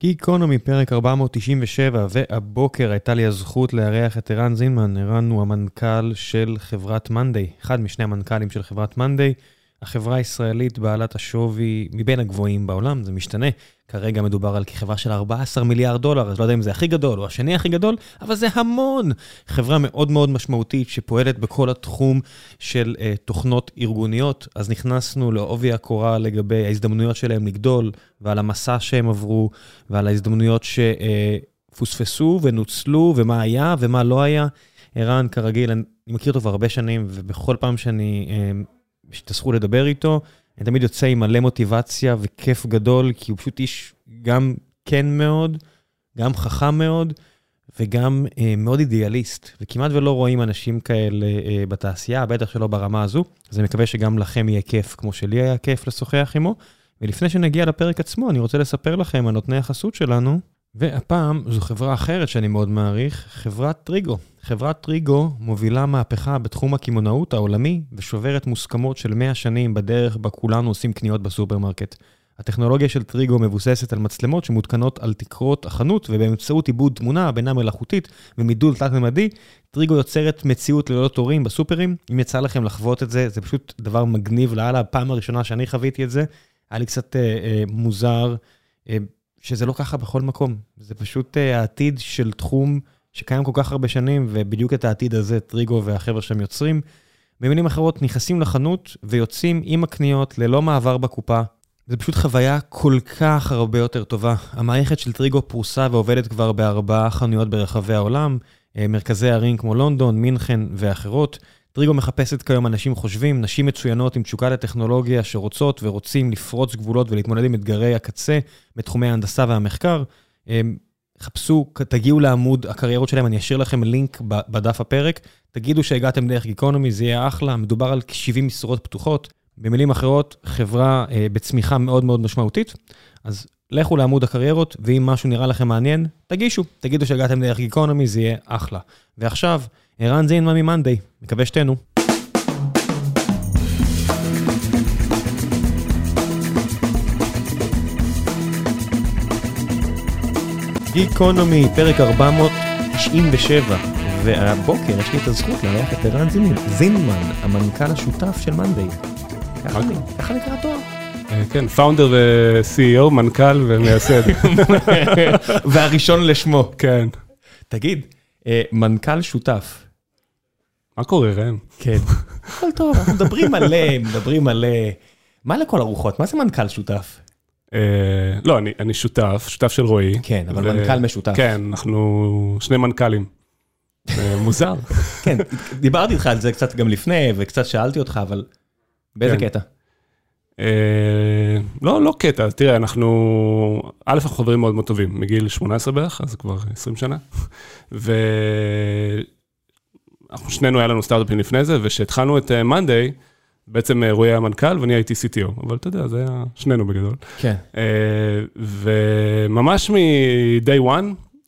גיקונומי, פרק 497, והבוקר הייתה לי הזכות לארח את ערן זינמן. ערן הוא המנכ"ל של חברת מאנדיי, אחד משני המנכ"לים של חברת מאנדיי. החברה הישראלית בעלת השווי מבין הגבוהים בעולם, זה משתנה. כרגע מדובר על כחברה של 14 מיליארד דולר, אז לא יודע אם זה הכי גדול או השני הכי גדול, אבל זה המון. חברה מאוד מאוד משמעותית שפועלת בכל התחום של uh, תוכנות ארגוניות, אז נכנסנו לעובי הקורה לגבי ההזדמנויות שלהם לגדול, ועל המסע שהם עברו, ועל ההזדמנויות שפוספסו uh, ונוצלו, ומה היה ומה לא היה. ערן, כרגיל, אני מכיר אותו כבר הרבה שנים, ובכל פעם שאני... יש את הזכות לדבר איתו, אני תמיד יוצא עם מלא מוטיבציה וכיף גדול, כי הוא פשוט איש גם כן מאוד, גם חכם מאוד, וגם אה, מאוד אידיאליסט. וכמעט ולא רואים אנשים כאלה אה, בתעשייה, בטח שלא ברמה הזו. אז אני מקווה שגם לכם יהיה כיף, כמו שלי היה כיף לשוחח עמו. ולפני שנגיע לפרק עצמו, אני רוצה לספר לכם על נותני החסות שלנו. והפעם זו חברה אחרת שאני מאוד מעריך, חברת טריגו. חברת טריגו מובילה מהפכה בתחום הקמעונאות העולמי ושוברת מוסכמות של 100 שנים בדרך בה כולנו עושים קניות בסופרמרקט. הטכנולוגיה של טריגו מבוססת על מצלמות שמותקנות על תקרות החנות ובאמצעות עיבוד תמונה, בינה מלאכותית ומידול תלת-ממדי, טריגו יוצרת מציאות ללא תורים בסופרים. אם יצא לכם לחוות את זה, זה פשוט דבר מגניב לאללה. הפעם הראשונה שאני חוויתי את זה, היה לי קצת אה, אה, מוזר. אה, שזה לא ככה בכל מקום. זה פשוט אה, העתיד של תחום שקיים כל כך הרבה שנים, ובדיוק את העתיד הזה טריגו והחבר'ה שם יוצרים. במילים אחרות, נכנסים לחנות ויוצאים עם הקניות ללא מעבר בקופה. זה פשוט חוויה כל כך הרבה יותר טובה. המערכת של טריגו פרוסה ועובדת כבר בארבעה חנויות ברחבי העולם, אה, מרכזי ערים כמו לונדון, מינכן ואחרות. טריגו מחפשת כיום אנשים חושבים, נשים מצוינות עם תשוקה לטכנולוגיה שרוצות ורוצים לפרוץ גבולות ולהתמודד עם אתגרי הקצה בתחומי ההנדסה והמחקר. חפשו, תגיעו לעמוד הקריירות שלהם, אני אשאיר לכם לינק בדף הפרק. תגידו שהגעתם דרך גיקונומי, זה יהיה אחלה, מדובר על 70 משרות פתוחות. במילים אחרות, חברה אה, בצמיחה מאוד מאוד משמעותית. אז לכו לעמוד הקריירות, ואם משהו נראה לכם מעניין, תגישו. תגידו שהגעתם דרך גיקונומי, זה יהיה אחלה. ועכשיו, ערן זינמן ממאנדיי, מקווה שתהנו. גיקונומי, פרק 497, והבוקר יש לי את הזכות לארח את ערן זינמן, המנכ"ל השותף של מאנדיי. ככה נקרא התואר. כן, פאונדר ו-CEO, מנכ"ל ומייסד. והראשון לשמו. כן. תגיד, מנכ"ל שותף, מה קורה, ראם? כן. הכל טוב, אנחנו מדברים מלא, מדברים מלא. מה לכל הרוחות? מה זה מנכ"ל שותף? לא, אני שותף, שותף של רועי. כן, אבל מנכ"ל משותף. כן, אנחנו שני מנכ"לים. מוזר. כן, דיברתי איתך על זה קצת גם לפני, וקצת שאלתי אותך, אבל באיזה קטע? לא, לא קטע, תראה, אנחנו, א', אנחנו חברים מאוד מאוד טובים, מגיל 18 בערך, אז כבר 20 שנה. אנחנו שנינו היה לנו סטארט-אפים לפני זה, וכשהתחלנו את מאנדיי, בעצם רועי היה מנכ"ל ואני הייתי CTO, אבל אתה יודע, זה היה שנינו בגדול. כן. וממש מ-day one,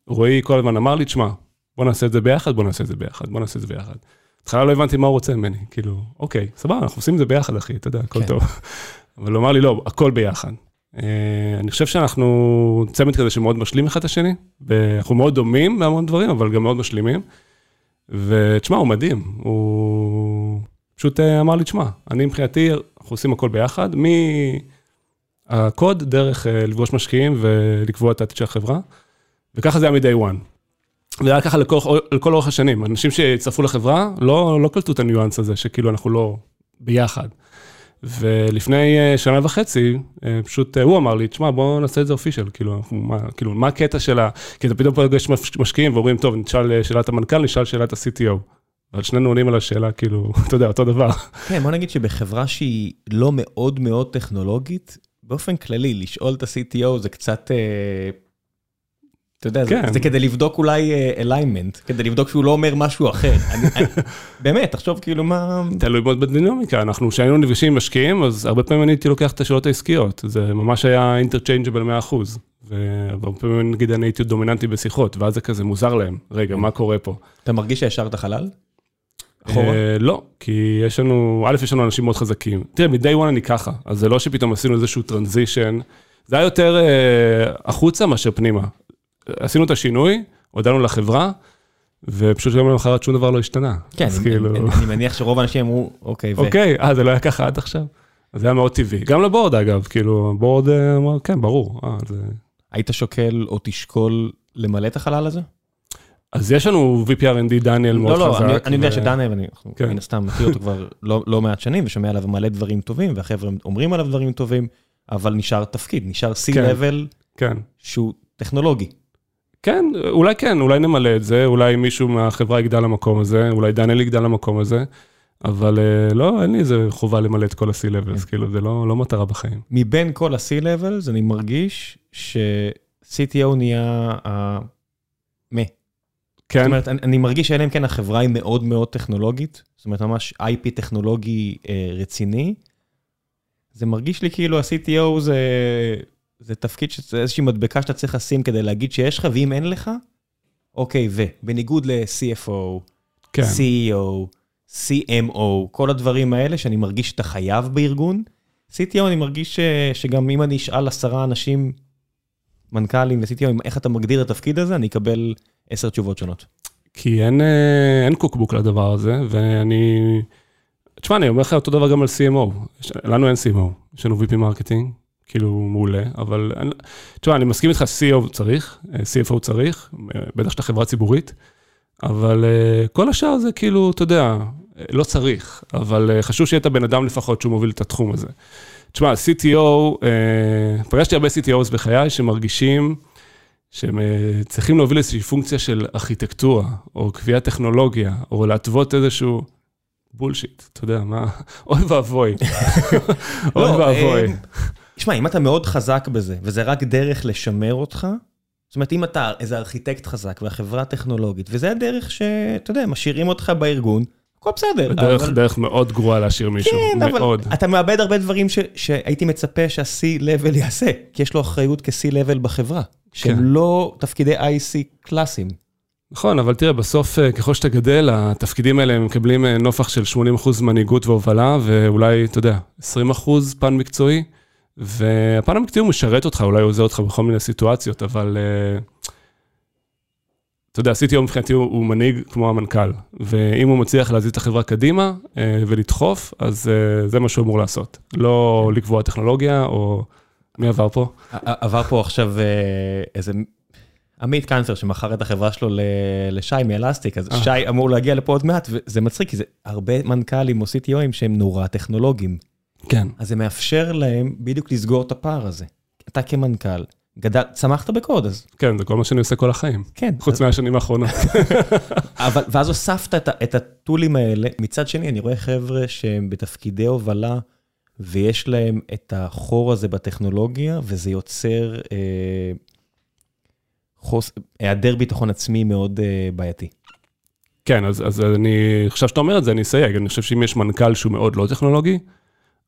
רועי כל הזמן אמר לי, תשמע, בוא נעשה את זה ביחד, בוא נעשה את זה ביחד, בוא נעשה את זה ביחד. בהתחלה לא הבנתי מה הוא רוצה ממני, כאילו, אוקיי, סבבה, אנחנו עושים את זה ביחד, אחי, אתה יודע, הכל טוב. אבל הוא אמר לי, לא, הכל ביחד. אני חושב שאנחנו צמד כזה שמאוד משלים אחד את השני, אנחנו מאוד דומים בהמון דברים, אבל גם מאוד משלימים. ותשמע, הוא מדהים, הוא פשוט אמר לי, תשמע, אני מבחינתי, אנחנו עושים הכל ביחד, מהקוד, דרך לפגוש משקיעים ולקבוע את העתיד של החברה, וככה זה היה מ-day one. זה היה ככה לכל, לכל אורך השנים, אנשים שהצטרפו לחברה לא, לא קלטו את הניואנס הזה, שכאילו אנחנו לא ביחד. ולפני שנה וחצי, פשוט הוא אמר לי, תשמע, בוא נעשה את זה אופישל, כאילו, כאילו, מה הקטע שלה, כי אתה פתאום פוגש משקיעים ואומרים, טוב, נשאל שאלת המנכ"ל, נשאל שאלת ה-CTO. אבל שנינו עונים על השאלה, כאילו, אתה יודע, אותו דבר. כן, בוא נגיד שבחברה שהיא לא מאוד מאוד טכנולוגית, באופן כללי, לשאול את ה-CTO זה קצת... אתה יודע, כן. זה כדי לבדוק אולי אליימנט, כדי לבדוק שהוא לא אומר משהו אחר. באמת, תחשוב כאילו מה... תלוי מאוד בדינמיקה, אנחנו, כשהיינו נפגשים עם משקיעים, אז הרבה פעמים אני הייתי לוקח את השאלות העסקיות, זה ממש היה interchangeable 100%. והרבה פעמים נגיד אני הייתי דומיננטי בשיחות, ואז זה כזה מוזר להם, רגע, מה קורה פה? אתה מרגיש שהשארת חלל? אחורה? לא, כי יש לנו, א', יש לנו אנשים מאוד חזקים. תראה, מ-day one אני ככה, אז זה לא שפתאום עשינו איזשהו transition. זה היה יותר אה, החוצה מאשר פנימה. עשינו את השינוי, הודענו לחברה, ופשוט יום למחרת שום דבר לא השתנה. כן, אני, כאילו, אני, אני מניח שרוב האנשים אמרו, אוקיי, ו... אוקיי, אה, זה לא היה ככה עד עכשיו? זה היה מאוד טבעי. גם לבורד אגב, כאילו, הבורד אה, אמר, כן, ברור. אה, זה... היית שוקל או תשקול למלא את החלל הזה? אז יש לנו VPRND דניאל מאוד לא, חזק. לא, אני, אני יודע שדניאל, אני כן. מן הסתם מכיר אותו כבר לא, לא מעט שנים ושומע עליו מלא דברים טובים, והחבר'ה אומרים עליו דברים טובים, אבל נשאר תפקיד, נשאר C-Level כן. שהוא טכנולוגי. כן, אולי כן, אולי נמלא את זה, אולי מישהו מהחברה יגדל למקום הזה, אולי דניאל יגדל למקום הזה, אבל אה, לא, אין לי איזה חובה למלא את כל ה-C-Levels, כאילו, זה לא, לא מטרה בחיים. מבין כל ה-C-Levels אני מרגיש ש-CTO נהיה. כן, זאת אומרת, אני, אני מרגיש שאלה אם כן החברה היא מאוד מאוד טכנולוגית, זאת אומרת, ממש IP טכנולוגי אה, רציני. זה מרגיש לי כאילו ה-CTO זה, זה תפקיד, שזה איזושהי מדבקה שאתה צריך לשים כדי להגיד שיש לך, ואם אין לך, אוקיי, ו. בניגוד ל-CFO, כן, CEO, CMO, כל הדברים האלה שאני מרגיש שאתה חייב בארגון. CTO אני מרגיש ש, שגם אם אני אשאל עשרה אנשים, מנכ"לים ו-CTO, איך אתה מגדיר את התפקיד הזה, אני אקבל עשר תשובות שונות. כי אין, אה, אין קוקבוק לדבר הזה, ואני... תשמע, אני אומר לך אותו דבר גם על CMO. יש, לנו אין CMO, יש לנו VP marketing, כאילו מעולה, אבל... תשמע, אני מסכים איתך, CEO צריך, אה, CFO צריך, אה, בטח שאתה חברה ציבורית, אבל כל השאר זה כאילו, אתה יודע, לא צריך, אבל חשוב שיהיה את הבן אדם לפחות שהוא מוביל את התחום הזה. תשמע, CTO, פגשתי הרבה CTOs בחיי שמרגישים שהם אה, צריכים להוביל איזושהי פונקציה של ארכיטקטורה, או קביעת טכנולוגיה, או להתוות איזשהו בולשיט, אתה יודע, מה, אוי ואבוי. אוי לא, ואבוי. אה, שמע, אם אתה מאוד חזק בזה, וזה רק דרך לשמר אותך, זאת אומרת, אם אתה איזה ארכיטקט חזק והחברה טכנולוגית, וזה הדרך שאתה יודע, משאירים אותך בארגון, הכל בסדר. דרך, אבל- דרך מאוד גרועה להשאיר מישהו, כן, אבל מאוד. אתה מאבד הרבה דברים ש- שהייתי מצפה שה-C-Level יעשה, כי יש לו אחריות כ-C-Level בחברה, שהם כן. לא תפקידי IC קלאסיים. נכון, אבל תראה, בסוף, אה, ככל שאתה גדל, התפקידים האלה הם מקבלים אה, נופח של 80% מנהיגות והובלה, ואולי, אתה יודע, 20% פן מקצועי, והפן המקצועי הוא משרת אותך, אולי הוא עוזר אותך בכל מיני סיטואציות, אבל אה, אתה יודע, CTO מבחינתי הוא, הוא מנהיג כמו המנכ"ל, ואם הוא מצליח להזיז את החברה קדימה ולדחוף, אז זה מה שהוא אמור לעשות. לא לקבוע טכנולוגיה, או... מי עבר פה? עבר פה עכשיו אה, איזה עמית קנצר שמכר את החברה שלו לשי מאלסטיק, אז אה. שי אמור להגיע לפה עוד מעט, וזה מצחיק, כי זה הרבה מנכ"לים או CTOים שהם נורא טכנולוגיים. כן. אז זה מאפשר להם בדיוק לסגור את הפער הזה. אתה כמנכ"ל, גדל, צמחת בקוד, אז כן, זה כל מה שאני עושה כל החיים, כן. חוץ מהשנים האחרונות. אבל, ואז הוספת את, את הטולים האלה. מצד שני, אני רואה חבר'ה שהם בתפקידי הובלה, ויש להם את החור הזה בטכנולוגיה, וזה יוצר אה, חוס, היעדר ביטחון עצמי מאוד אה, בעייתי. כן, אז, אז אני, עכשיו שאתה אומר את זה, אני אסייג. אני חושב שאם יש מנכ"ל שהוא מאוד לא טכנולוגי,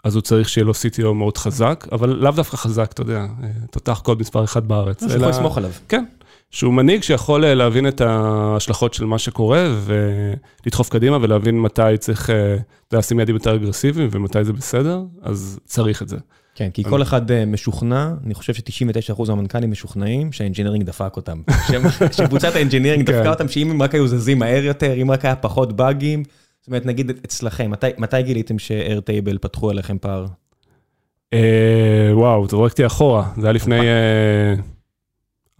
אז הוא צריך שיהיה לו CTO מאוד חזק, אבל לאו דווקא חזק, אתה יודע, אה, תותח קוד מספר אחד בארץ. אתה יכול לסמוך עליו. כן, שהוא מנהיג שיכול אה, להבין את ההשלכות של מה שקורה, ולדחוף קדימה ולהבין מתי צריך אה, לשים יעדים יותר אגרסיביים ומתי זה בסדר, אז צריך את זה. כן, כי כל אחד אה, משוכנע, אני חושב ש-99% מהמנכ"לים משוכנעים שה engineering דפק אותם. שקבוצת ה engineering כן. דפקה אותם, שאם הם רק היו זזים מהר יותר, אם רק היה פחות באגים, זאת אומרת, נגיד אצלכם, מתי- מתי גיליתם ש Airtable פתחו עליכם פער? וואו, זרקת אותי אחורה, זה היה לפני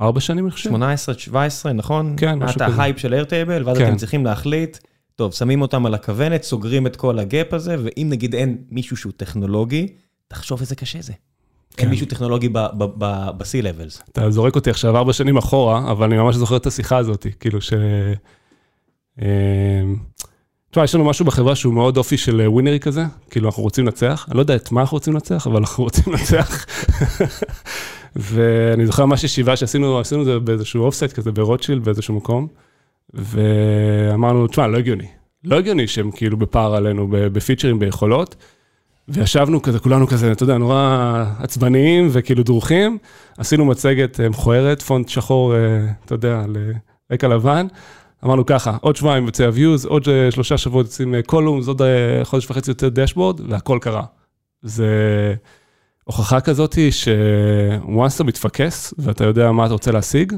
ארבע שנים, אני חושב. 18, 17, נכון? כן, היה משהו את כזה. ההייפ של Airtable, ואז כן. אתם צריכים להחליט, טוב, שמים אותם על הכוונת, סוגרים את כל ה gap הזה, ואם נגיד אין מישהו שהוא טכנולוגי, תחשוב איזה קשה זה. אין כן. מישהו טכנולוגי ב-C-Levels. אתה זורק אותי עכשיו ארבע שנים אחורה, אבל אני ממש זוכר את השיחה הזאת, כאילו ש... אה, תשמע, יש לנו משהו בחברה שהוא מאוד אופי של אה, ווינרי כזה, כאילו אנחנו רוצים לנצח, אני לא יודע את מה אנחנו רוצים לנצח, אבל אנחנו רוצים לנצח. ואני זוכר ממש ישיבה שעשינו, עשינו את זה באיזשהו offsite כזה ברוטשילד באיזשהו מקום, ואמרנו, תשמע, לא הגיוני. לא הגיוני שהם כאילו בפער עלינו בפיצ'רים, ביכולות. וישבנו כזה, כולנו כזה, אתה יודע, נורא עצבניים וכאילו דרוכים. עשינו מצגת אה, מכוערת, פונט שחור, אה, אתה יודע, לרקע לבן. אמרנו ככה, עוד שבועיים יוצא ה-views, עוד אה, שלושה שבועות יוצאים קולומס, עוד אה, חודש וחצי יוצא דשבורד, והכל קרה. זה הוכחה כזאת היא ש-once אתה מתפקס ואתה יודע מה אתה רוצה להשיג,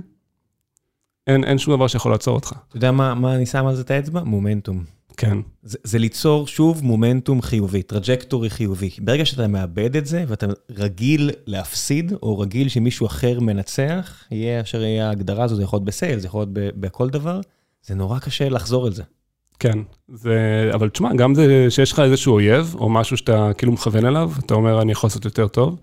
אין, אין שום דבר שיכול לעצור אותך. אתה יודע מה, מה אני שם על זה את האצבע? מומנטום. כן. זה, זה ליצור שוב מומנטום חיובי, trajectory חיובי. ברגע שאתה מאבד את זה ואתה רגיל להפסיד, או רגיל שמישהו אחר מנצח, יהיה אשר יהיה ההגדרה הזו, זה יכול להיות ב sales, זה יכול להיות בכל דבר, זה נורא קשה לחזור על זה. כן, זה, אבל תשמע, גם זה שיש לך איזשהו אויב, או משהו שאתה כאילו מכוון אליו, אתה אומר, אני יכול לעשות יותר טוב.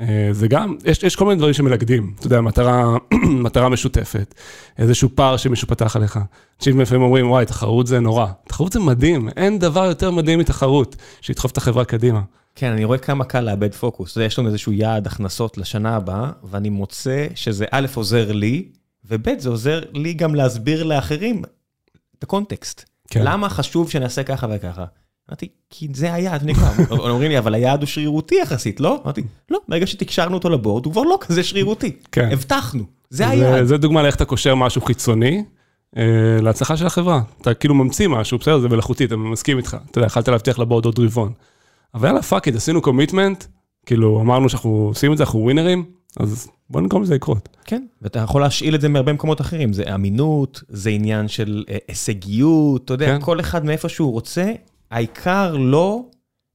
אה, זה גם, יש, יש כל מיני דברים שמלכדים, אתה יודע, מטרה, מטרה משותפת, איזשהו פער שמישהו פתח עליך. אנשים לפעמים אומרים, וואי, תחרות זה נורא. תחרות זה מדהים, אין דבר יותר מדהים מתחרות, שידחוף את החברה קדימה. כן, אני רואה כמה קל לאבד פוקוס. יש לנו איזשהו יעד הכנסות לשנה הבאה, ואני מוצא שזה א', עוזר לי, וב', זה עוזר לי גם להסביר לאחרים את הקונטקסט. כן. למה חשוב שנעשה ככה וככה? אמרתי, כי זה היעד. אומרים לי, אבל היעד הוא שרירותי יחסית, לא? אמרתי, לא, ברגע שקשרנו אותו ל board, הוא כבר לא כזה שרירותי. כן. הבטחנו, זה היעד. זה דוגמה לאיך אתה קושר משהו חיצוני אה, להצלחה של החברה. אתה כאילו ממציא משהו, בסדר, זה מלאכותי, אני מסכים איתך. אתה יודע, יכלת להבטיח ל board עוד רבעון. אבל יאללה, fuck it, עשינו commitment, כאילו, אמרנו שאנחנו עושים את זה, אנחנו ווינרים, אז בוא נגרום לזה לקרות. כן, ואתה יכול להשאיל את זה מהרבה מקומות אחרים, זה אמינות, זה עניין של אה, הישגיות, אתה יודע, כן. כל אחד מאיפה שהוא רוצה, העיקר לא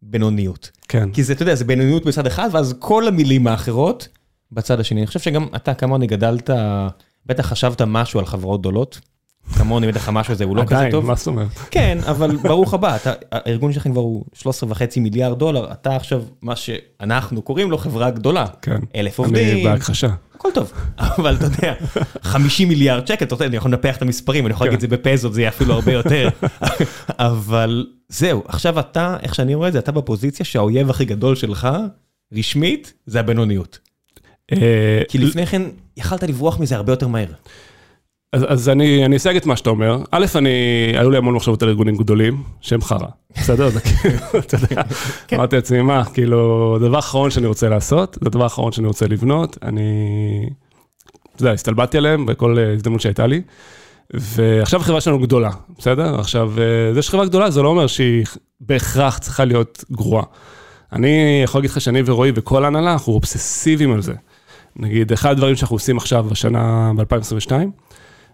בינוניות. כן. כי זה, אתה יודע, זה בינוניות בצד אחד, ואז כל המילים האחרות בצד השני. אני חושב שגם אתה כמוני גדלת, בטח חשבת משהו על חברות גדולות. כמוני בטח משהו הזה הוא לא כזה טוב. עדיין, מה זאת אומרת? כן, אבל ברוך הבא, אתה, הארגון שלכם כבר הוא 13 וחצי מיליארד דולר, אתה עכשיו מה שאנחנו קוראים לו חברה גדולה. כן. אלף עובדים. אני בהכחשה. הכל טוב, אבל אתה יודע, 50 מיליארד שקל, אתה יודע, אני יכול לנפח את המספרים, אני יכול להגיד את זה בפזות, זה יהיה אפילו הרבה יותר. אבל זהו, עכשיו אתה, איך שאני רואה את זה, אתה בפוזיציה שהאויב הכי גדול שלך, רשמית, זה הבינוניות. אה, כי לפני כן, יכלת לברוח מזה הרבה יותר מהר. אז, אז אני, אני אסייג את מה שאתה אומר. א', אני, היו לי המון מחשבות על ארגונים גדולים, שהם חרא. בסדר? זה כאילו, אתה יודע, כן. אמרתי לעצמי, מה, כאילו, הדבר האחרון שאני רוצה לעשות, זה הדבר האחרון שאני רוצה לבנות, אני, אתה יודע, הסתלבטתי עליהם בכל הזדמנות שהייתה לי. ועכשיו החברה שלנו גדולה, בסדר? עכשיו, אה, זה שחברה גדולה, זה לא אומר שהיא בהכרח צריכה להיות גרועה. אני יכול להגיד לך שאני ורועי וכל ההנהלה, אנחנו אובססיביים על זה. נגיד, אחד הדברים שאנחנו עושים עכשיו, בשנה, ב-2022,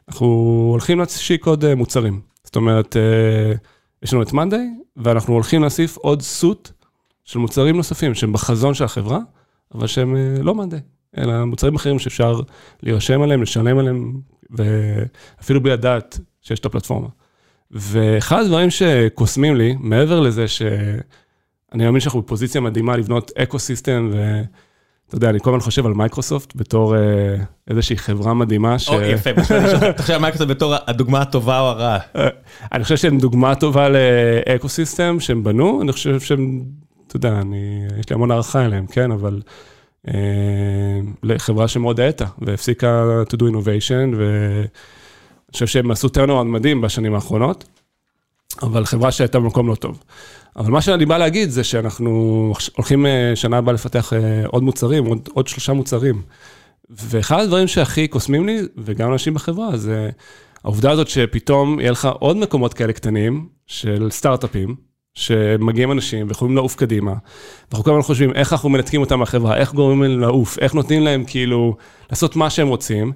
אנחנו הולכים להשיק עוד אה, מוצרים. זאת אומרת, אה, יש לנו את מאנדיי, ואנחנו הולכים להוסיף עוד סוט של מוצרים נוספים שהם בחזון של החברה, אבל שהם אה, לא מאנדיי, אלא מוצרים אחרים שאפשר להירשם עליהם, לשלם עליהם, ואפילו בלי לדעת שיש את הפלטפורמה. ואחד הדברים שקוסמים לי, מעבר לזה שאני מאמין שאנחנו בפוזיציה מדהימה לבנות ecosystem, ו... אתה יודע, אני כל הזמן חושב על מייקרוסופט בתור אה, איזושהי חברה מדהימה ש... או, יפה, אתה חושב על מייקרוסופט בתור הדוגמה הטובה או הרעה? אה, אני חושב שהם דוגמה טובה ל ecosystem שהם בנו, אני חושב שהם, אתה יודע, אני, יש לי המון הערכה אליהם, כן, אבל אה, לחברה שמאוד האטה והפסיקה to do innovation, ואני חושב שהם עשו טרנורד מדהים בשנים האחרונות, אבל חברה שהייתה במקום לא טוב. אבל מה שאני בא להגיד זה שאנחנו הולכים אה, שנה הבאה לפתח אה, עוד מוצרים, עוד, עוד שלושה מוצרים. ואחד הדברים שהכי קוסמים לי, וגם אנשים בחברה, זה העובדה הזאת שפתאום יהיה לך עוד מקומות כאלה קטנים של סטארט-אפים, שמגיעים אנשים ויכולים לעוף קדימה. ואנחנו כל הזמן חושבים איך אנחנו מנתקים אותם מהחברה, איך גורמים להם לעוף, איך נותנים להם כאילו לעשות מה שהם רוצים.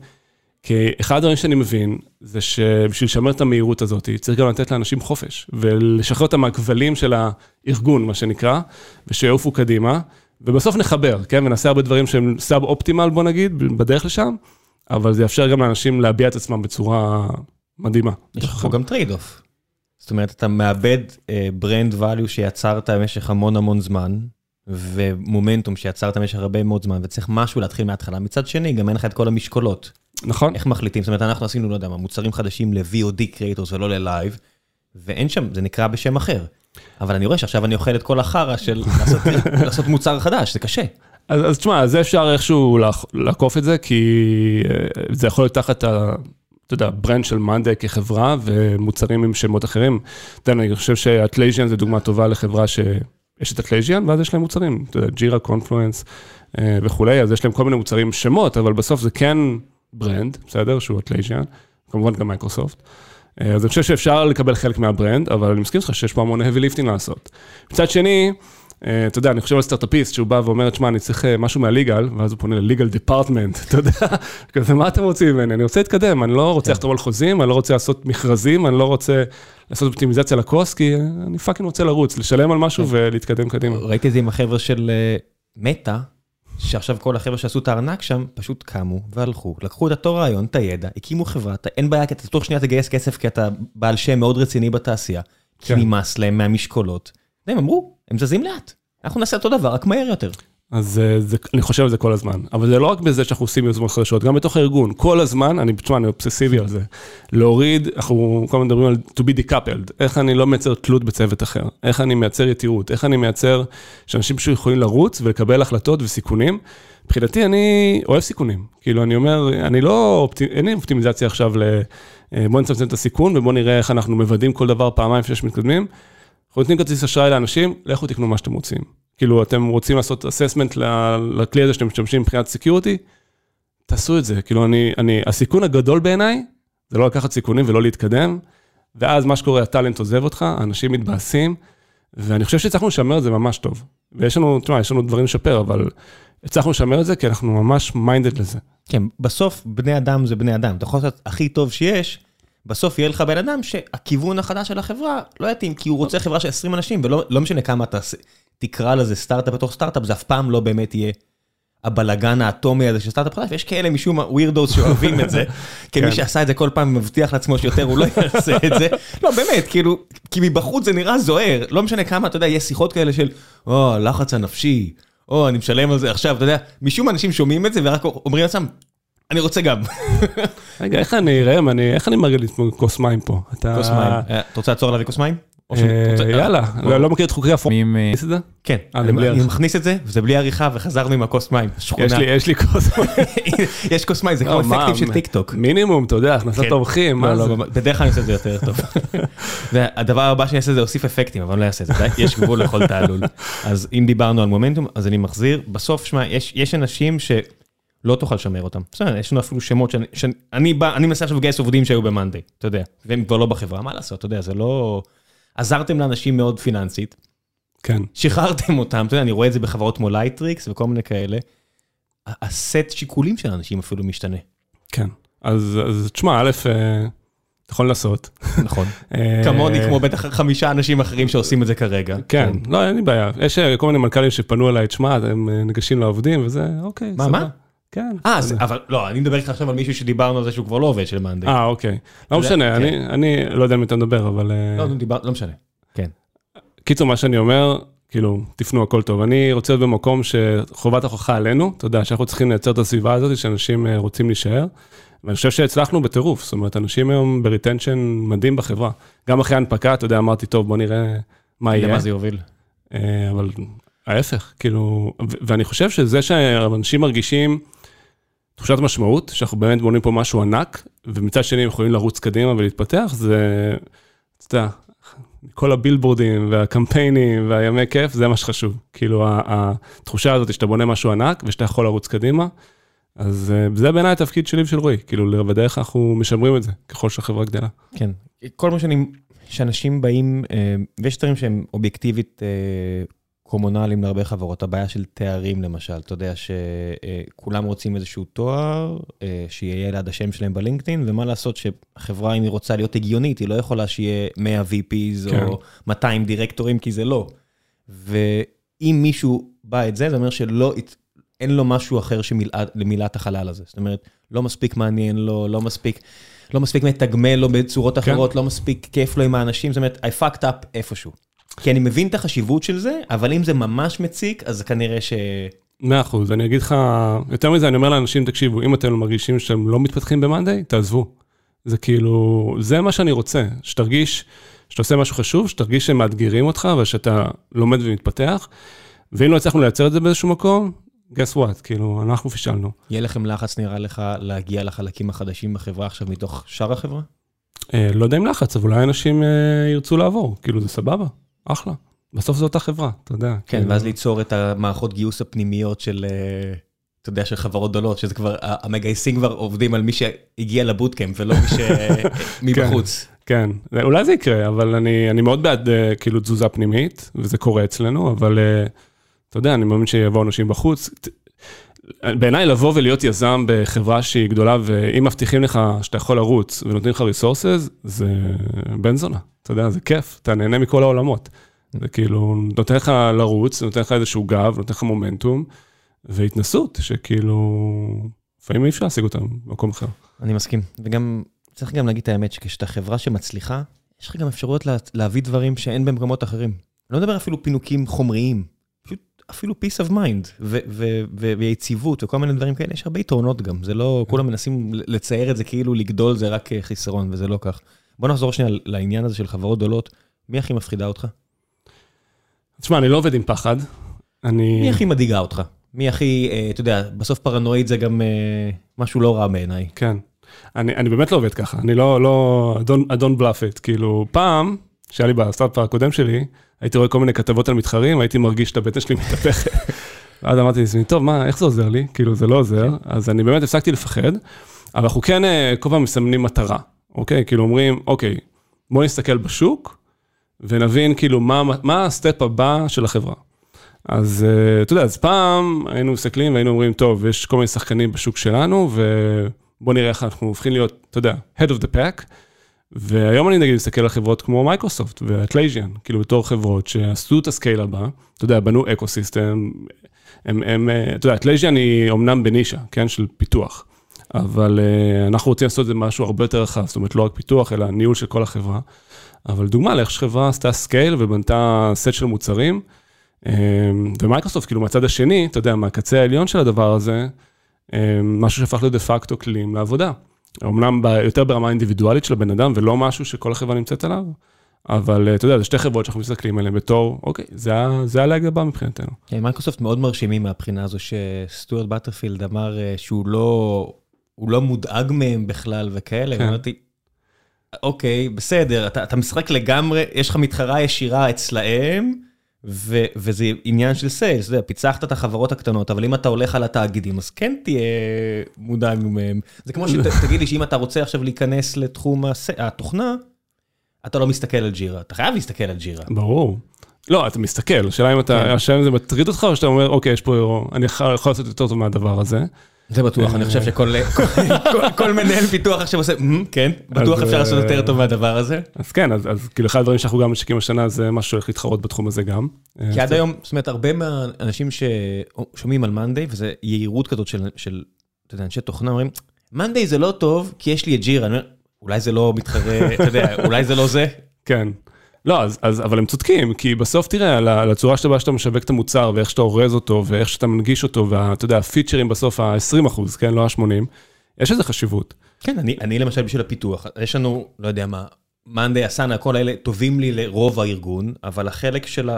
כי אחד הדברים שאני מבין, זה שבשביל לשמר את המהירות הזאת, צריך גם לתת לאנשים חופש, ולשחרר אותם מהכבלים של הארגון, מה שנקרא, ושיעופו קדימה, ובסוף נחבר, כן? ונעשה הרבה דברים שהם סאב אופטימל, בוא נגיד, בדרך לשם, אבל זה יאפשר גם לאנשים להביע את עצמם בצורה מדהימה. יש לך גם trade-off. זאת אומרת, אתה מאבד brand uh, value שיצרת במשך המון המון זמן, ומומנטום שיצרת במשך הרבה מאוד זמן, וצריך משהו להתחיל מההתחלה. מצד שני, גם אין לך את כל המשקולות. נכון. איך מחליטים? זאת אומרת, אנחנו עשינו, לא יודע מה, מוצרים חדשים ל-VOD creators ולא ל live, ואין שם, זה נקרא בשם אחר. אבל אני רואה שעכשיו אני אוכל את כל החרא של לעשות, לעשות מוצר חדש, זה קשה. אז, אז תשמע, זה אפשר איכשהו לעקוף את זה, כי אה, זה יכול להיות תחת ה... אתה יודע, brand של monday כחברה ומוצרים עם שמות אחרים. אתה יודע, אני חושב ש Atlassian זה דוגמה טובה לחברה שיש את Atlassian, ואז יש להם מוצרים, אתה יודע, Jira, Confluence אה, וכולי, אז יש להם כל מיני מוצרים שמות, אבל בסוף זה כן brand, בסדר? שהוא Atlassian, כמובן גם מייקרוסופט. אה, אז אני חושב שאפשר לקבל חלק מה brand, אבל אני מסכים איתך שיש פה המון heavy lifting לעשות. מצד שני, אה, אתה יודע, אני חושב על סטארט-אפיסט שהוא בא ואומר, תשמע, אני צריך אה, משהו מה legal, ואז הוא פונה ל legal department, אתה יודע, כזה, מה אתם רוצים ממני? אני רוצה להתקדם, אני לא רוצה כן. לחתום על חוזים, אני לא רוצה לעשות מכרזים, אני לא רוצה לעשות אופטימיזציה לקוס, כי אני fucking רוצה לרוץ, לשלם על משהו כן. ולהתקדם קדימה. ראיתי את זה עם החבר'ה של Meta, שעכשיו כל החבר'ה שעשו את הארנק שם, פשוט קמו והלכו, לקחו את אותו רעיון, את הידע, הקימו חברה, אין בעיה, כי אתה תוך שנייה תגייס כסף, כי אתה בעל שם מאוד רציני בתעשייה. כי כן. נמאס להם מהמשקולות. הם אמרו, הם זזים לאט. אנחנו נעשה אותו דבר, רק מהר יותר. אז אה, זה, אני חושב על זה כל הזמן. אבל זה לא רק בזה שאנחנו עושים יוזמות חדשות, גם בתוך הארגון. כל הזמן, אני, תשמע, אני אובססיבי על זה. להוריד, אנחנו כל הזמן מדברים על to be decoupled. איך אני לא מייצר תלות בצוות אחר. איך אני מייצר יתירות. איך אני מייצר שאנשים פשוט יכולים לרוץ ולקבל החלטות וסיכונים. מבחינתי, אני אוהב סיכונים. כאילו, אני אומר, אני לא, אופטי, אין לי אופטימיזציה עכשיו ל... אה, בוא נצמצם את הסיכון ובוא נראה איך אנחנו מוודאים כל דבר פעמיים לפני שמתקדמים. אנחנו נותנים כרטיס אשראי לאנשים, לכו תקנו מה שאתם רוצים. כאילו, אתם רוצים לעשות assessment לכלי הזה שאתם משתמשים מבחינת security, תעשו את זה. כאילו, אני, אני, הסיכון הגדול בעיניי, זה לא לקחת סיכונים ולא להתקדם, ואז מה שקורה, ה talent עוזב אותך, אנשים מתבאסים, ואני חושב שהצלחנו לשמר את זה ממש טוב. ויש לנו, תשמע, יש לנו דברים לשפר, אבל הצלחנו לשמר את זה כי אנחנו ממש minded לזה. כן, בסוף בני אדם זה בני אדם. אתה יכול לעשות הכי טוב שיש, בסוף יהיה לך בן אדם שהכיוון החדש של החברה לא יתאים, כי הוא רוצה חברה של 20 אנשים, ולא לא משנה כמה אתה תקרא לזה סטארט-אפ בתוך סטארט-אפ, זה אף פעם לא באמת יהיה הבלגן האטומי הזה של סטארט-אפ חדש, ויש כאלה משום ווירדוס שאוהבים את זה, כמי כן. שעשה את זה כל פעם מבטיח לעצמו שיותר הוא לא יעשה את זה. לא, באמת, כאילו, כי מבחוץ זה נראה זוהר, לא משנה כמה, אתה יודע, יש שיחות כאלה של, או, הלחץ הנפשי, או, אני משלם על זה עכשיו, אתה יודע, משום אנשים שומעים את זה ורק אומרים לעצמם, אני רוצה גם. רגע, איך אני, אני, איך אני מרגיש כוס מים פה? כוס מים. אה, אתה רוצה לעצור להביא כוס מים? אה, יאללה, בוא. לא לא מכיר את חוקי הפורמט. מי עם... אה, את זה? כן, אה, אני. מכניס את זה, וזה בלי עריכה, וחזרנו עם הכוס מים. שכונה. יש לי, יש לי כוס מים. יש כוס מים, זה כמו לא, מה, אפקטים של מה- טיק טוק. מינימום, אתה יודע, הכנסת כן. אורחים, מה לא, זה? לא, בדרך כלל אני עושה את זה יותר טוב. והדבר הבא שאני אעשה זה להוסיף אפקטים, אבל אני לא אעשה את זה, יש גבול לכל תעלול. אז אם דיברנו על מומנטום, אז אני מחזיר, בסוף, שמע, יש יש אנשים שלא תוכל לשמר אותם. בסדר, יש לנו אפילו שמות שאני- שאני בא, אני מנסה עכשיו לגייס עובדים שהיו ב monday, אתה יודע, והם כבר לא בחברה, מה לעשות, אתה יודע, זה לא... עזרתם לאנשים מאוד פיננסית, כן, שחררתם אותם, אתה יודע, אני רואה את זה בחברות כמו Lightricks וכל מיני כאלה. הסט שיקולים של האנשים אפילו משתנה. כן. אז, אז תשמע, א', אה, אתה יכול לנסות. נכון. אה, כמוני, כמו בטח חמישה אנשים אחרים שעושים את זה כרגע. כן, לא, אין לי בעיה. יש אה, כל מיני מנכ"לים שפנו אליי, תשמע, הם ניגשים לעובדים, וזה, אוקיי, מה, סבבה." מה? כן. אה, אז- אבל לא, אני מדבר איתך עכשיו על מישהו שדיברנו על זה שהוא כבר לא עובד של monday. אה, אוקיי. לא משנה, כן. אני, אני לא יודע על מי אתה מדבר, אבל... אה, לא, לא משנה. כן. קיצור, מה שאני אומר, כאילו, תפנו הכל טוב. אני רוצה להיות במקום שחובת ההוכחה עלינו, אתה יודע, שאנחנו צריכים לייצר את הסביבה הזאת, שאנשים אה, רוצים להישאר. ואני חושב שהצלחנו בטירוף, זאת אומרת, אנשים היום ב retention מדהים בחברה. גם אחרי ההנפקה, אתה יודע, אמרתי, טוב, בוא נראה מה יהיה. למה זה יוביל? אה, אבל ההפך, כאילו, ואני חושב שזה שאנשים מרגישים תחושת משמעות, שאנחנו באמת בונים פה משהו ענק, ומצד שני הם יכולים לרוץ קדימה ולהתפתח, זה, אתה יודע, כל הבילבורדים והקמפיינים והימי כיף, זה מה שחשוב. כאילו, התחושה הזאת שאתה בונה משהו ענק ושאתה יכול לרוץ קדימה, אז אה, זה בעיניי התפקיד שלי ושל רועי, כאילו, לוודא איך אנחנו משמרים את זה, ככל שהחברה גדלה. כן. כל מה שאני... שאנשים באים, אה, ויש דברים שהם אובייקטיבית קומונליים להרבה חברות, הבעיה של תארים למשל, אתה יודע שכולם רוצים איזשהו תואר, אה, שיהיה ליד השם שלהם בלינקדאין, ומה לעשות שהחברה, אם היא רוצה להיות הגיונית, היא לא יכולה שיהיה 100 VPs כן. או 200 דירקטורים, כי זה לא. ואם מישהו בא את זה, זה אומר שלא, אין לו משהו אחר למילת החלל הזה. זאת אומרת, לא מספיק מעניין לו, לא מספיק, לא מספיק מתגמל לו בצורות כן. אחרות, לא מספיק כיף לו עם האנשים, זאת אומרת, I fucked up איפשהו. כי אני מבין את החשיבות של זה, אבל אם זה ממש מציק, אז כנראה ש... מאה אחוז, אני אגיד לך, יותר מזה, אני אומר לאנשים, תקשיבו, אם אתם מרגישים שאתם לא מתפתחים במאנדיי, תעזבו. זה כאילו, זה מה שאני רוצה, שתרגיש שאתה עושה משהו חשוב, שתרגיש שהם מאתגרים אותך ושאתה לומד ומתפתח, ואם לא הצלחנו לייצר את זה באיזשהו מקום, guess what, כאילו, אנחנו פישלנו. יהיה לכם לחץ, נראה לך, להגיע לחלקים החדשים בחברה עכשיו מתוך שאר החברה? אה, לא יודע אם לחץ, אבל אולי אנשים אה, ירצו לעבור, כאילו, זה סבבה, אחלה. בסוף זו אותה חברה, אתה יודע. כן, כאילו, ואז ליצור את המערכות גיוס הפנימיות של, אה, אתה יודע, של חברות גדולות, שזה כבר, המגייסים כבר עובדים על מי שהגיע לבוטקאמפ ולא מי ש... מבחוץ. כן, כן, אולי זה יקרה, אבל אני, אני מאוד בעד אה, כאילו תזוזה פנימית, וזה קורה אצלנו, אבל אה, אתה יודע, אני מאמין שיבואו אנשים בחוץ. בעיניי לבוא ולהיות יזם בחברה שהיא גדולה, ואם מבטיחים לך שאתה יכול לרוץ ונותנים לך ריסורסס, זה בן זונה, אתה יודע, זה כיף, אתה נהנה מכל העולמות. זה כאילו, נותן לך לרוץ, נותן לך איזשהו גב, נותן לך מומנטום, והתנסות, שכאילו, לפעמים אי אפשר להשיג אותם במקום אחר. אני מסכים. וגם, צריך גם להגיד את האמת, שכשאתה חברה שמצליחה, יש לך גם אפשרויות לה, להביא דברים שאין במקומות אחרים. לא מדבר אפילו פינוקים חומריים, אפילו peace of mind ו- ו- ו- ויציבות וכל מיני דברים כאלה, יש הרבה יתרונות גם. זה לא, כולם מנסים לצייר את זה כאילו לגדול זה רק אה, חיסרון, וזה לא כך. בוא נחזור שנייה לעניין הזה של חברות גדולות. מי הכי מפחידה אותך? תשמע, אני לא עובד עם פחד. אני... מי הכי מדאיגה אותך? מי הכי, אה, אתה יודע, בסוף פרנואיד זה גם אה, משהו לא רע בעיניי. כן. אני, אני באמת לא עובד ככה, אני לא, לא, I don't, I don't bluff it. כאילו, פעם, שהיה לי בסטארט הקודם שלי, הייתי רואה כל מיני כתבות על מתחרים, הייתי מרגיש את הבטן שלי מתהפכת. ואז אמרתי לעצמי, טוב, מה, איך זה עוזר לי? כאילו, זה לא עוזר. אז אני באמת הפסקתי לפחד, אבל אנחנו כן אה, כל פעם מסמנים מטרה, אוקיי? כאילו אומרים, אוקיי, בוא נסתכל בשוק, ונבין כאילו מה, מה ה step הבא של החברה. אז אה, אתה יודע, אז פעם היינו מסתכלים והיינו אומרים, טוב, יש כל מיני שחקנים בשוק שלנו, ובוא נראה איך אנחנו הופכים להיות, אתה יודע, head of the pack. והיום אני נגיד מסתכל על חברות כמו Microsoft ו Atlassian, כאילו בתור חברות שעשו את ה scale הבא, אתה יודע, בנו ecosystem, הם, הם, אה, אתה יודע, Atlassian היא אומנם בנישה, כן, של פיתוח, אבל אה, אנחנו רוצים לעשות את זה משהו הרבה יותר רחב, זאת אומרת, לא רק פיתוח, אלא ניהול של כל החברה. אבל דוגמה לאיך שחברה עשתה scale ובנתה סט של מוצרים, אה, ומייקרוסופט, כאילו מהצד השני, אתה יודע, מהקצה העליון של הדבר הזה, אה, משהו שהפך להיות דה פקטו כלים לעבודה. אמנם ב, יותר ברמה האינדיבידואלית של הבן אדם, ולא משהו שכל החברה נמצאת עליו, אבל אה, אתה יודע, זה שתי חברות שאנחנו מסתכלים עליהן בתור, אוקיי, זה, זה ה leg הבא מבחינתנו. כן, מייקרוסופט מאוד מרשימים מהבחינה הזו שסטוארט בטרפילד אמר אה, שהוא לא, הוא לא מודאג מהם בכלל וכאלה, כן. ואמרתי, אוקיי, בסדר, אתה, אתה משחק לגמרי, יש לך מתחרה ישירה אצלהם, וזה עניין של sales, אתה יודע, פיצחת את החברות הקטנות, אבל אם אתה הולך על התאגידים, אז כן תהיה מודאג מהם. זה כמו שתגיד לי שאם אתה רוצה עכשיו להיכנס לתחום הס- התוכנה, אתה לא מסתכל על ג'ירה, אתה חייב להסתכל על ג'ירה. ברור. לא, אתה מסתכל, השאלה אם אתה, כן. השאלה אם זה מטריד אותך, או שאתה אומר, אוקיי, יש פה, אני יכול לעשות יותר טוב מהדבר הזה. זה בטוח, אני חושב שכל כל- כל מנהל פיתוח עכשיו עושה, "מ, כן, בטוח אפשר לעשות אה, יותר טוב מהדבר הזה. אז כן, אז, כאילו אחד הדברים שאנחנו גם משיקים השנה, זה משהו שהולך להתחרות בתחום הזה גם. כי אה, עד היום, זאת אומרת, הרבה מהאנשים ששומעים על מאנדיי, וזה יהירות כזאת של, של, אתה יודע, אנשי תוכנה, אומרים, מאנדיי זה לא טוב, כי יש לי את ג'ירה. אני אומר, אולי זה לא מתחרה, אתה יודע, אולי זה לא זה. כן. לא, אז, אז, אבל הם צודקים, כי בסוף תראה, על, על הצורה שבה שאתה משווק את המוצר, ואיך שאתה אורז אותו, ואיך שאתה מנגיש אותו, ואתה יודע, הפיצ'רים בסוף ה-20 אחוז, כן, לא ה-80, יש לזה חשיבות. כן, אני, אני למשל בשביל הפיתוח, יש לנו, לא יודע מה, מאנדיי, אסנה, כל האלה טובים לי לרוב הארגון, אבל החלק של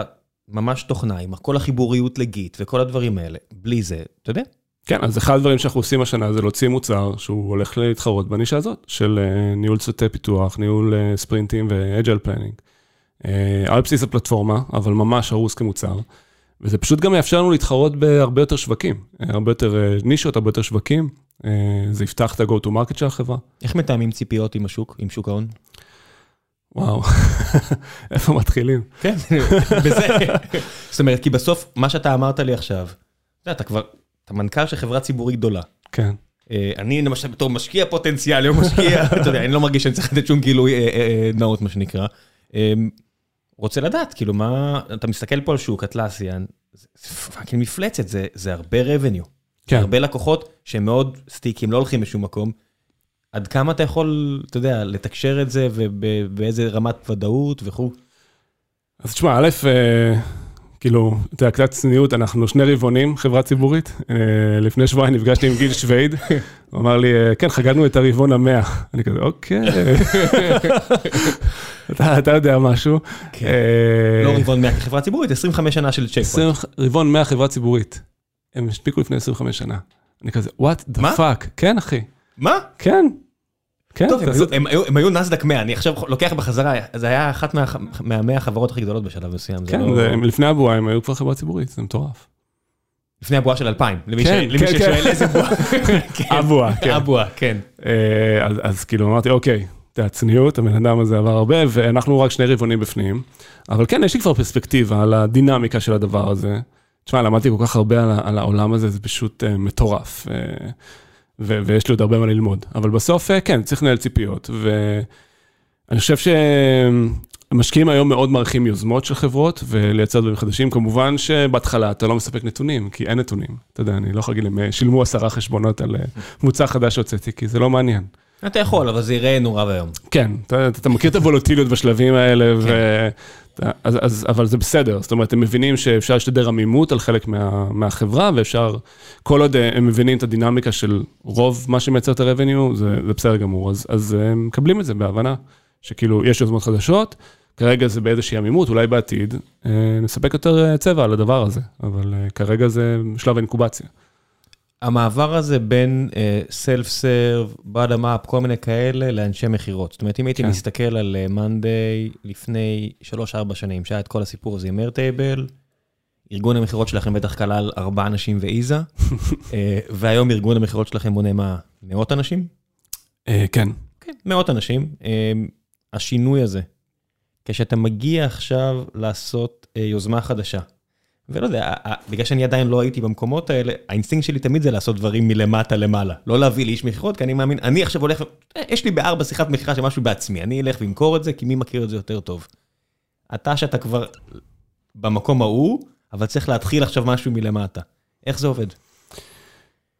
הממש תוכנה, עם כל החיבוריות לגיט וכל הדברים האלה, בלי זה, אתה יודע, כן, אז אחד הדברים שאנחנו עושים השנה זה להוציא מוצר שהוא הולך להתחרות בנישה הזאת, של אה, ניהול צוותי פיתוח, ניהול אה, ספרינטים ו agile planning. על בסיס הפלטפורמה, אבל ממש ארוז כמוצר. וזה פשוט גם יאפשר לנו להתחרות בהרבה יותר שווקים, אה, הרבה יותר אה, נישות, הרבה יותר שווקים. אה, זה יפתח את ה-go to market של החברה. איך מתאמים ציפיות עם השוק, עם שוק ההון? וואו, איפה מתחילים? כן, בזה. זאת אומרת, כי בסוף, מה שאתה אמרת לי עכשיו, אתה כבר, אתה מנכ"ל של חברה ציבורית גדולה. כן. אה, אני למשל בתור משקיע פוטנציאלי, או משקיע, אתה יודע, אני לא מרגיש שאני צריך לתת שום גילוי אה, אה, אה, נאות, מה שנקרא. אה, רוצה לדעת, כאילו, מה, אתה מסתכל פה על שוק, Atlassian, זה fucking מפלצת, זה, זה הרבה revenue. כן. הרבה לקוחות שהם מאוד סטיקיים, לא הולכים לשום מקום. עד כמה אתה יכול, אתה יודע, לתקשר את זה ובאיזה רמת ודאות וכו'. אז תשמע, א', אה, כאילו, אתה יודע, קצת צניעות, אנחנו שני רבעונים, חברה ציבורית. אה, לפני שבועיים נפגשתי עם גיל שווייד, הוא אמר לי, אה, כן, חגגנו את הרבעון המאה. אני כזה, אוקיי. אתה אתה יודע משהו. כן. אה, לא רבעון מהחברה ציבורית, 25 שנה של צ'ק פוינט. 20 רבעון 100 חברה ציבורית. הם השפיקו לפני 25 שנה. אני כזה, what the fuck? כן, אחי. מה? כן. כן, טוב, הם היו- הם היו- הם היו נסדק 100, אני עכשיו לוקח בחזרה, זה היה אחת מה- מהמאה החברות הכי גדולות בשלב מסוים. זה כן, לא- זה- הם לפני הבועה הם היו כבר חברה ציבורית, זה מטורף. לפני הבועה של 2000, למי ש- כן, למי כן, ששואל כן. איזה בועה. כן. הבועה, כן. הבועה, כן. אה, אז, אז כאילו אמרתי, אוקיי, אתה יודע, צניעות, הבן אדם הזה עבר הרבה, ואנחנו רק שני רבעונים בפנים. אבל כן, יש לי כבר פרספקטיבה על הדינמיקה של הדבר הזה. תשמע, למדתי כל כך הרבה על, על העולם הזה, זה פשוט uh, מטורף. ויש לי עוד הרבה מה ללמוד. אבל בסוף, uh, כן, צריך לנהל ציפיות. ואני חושב שמשקיעים היום מאוד מעריכים יוזמות של חברות ולייצר דברים חדשים. כמובן שבהתחלה אתה לא מספק נתונים, כי אין נתונים. אתה יודע, אני לא יכול להגיד להם, שילמו עשרה חשבונות על מוצר חדש שהוצאתי, כי זה לא מעניין. אתה יכול, אבל זה יראה נורא ואיום. כן, אתה, אתה מכיר את הוולוטיליות בשלבים האלה, כן. ו... אז, אז, אבל זה בסדר, זאת אומרת, הם מבינים שאפשר לשתדר עמימות על חלק מה, מהחברה, ואפשר, כל עוד הם מבינים את הדינמיקה של רוב מה שמייצר את ה-revenue, זה, זה בסדר גמור, אז, אז הם מקבלים את זה בהבנה, שכאילו, יש יוזמות חדשות, כרגע זה באיזושהי עמימות, אולי בעתיד אה, נספק יותר צבע על הדבר הזה, אבל אה, כרגע זה שלב האינקובציה. המעבר הזה בין סלף סרב, בוטום אפ, כל מיני כאלה, לאנשי מכירות. זאת אומרת, אם הייתי כן. מסתכל על מאנדיי uh, לפני 3-4 שנים, שהיה את כל הסיפור הזה עם ארטייבל, ארגון המכירות שלכם בטח כלל 4 אנשים ואיזה, uh, והיום ארגון המכירות שלכם מונה מה, מאות אנשים? אה, כן. כן, מאות אנשים. השינוי הזה, כשאתה מגיע עכשיו לעשות יוזמה חדשה, ולא יודע, בגלל שאני עדיין לא הייתי במקומות האלה, האינסטינקט שלי תמיד זה לעשות דברים מלמטה למעלה. לא להביא לאיש מכירות, כי אני מאמין, אני עכשיו הולך, יש לי בארבע שיחת מכירה של משהו בעצמי, אני אלך ואמכור את זה, כי מי מכיר את זה יותר טוב. אתה שאתה כבר במקום ההוא, אבל צריך להתחיל עכשיו משהו מלמטה. איך זה עובד?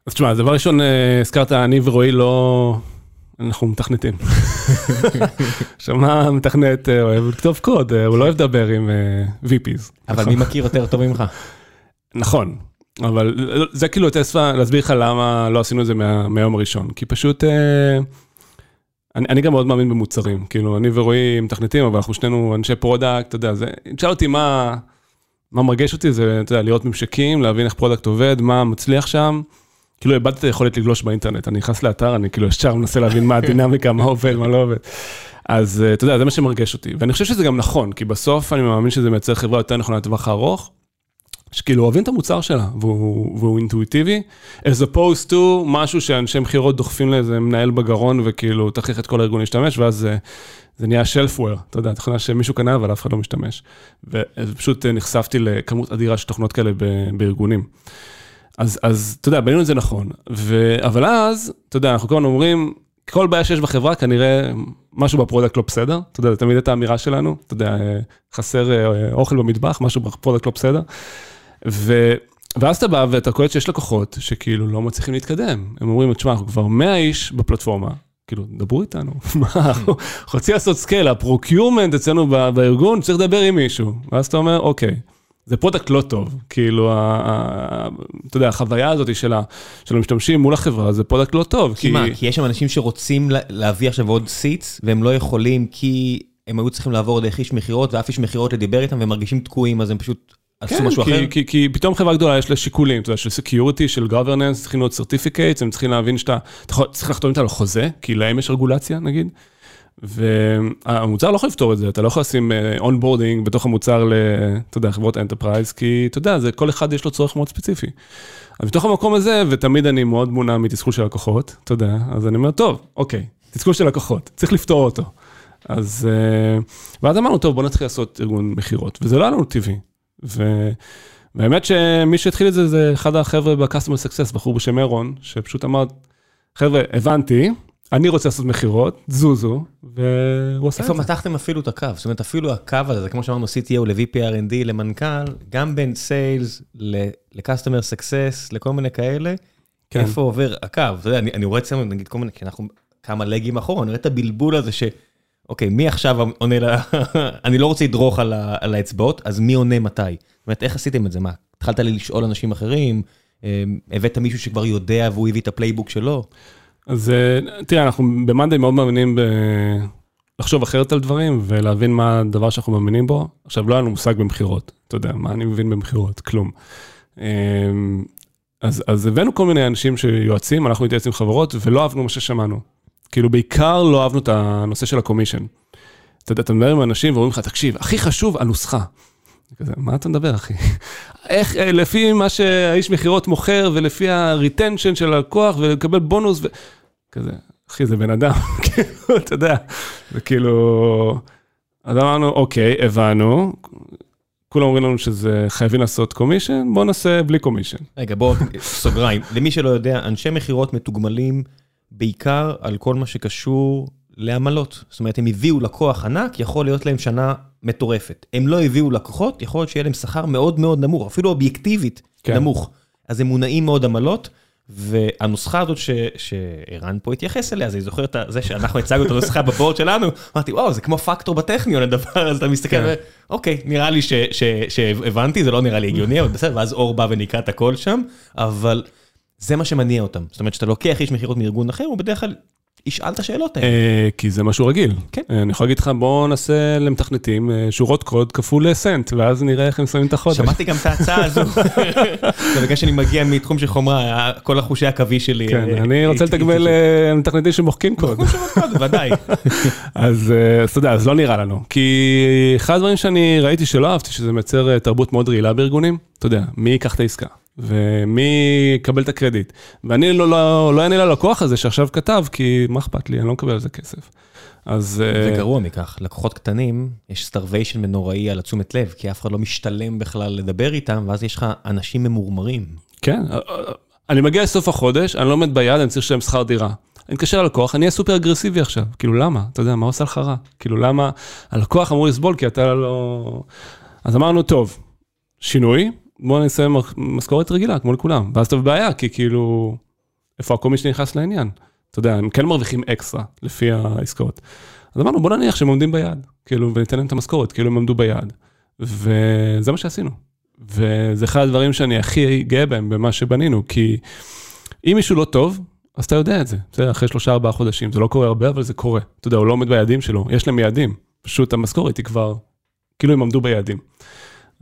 אז תשמע, דבר ראשון, אה, הזכרת, אני ורועי לא... אנחנו מתכנתים. מה מתכנת אה, אוהב לכתוב קוד, אה, הוא לא אוהב לדבר עם אה, VPs. אבל מי מכיר יותר טוב ממך? נכון, אבל זה כאילו יותר להסביר לך למה לא עשינו את זה מהיום הראשון, כי פשוט... אני, אני גם מאוד מאמין במוצרים, כאילו, אני ורועי מתכנתים, אבל אנחנו שנינו אנשי product, אתה יודע, זה, תשאל אותי מה, מה מרגש אותי, זה, אתה יודע, לראות ממשקים, להבין איך product עובד, מה מצליח שם. כאילו איבדתי את היכולת לגלוש באינטרנט, אני נכנס לאתר, אני כאילו ישר מנסה להבין מה הדינמיקה, מה עובד, מה לא עובד. אז אה, אתה יודע, זה מה שמרגש אותי. ואני חושב שזה גם נכון, כי בסוף אני מאמין שזה מייצר חברה יותר נכונה לטווח הארוך, שכאילו אוהבים את המוצר שלה, והוא, והוא אינטואיטיבי, as opposed to משהו שאנשי מכירות דוחפים לאיזה מנהל בגרון, וכאילו תכריח את כל הארגון להשתמש, ואז זה, זה נהיה shelfware, אתה יודע, תוכנה שמישהו קנה אבל אף אחד לא משתמש. ופשוט אה, נחשפתי לכמות אדירה של תוכנות כאלה בארגונים. אז, אז אתה יודע, בנינו את זה נכון. ו... אבל אז, אתה יודע, אנחנו כל הזמן אומרים, כל בעיה שיש בחברה, כנראה משהו ב product לא בסדר. אתה יודע, תמיד את האמירה שלנו, אתה יודע, חסר אה, אוכל במטבח, משהו ב product לא בסדר. ו... ואז אתה בא ואתה קולט שיש לקוחות שכאילו לא מצליחים להתקדם. הם אומרים, תשמע, אנחנו כבר 100 איש בפלטפורמה, כאילו, דברו איתנו, מה, אנחנו רוצים לעשות scale, ה procurement אצלנו בארגון, צריך לדבר עם מישהו. ואז אתה אומר, אוקיי. זה product לא טוב, כאילו, אתה יודע, החוויה הזאת של המשתמשים מול החברה זה product לא טוב. כי מה, כי יש שם אנשים שרוצים להביא עכשיו עוד seats, והם לא יכולים כי הם היו צריכים לעבור דרך איש מכירות, ואף איש מכירות לא דיבר איתם, והם מרגישים תקועים, אז הם פשוט עשו כן, משהו אחר? כן, כי פתאום חברה גדולה יש לה שיקולים, אתה יודע, של security, של governance, צריכים להיות certificates, הם צריכים להבין שאתה, אתה צריך לחתום איתה על חוזה, כי להם יש רגולציה, נגיד. והמוצר לא יכול לפתור את זה, אתה לא יכול לשים onboarding אה, בתוך המוצר ל, אתה יודע, חברות enterprise, כי אתה יודע, זה, כל אחד יש לו צורך מאוד ספציפי. אז בתוך המקום הזה, ותמיד אני מאוד מונע מתסכול של לקוחות, אתה יודע, אז אני אומר, טוב, אוקיי, תסכול של לקוחות, צריך לפתור אותו. אז, אה, ואז אמרנו, טוב, בוא נתחיל לעשות ארגון מכירות, וזה לא היה לנו טבעי. והאמת שמי שהתחיל את זה, זה אחד החבר'ה ב-customer success, בחור בשם אירון, שפשוט אמר, חבר'ה, הבנתי, אני רוצה לעשות מכירות, זוזו, והוא עושה את זה. איפה מתחתם אפילו את הקו? זאת אומרת, אפילו הקו הזה, כמו שאמרנו, CTO ל-VP R&D, למנכ"ל, גם בין סיילס ל-customer success, לכל מיני כאלה, כן. איפה עובר הקו? אתה יודע, אני, אני רואה אצלנו, נגיד, כל מיני, כי אנחנו כמה לגים אחורה, אני רואה את הבלבול הזה ש... אוקיי, מי עכשיו עונה ל... אני לא רוצה לדרוך על, ה... על האצבעות, אז מי עונה מתי? זאת אומרת, איך עשיתם את זה? מה, התחלת לשאול אנשים אחרים? אה, הבאת מישהו שכבר יודע והוא הביא את ה playbook שלו? אז אה, תראה, אנחנו במאנדיי מאוד מאמינים ב... לחשוב אחרת על דברים ולהבין מה הדבר שאנחנו מאמינים בו. עכשיו, לא היה לנו מושג במכירות, אתה יודע, מה אני מבין במכירות? כלום. אמ, אז, אז הבאנו כל מיני אנשים שיועצים, אנחנו מתייעצים עם חברות, ולא אהבנו מה ששמענו. כאילו, בעיקר לא אהבנו את הנושא של ה commission. אתה יודע, אתה מדבר עם אנשים ואומרים לך, תקשיב, הכי חשוב, הנוסחה. כזה, מה אתה מדבר, אחי? איך, אה, לפי מה שהאיש מכירות מוכר, ולפי ה retention של הלקוח, ולקבל בונוס, ו... כזה. אחי, זה בן אדם, כאילו, אתה יודע, זה כאילו... אז אמרנו, אוקיי, הבנו, כולם אומרים לנו שזה חייבים לעשות commission, בואו נעשה בלי commission. רגע, בואו, סוגריים. למי שלא יודע, אנשי מכירות מתוגמלים בעיקר על כל מה שקשור לעמלות. זאת אומרת, הם הביאו לקוח ענק, יכול להיות להם שנה מטורפת. הם לא הביאו לקוחות, יכול להיות שיהיה להם שכר מאוד מאוד נמוך, אפילו אובייקטיבית כן. נמוך. אז הם מונעים מאוד עמלות. והנוסחה הזאת שערן פה התייחס אליה, אז אני זוכר את זה שאנחנו הצגנו את הנוסחה בבורד שלנו, אמרתי, וואו, זה כמו פקטור בטכניון הדבר הזה, אתה מסתכל, כן. אוקיי, נראה לי שהבנתי, זה לא נראה לי הגיוני, אבל בסדר, ואז אור בא וניקה את הכל שם, אבל זה מה שמניע אותם. זאת אומרת, שאתה לוקח איש מכירות מארגון אחר, הוא בדרך כלל ישאל את השאלות האלה. אה, כי זה משהו רגיל. כן. אה, אני יכול להגיד לך, בואו נעשה למתכנתים אה, שורות קוד כפול סנט, ואז נראה איך הם שמים את החודש. שמעתי גם את ההצעה הזו. זה בגלל שאני מגיע מתחום של חומרה, כל החושי העכבי שלי. כן, אני רוצה לתגמל מתכנתים שמוחקים קוד. שורות קוד, ודאי. אז אתה יודע, אז לא נראה לנו. כי אחד הדברים שאני ראיתי שלא אהבתי, שזה מייצר תרבות מאוד רעילה בארגונים, אתה יודע, מי ייקח את העסקה, ומי יקבל את הקרדיט. ואני לא, לא, לא אענה ללקוח הזה שעכשיו כתב, כי מה אכפת לי, אני לא מקבל על זה כסף. אז... אה, וגרוע מכך, לקוחות קטנים, יש starvation נוראי על התשומת לב, כי אף אחד לא משתלם בכלל לדבר איתם, ואז יש לך אנשים ממורמרים. כן, אה, אה, אני מגיע לסוף החודש, אני לא עומד ביעד, אני צריך לשלם שכר דירה. אני מתקשר ללקוח, אני אהיה סופר אגרסיבי עכשיו. כאילו, למה? אתה יודע, מה עושה לך רע? כאילו, למה? הלקוח אמור לסבול כי אתה לא... אז אמרנו, טוב, שינוי, בואו נעשה משכורת רגילה, כמו לכולם. ואז אתה בבעיה, כי כאילו, איפה הכל מי שנכנס לעניין? אתה יודע, הם כן מרוויחים אקסטרה, לפי העסקאות. אז אמרנו, בוא נניח שהם עומדים ביעד, כאילו, וניתן להם את המשכורת, כאילו הם עמדו ביעד. וזה מה שעשינו. וזה אחד הדברים שאני הכי גאה בהם, במה שבנינו, כי אם מישהו לא טוב, אז אתה יודע את זה, בסדר, אחרי שלושה ארבעה חודשים, זה לא קורה הרבה, אבל זה קורה. אתה יודע, הוא לא עומד ביעדים שלו, יש להם יעדים, פשוט המשכורת היא כבר, כאילו הם עמדו ביעדים.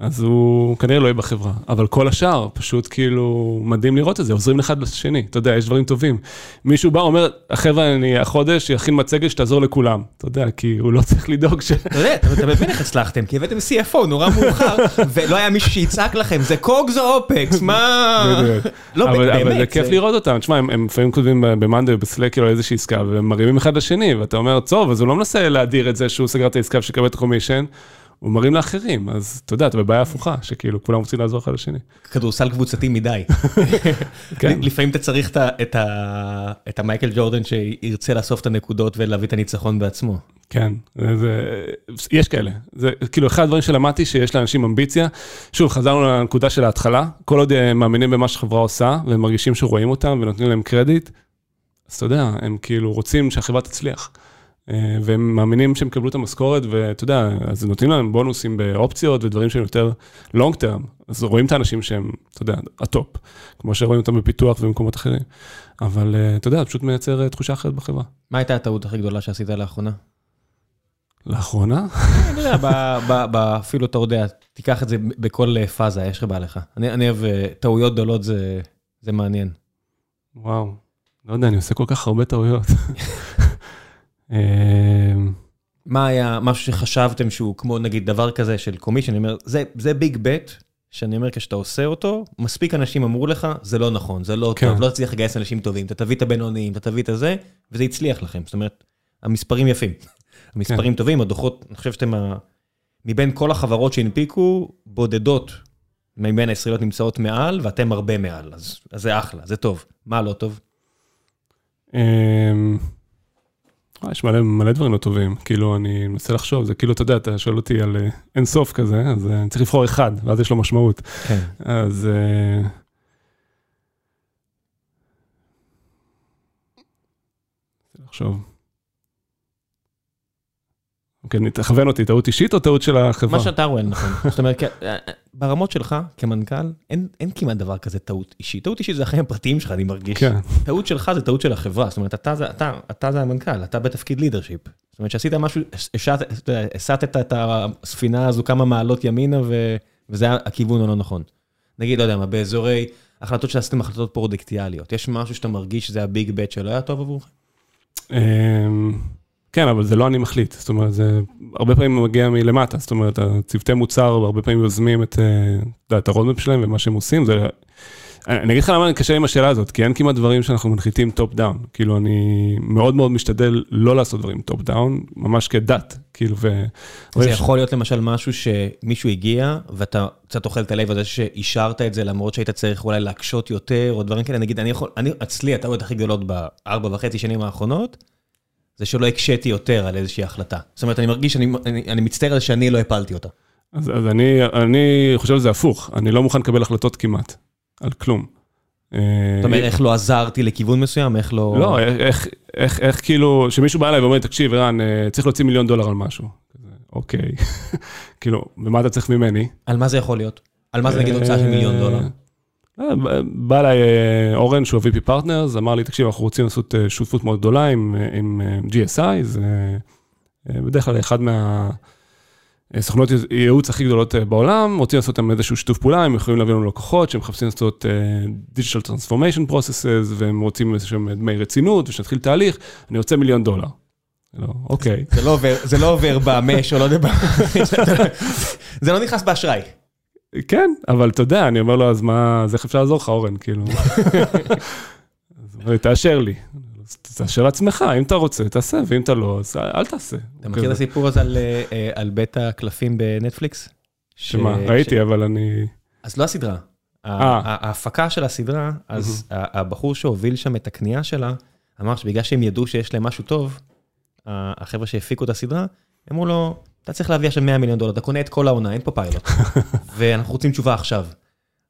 אז הוא כנראה לא יהיה בחברה, אבל כל השאר, פשוט כאילו, מדהים לראות את זה, עוזרים אחד לשני, אתה יודע, יש דברים טובים. מישהו בא, אומר, החבר'ה, אני החודש יכין מצגת שתעזור לכולם, אתה יודע, כי הוא לא צריך לדאוג ש... אתה יודע, אתה מבין איך הצלחתם, כי הבאתם CFO נורא מאוחר, ולא היה מישהו שיצעק לכם, זה קוגס או אופקס, מה... לא, אבל, באמת, אבל זה כיף לראות אותם, תשמע, הם, לפעמים כותבים במאנדי או בסלק כאילו איזושהי עסקה, והם מרימים אחד לשני, ואתה אומר, טוב, אז הוא לא מנסה להדיר את זה שהוא סגר את העסקה ושיקבל את הקומישן, הוא מרים לאחרים, אז אתה יודע, אתה בבעיה הפוכה, שכאילו כולם רוצים לעזור אחד לשני. כדורסל קבוצתי מדי. כן. לפעמים אתה צריך את המייקל ג'ורדן שירצה לאסוף את הנקודות ולהביא את הניצחון בעצמו. כן, זה, זה, יש כאלה. זה כאילו אחד הדברים שלמדתי, שיש לאנשים אמביציה. שוב, חזרנו לנקודה של ההתחלה, כל עוד הם מאמינים במה שחברה עושה, והם מרגישים שרואים אותם ונותנים להם קרדיט, אז אתה יודע, הם כאילו רוצים שהחברה תצליח. אה, והם מאמינים שהם יקבלו את המשכורת, ואתה יודע, אז נותנים להם בונוסים באופציות ודברים שהם יותר long term. אז רואים את האנשים שהם, אתה יודע, ה-top, כמו שרואים אותם בפיתוח ובמקומות אחרים. אבל אה, אתה יודע, זה פשוט מייצר אה, תחושה אחרת בחברה. מה הייתה הטעות הכי גדולה שעשית לאחרונה? לאחרונה? אני יודע, אפילו אתה יודע, תיקח את זה בכל פאזה, יש לך בא לך. אני אוהב טעויות גדולות, זה מעניין. וואו, לא יודע, אני עושה כל כך הרבה טעויות. אמ, מה היה משהו שחשבתם שהוא כמו נגיד דבר כזה של קומישן, אני אומר, זה, זה ביג בט, שאני אומר כשאתה עושה אותו, מספיק אנשים אמרו לך, זה לא נכון, זה לא כן. טוב, לא תצליח לגייס אנשים טובים, אתה תביא את הבינוניים, אתה תביא את הזה, וזה הצליח לכם. זאת אומרת, המספרים יפים. המספרים טובים, הדוחות, אני חושב שאתם, ה- מבין כל החברות שהנפיקו, בודדות מבין הישראליות נמצאות מעל, ואתם הרבה מעל, אז, אז זה אחלה, זה טוב. מה לא טוב? אה, יש מלא, מלא דברים לא טובים, כאילו אני מנסה לחשוב, זה כאילו, אתה יודע, אתה שואל אותי על אה, אין סוף כזה, אז אה, אני צריך לבחור אחד, ואז יש לו משמעות. כן. אז... לחשוב. אוקיי, תכוון אותי, טעות אישית או טעות של החברה? מה שאתה רואה נכון. זאת אומרת, כ- ברמות שלך, כמנכ"ל, אין, אין כמעט דבר כזה טעות אישית. טעות אישית זה החיים הפרטיים שלך, אני מרגיש. כן, טעות שלך זה טעות של החברה. זאת אומרת, אתה זה, אתה, אתה זה המנכ"ל, אתה בתפקיד לידרשיפ. זאת אומרת, שעשית משהו, יודע, הסטת את הספינה הזו כמה מעלות ימינה, ו, וזה הכיוון הלא נכון. נגיד, לא יודע מה, באזורי החלטות שעשיתם החלטות פרודקטיאליות. יש משהו שאתה מרגיש שזה הביג בט שלא היה טוב עבורך? כן, אבל זה לא אני מחליט, זאת אומרת, זה הרבה פעמים מגיע מלמטה, זאת אומרת, הצוותי מוצר הרבה פעמים יוזמים את, אה, יודע, את ה-roadmap שלהם ומה שהם עושים, זה, אני אני אגיד לך למה אני קשה עם השאלה הזאת, כי אין כמעט דברים שאנחנו מנחיתים top down. כאילו, אני מאוד מאוד משתדל לא לעשות דברים top down, ממש כדת, כאילו, ו... זה יכול להיות למשל משהו שמישהו הגיע, ואתה קצת אוכל את הלב על זה שאישרת את זה, למרות שהיית צריך אולי להקשות יותר, או דברים כאלה, נגיד, אני יכול, אני, אצלי הטעויות הכי גדולות בארבע וחצי שנים האחרונות, זה שלא הקשיתי יותר על איזושהי החלטה. זאת אומרת, אני מרגיש שאני אני, אני מצטער על זה שאני לא הפלתי אותה. אז, אז אני, אני חושב שזה הפוך, אני לא מוכן לקבל החלטות כמעט, על כלום. זאת אומרת, איך לא עזרתי לכיוון מסוים, איך לא... לא, איך, איך, איך כאילו, שמישהו בא אליי ואומר, תקשיב, ערן, אה, צריך להוציא מיליון דולר על משהו. אוקיי, כאילו, ומה אתה צריך ממני? על מה זה יכול להיות? על מה זה נגיד הוצאה של מיליון דולר? אה, בא אליי אה, אורן, שהוא ה-VP partners, אמר לי, תקשיב, אנחנו רוצים לעשות שותפות מאוד גדולה עם, עם GSI, זה בדרך כלל אחד מה... סוכנות ייעוץ הכי גדולות בעולם, רוצים לעשות איתם איזשהו שיתוף פעולה, הם יכולים להביא לנו לקוחות שהם מחפשים לעשות digital transformation processes, והם רוצים איזשהם דמי רצינות, ושנתחיל תהליך, אני רוצה מיליון דולר. לא, אוקיי. זה לא עובר במש או לא יודע, זה לא נכנס באשראי. כן, אבל אתה יודע, אני אומר לו, אז מה, אז איך אפשר לעזור לך, אורן, כאילו. תאשר לי. תאשר לעצמך, אם אתה רוצה, תעשה, ואם אתה לא, אז אל תעשה. אתה מכיר את הסיפור הזה על בית הקלפים בנטפליקס? שמה, ראיתי, אבל אני... אז לא הסדרה. ההפקה של הסדרה, אז הבחור שהוביל שם את הקנייה שלה, אמר שבגלל שהם ידעו שיש להם משהו טוב, החבר'ה שהפיקו את הסדרה, אמרו לו, אתה צריך להביא עכשיו 100 מיליון דולר, אתה קונה את כל העונה, אין פה פיילוט. ואנחנו רוצים תשובה עכשיו.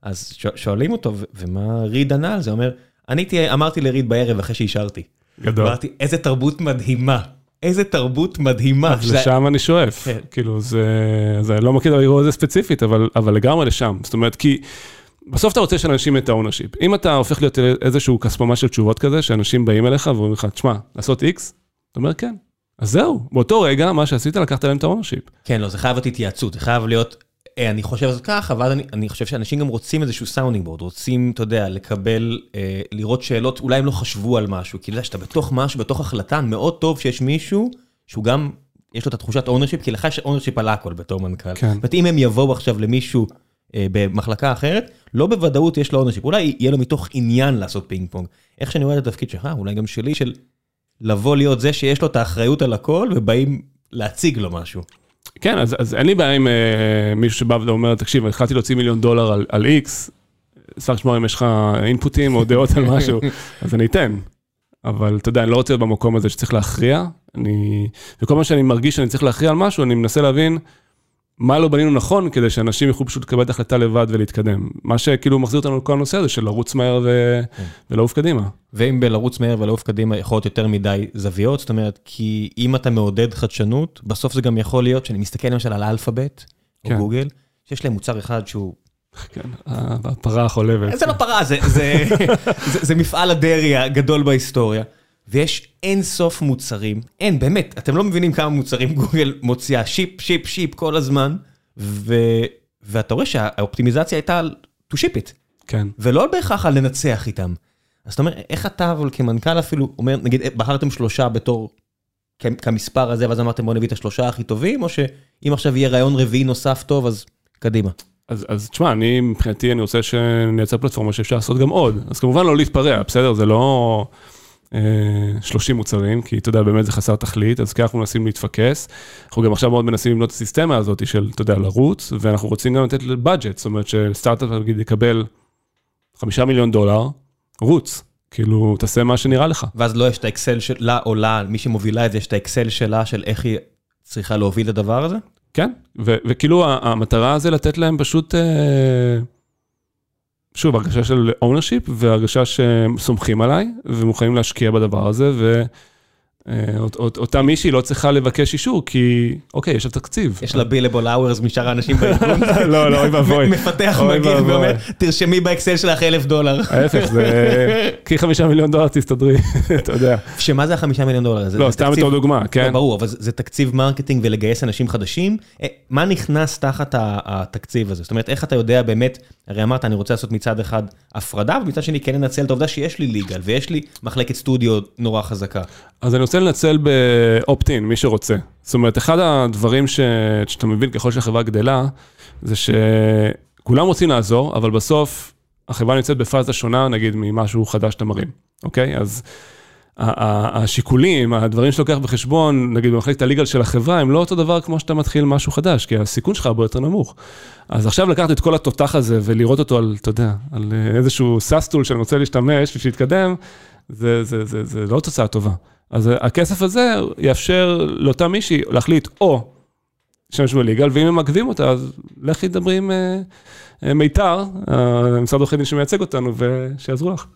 אז שואלים אותו, ומה ריד ענה על זה? אומר, אני אמרתי לריד בערב אחרי שאישרתי. גדול. אמרתי, איזה תרבות מדהימה. איזה תרבות מדהימה. אז לשם אני שואף. כן. כאילו, זה, זה לא מכיר את האירוע הזה ספציפית, אבל, אבל לגמרי לשם. זאת אומרת, כי בסוף אתה רוצה שאנשים את ה-ownership. אם אתה הופך להיות איזשהו כספומט של תשובות כזה, שאנשים באים אליך ואומרים לך, תשמע, לעשות איקס, אתה אומר כן. אז זהו, באותו רגע, מה שעשית, לקחת להם את ה-ownership. כן, לא, זה חייב להיות התייעצות, זה חייב להיות, אה, אני חושב על זה ככה, אבל אני, אני חושב שאנשים גם רוצים איזשהו sounding board, רוצים, אתה יודע, לקבל, אה, לראות שאלות, אולי הם לא חשבו על משהו, כי אתה יודע, שאתה בתוך משהו, בתוך החלטה, מאוד טוב שיש מישהו שהוא גם, יש לו את התחושת ownership, כי לך יש ownership על הכל בתור מנכ"ל. כן. זאת אומרת, אם הם יבואו עכשיו למישהו אה, במחלקה אחרת, לא בוודאות יש לו ownership, אולי יהיה לו מתוך עניין לעשות פינג פונג. איך שאני רואה את התפקיד שלך, אולי גם שלי, של לבוא להיות זה שיש לו את האחריות על הכל, ובאים להציג לו משהו. כן, אז, אז אין לי בעיה עם אה, מישהו שבא ואומר, תקשיב, התחלתי להוציא מיליון דולר על, על X, צריך לשמוע אם יש לך אינפוטים או דעות על משהו, אז אני אתן. אבל אתה יודע, אני לא רוצה להיות במקום הזה שצריך להכריע, אני... וכל מה שאני מרגיש שאני צריך להכריע על משהו, אני מנסה להבין מה לא בנינו נכון, כדי שאנשים יוכלו פשוט לקבל את ההחלטה לבד ולהתקדם. מה שכאילו מחזיר אותנו לכל הנושא הזה של לרוץ מהר ו... ולעוף קדימה. ואם בלרוץ מהר ולעוף קדימה יכול להיות יותר מדי זוויות, זאת אומרת, כי אם אתה מעודד חדשנות, בסוף זה גם יכול להיות, שאני מסתכל למשל על אלפאבית, או כן. גוגל, שיש להם מוצר אחד שהוא... כן, הפרה החולבת. זה לא פרה, זה, זה, זה, זה מפעל הדרעי הגדול בהיסטוריה. ויש אין סוף מוצרים, אין, באמת, אתם לא מבינים כמה מוצרים גוגל מוציאה, שיפ, שיפ, שיפ כל הזמן, ו... ואתה רואה שהאופטימיזציה הייתה על to ship it, כן. ולא בהכרח על לנצח איתם. אז אתה אומר, איך אתה אבל כמנכ"ל אפילו אומר, נגיד, בחרתם שלושה בתור כ- כמספר הזה, ואז אמרתם בוא נביא את השלושה הכי טובים, או שאם עכשיו יהיה רעיון רביעי נוסף טוב, אז קדימה. אז, אז תשמע, אני מבחינתי, אני רוצה שנייצר פלטפורמה שאפשר לעשות גם עוד. אז כמובן לא להתפרע, בסדר? זה לא 30 מוצרים, כי אתה יודע, באמת זה חסר תכלית, אז ככה אנחנו מנסים להתפקס. אנחנו גם עכשיו מאוד מנסים לבנות את הסיסטמה הזאת של, אתה יודע, לרוץ, ואנחנו רוצים גם לתת בדג'ט, זאת אומרת שסטארט-אפ נגיד יקבל חמישה מיליון דולר, רוץ. כאילו, תעשה מה שנראה לך. ואז לא יש את האקסל שלה או לה, מי שמובילה את זה, יש את האקסל שלה של איך היא צריכה להוביל את הדבר הזה? כן, וכאילו המטרה זה לתת להם פשוט, אה, שוב, הרגשה של ownership והרגשה שהם סומכים עליי ומוכנים להשקיע בדבר הזה, ואותה מישהי לא צריכה לבקש אישור, כי אוקיי, יש לה תקציב. יש לה בילבול אאוורס משאר האנשים בארגון. לא, לא, אוי ואבוי. מפתח ואבוי. ואומר, תרשמי באקסל שלך אלף דולר. ההפך, זה... קחי חמישה מיליון דולר, תסתדרי, אתה יודע. שמה זה החמישה מיליון דולר? לא, סתם בתור דוגמה, לא, כן? ברור, אבל זה תקציב marketing ולגייס אנשים חדשים. אה, מה נכנס תחת התקציב הזה? זאת אומרת, איך אתה יודע באמת, הרי אמרת, אני רוצה לעשות מצד אחד הפרדה, ומצד שני כן לנצל את העובדה שיש לי legal, ויש לי מחלקת סטודיו נורא חזקה. אז אני רוצה לנצל ב-opt-in, מי שרוצה. זאת אומרת, אחד הדברים ש... שאתה מבין ככל שהחברה גדלה, זה שכולם רוצים לעזור, אבל בסוף החברה נמצאת בפאזה שונה, נגיד, ממשהו חדש שאתה מרים, אוקיי? אז השיקולים, הדברים שאתה לוקח בחשבון, נגיד במחלקת ה-legal של החברה, הם לא אותו דבר כמו שאתה מתחיל משהו חדש, כי הסיכון שלך הרבה יותר נמוך. אז עכשיו לקחת את כל התותח הזה ולראות אותו על, אתה יודע, על איזשהו SaaS tool שאני רוצה להשתמש בשביל להתקדם, זה, זה, זה, זה לא תוצאה טובה. אז הכסף הזה יאפשר לאותה מישהי להחליט או להשתמש ב-legal, ואם הם מעכבים אותה, אז לכי דברי עם אה, אה, מיתר, אה, משרד עורכי דין שמייצג אותנו, ושיעזרו לך.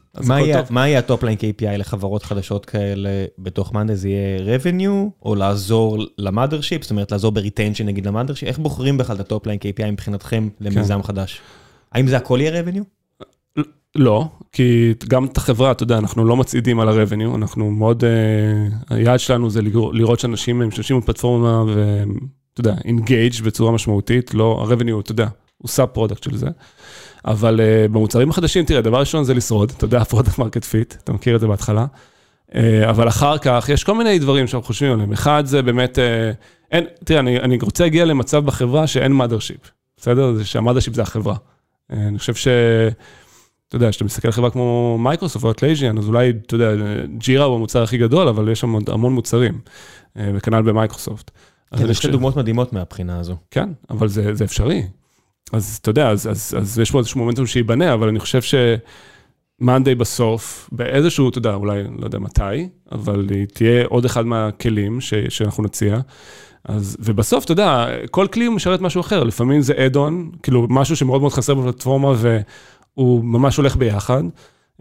מה יהיה ה-top line KPI לחברות חדשות כאלה בתוך מאנדיי? זה יהיה revenue, או לעזור ל-mothership, זאת אומרת לעזור ב-retention נגיד ל-mothership? איך בוחרים בכלל את ה-top line KPI מבחינתכם למיזם כן. חדש? האם זה הכל יהיה revenue? לא, כי גם את החברה, אתה יודע, אנחנו לא מצעידים על ה-revenue, אנחנו מאוד, היעד שלנו זה לראות שאנשים משתמשים בפלטפורמה ואתה יודע, engage בצורה משמעותית, לא, ה-revenue, אתה יודע, הוא sub product של זה. אבל אה, במוצרים החדשים, תראה, דבר ראשון זה לשרוד, אתה יודע, product market fit, אתה מכיר את זה בהתחלה. אה, אבל אחר כך, יש כל מיני דברים שאנחנו חושבים עליהם. אחד זה באמת, אה, אין, תראה, אני, אני רוצה להגיע למצב בחברה שאין mothership, בסדר? זה שה-mothership זה החברה. אה, אני חושב ש... אתה יודע, כשאתה מסתכל על חברה כמו מייקרוסופט או Atlassian, אז אולי, אתה יודע, ג'ירה הוא המוצר הכי גדול, אבל יש שם המון מוצרים, וכנ"ל במייקרוסופט. כן, יש שתי דוגמאות מדהימות מהבחינה הזו. כן, אבל זה, זה אפשרי. אז אתה יודע, אז, אז, אז יש פה איזשהו מומנטום שייבנה, אבל אני חושב שמאנדיי בסוף, באיזשהו, אתה יודע, אולי, לא יודע מתי, אבל היא תהיה עוד אחד מהכלים ש, שאנחנו נציע. אז, ובסוף, אתה יודע, כל כלי משרת משהו אחר, לפעמים זה add-on, כאילו משהו שמאוד מאוד חסר בפלטפורמה והוא ממש הולך ביחד,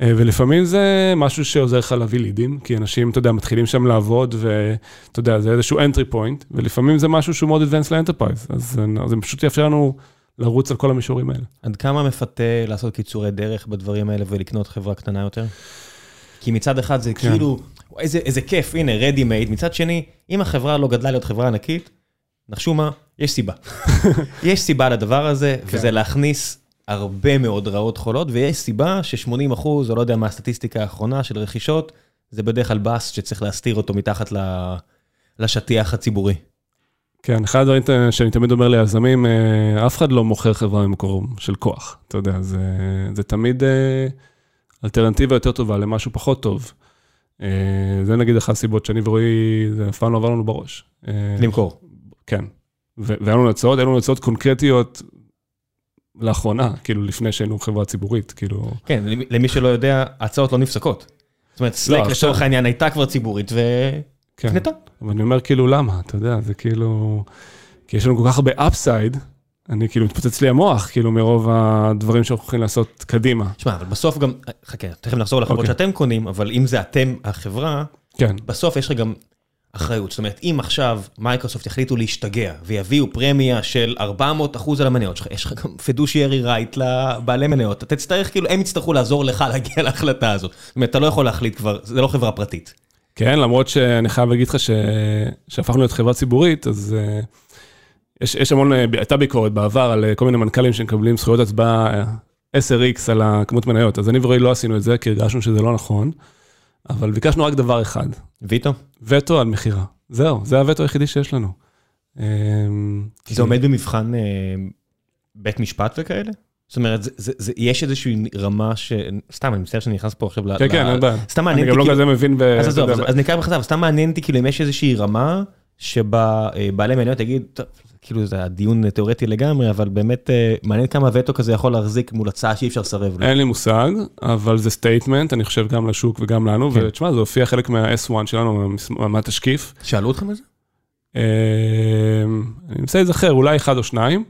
אה, ולפעמים זה משהו שעוזר לך להביא לידים, כי אנשים, אתה יודע, מתחילים שם לעבוד, ואתה יודע, זה איזשהו entry point, ולפעמים זה משהו שהוא מאוד advanced ל-enterprise, אז זה פשוט יאפשר לנו לרוץ על כל המישורים האלה. עד כמה מפתה לעשות קיצורי דרך בדברים האלה ולקנות חברה קטנה יותר? כי מצד אחד זה כן. כאילו, איזה, איזה כיף, הנה, ready made, מצד שני, אם החברה לא גדלה להיות חברה ענקית, נחשו מה, יש סיבה. יש סיבה לדבר הזה, כן. וזה להכניס הרבה מאוד רעות חולות, ויש סיבה ש-80 אחוז, או לא יודע מה הסטטיסטיקה האחרונה של רכישות, זה בדרך כלל באס שצריך להסתיר אותו מתחת לשטיח הציבורי. כן, אחד הדברים שאני תמיד אומר ליזמים, אה, אף אחד לא מוכר חברה ממקור של כוח, אתה יודע, זה, זה תמיד אה, אלטרנטיבה יותר טובה למשהו פחות טוב. אה, זה נגיד אחת הסיבות שאני ורועי, זה אף פעם לא עבר לנו בראש. למכור. כן, והיו לנו הצעות, היו לנו הצעות קונקרטיות לאחרונה, כאילו לפני שהיינו חברה ציבורית, כאילו... כן, למי שלא יודע, הצעות לא נפסקות. זאת אומרת, סלק לא, לצורך העניין הייתה כבר ציבורית ו... כן. קנתה. אבל אני אומר כאילו למה, אתה יודע, זה כאילו... כי יש לנו כל כך הרבה אפסייד, אני כאילו מתפוצץ לי המוח, כאילו מרוב הדברים שאנחנו הולכים לעשות קדימה. שמע, אבל בסוף גם, חכה, תכף נחזור לחברות okay. אוקיי. שאתם קונים, אבל אם זה אתם החברה, כן. בסוף יש לך גם אחריות. זאת אומרת, אם עכשיו מייקרוסופט יחליטו להשתגע ויביאו פרמיה של 400 אחוז על המניות שלך, יש לך גם fiduciary right לבעלי מניות, אתה תצטרך, כאילו, הם יצטרכו לעזור לך להגיע להחלטה הזאת. זאת אומרת, אתה לא יכול להחליט כבר, זה לא חברה פרטית. כן, למרות שאני חייב להגיד לך שהפכנו להיות חברה ציבורית, אז uh, יש, יש המון, uh, הייתה ביקורת בעבר על uh, כל מיני מנכ"לים שמקבלים זכויות הצבעה 10x על הכמות מניות, אז אני ורועי לא עשינו את זה, כי הרגשנו שזה לא נכון, אבל ביקשנו רק דבר אחד. ויטו? וטו על מכירה. זהו, זה הווטו היחידי שיש לנו. זה עומד במבחן בית משפט וכאלה? זאת אומרת, זה, זה, זה, יש איזושהי רמה ש... סתם, אני מצטער שאני נכנס פה עכשיו ל... כן, כן, אין בעיה. סתם מעניין אותי... אני גם לא כזה מבין ב... אז עזוב, אז נקרא בכתב, סתם מעניין אותי, כאילו, אם יש איזושהי רמה שבה אה, בעלי מניות יגיד, כאילו זה הדיון תיאורטי לגמרי, אבל באמת אה, מעניין כמה וטו כזה יכול להחזיק מול הצעה שאי אפשר לסרב לו. אין לי מושג, אבל זה statement, אני חושב גם לשוק וגם לנו, כן. ותשמע, זה הופיע חלק מה-S1 שלנו, מהתשקיף. שאלו אותכם על זה? אה, אני מנסה להיזכר, אולי אחד או שניים.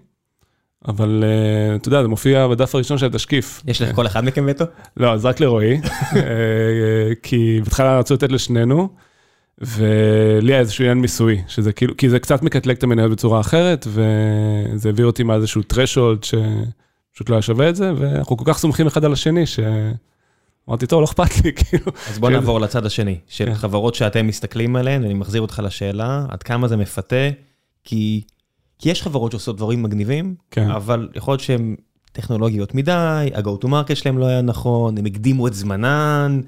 אבל uh, אתה יודע, זה מופיע בדף הראשון של התשקיף. יש לך כל אחד מכם וטו? לא, אז רק לרועי, כי בהתחלה רצו לתת לשנינו, ולי היה איזשהו עניין מיסוי, שזה כאילו, כי זה קצת מקטלג את המנהל בצורה אחרת, וזה הביא אותי מאיזשהו threshold שפשוט לא היה שווה את זה, ואנחנו כל כך סומכים אחד על השני, ש... אמרתי, טוב, לא אכפת לי, כאילו. אז בוא נעבור לצד השני, של כן. חברות שאתם מסתכלים עליהן, ואני מחזיר אותך לשאלה, עד כמה זה מפתה, כי כי יש חברות שעושות דברים מגניבים, כן. אבל יכול להיות שהן טכנולוגיות מדי, ה-go to market שלהם לא היה נכון, הם הקדימו את זמנן,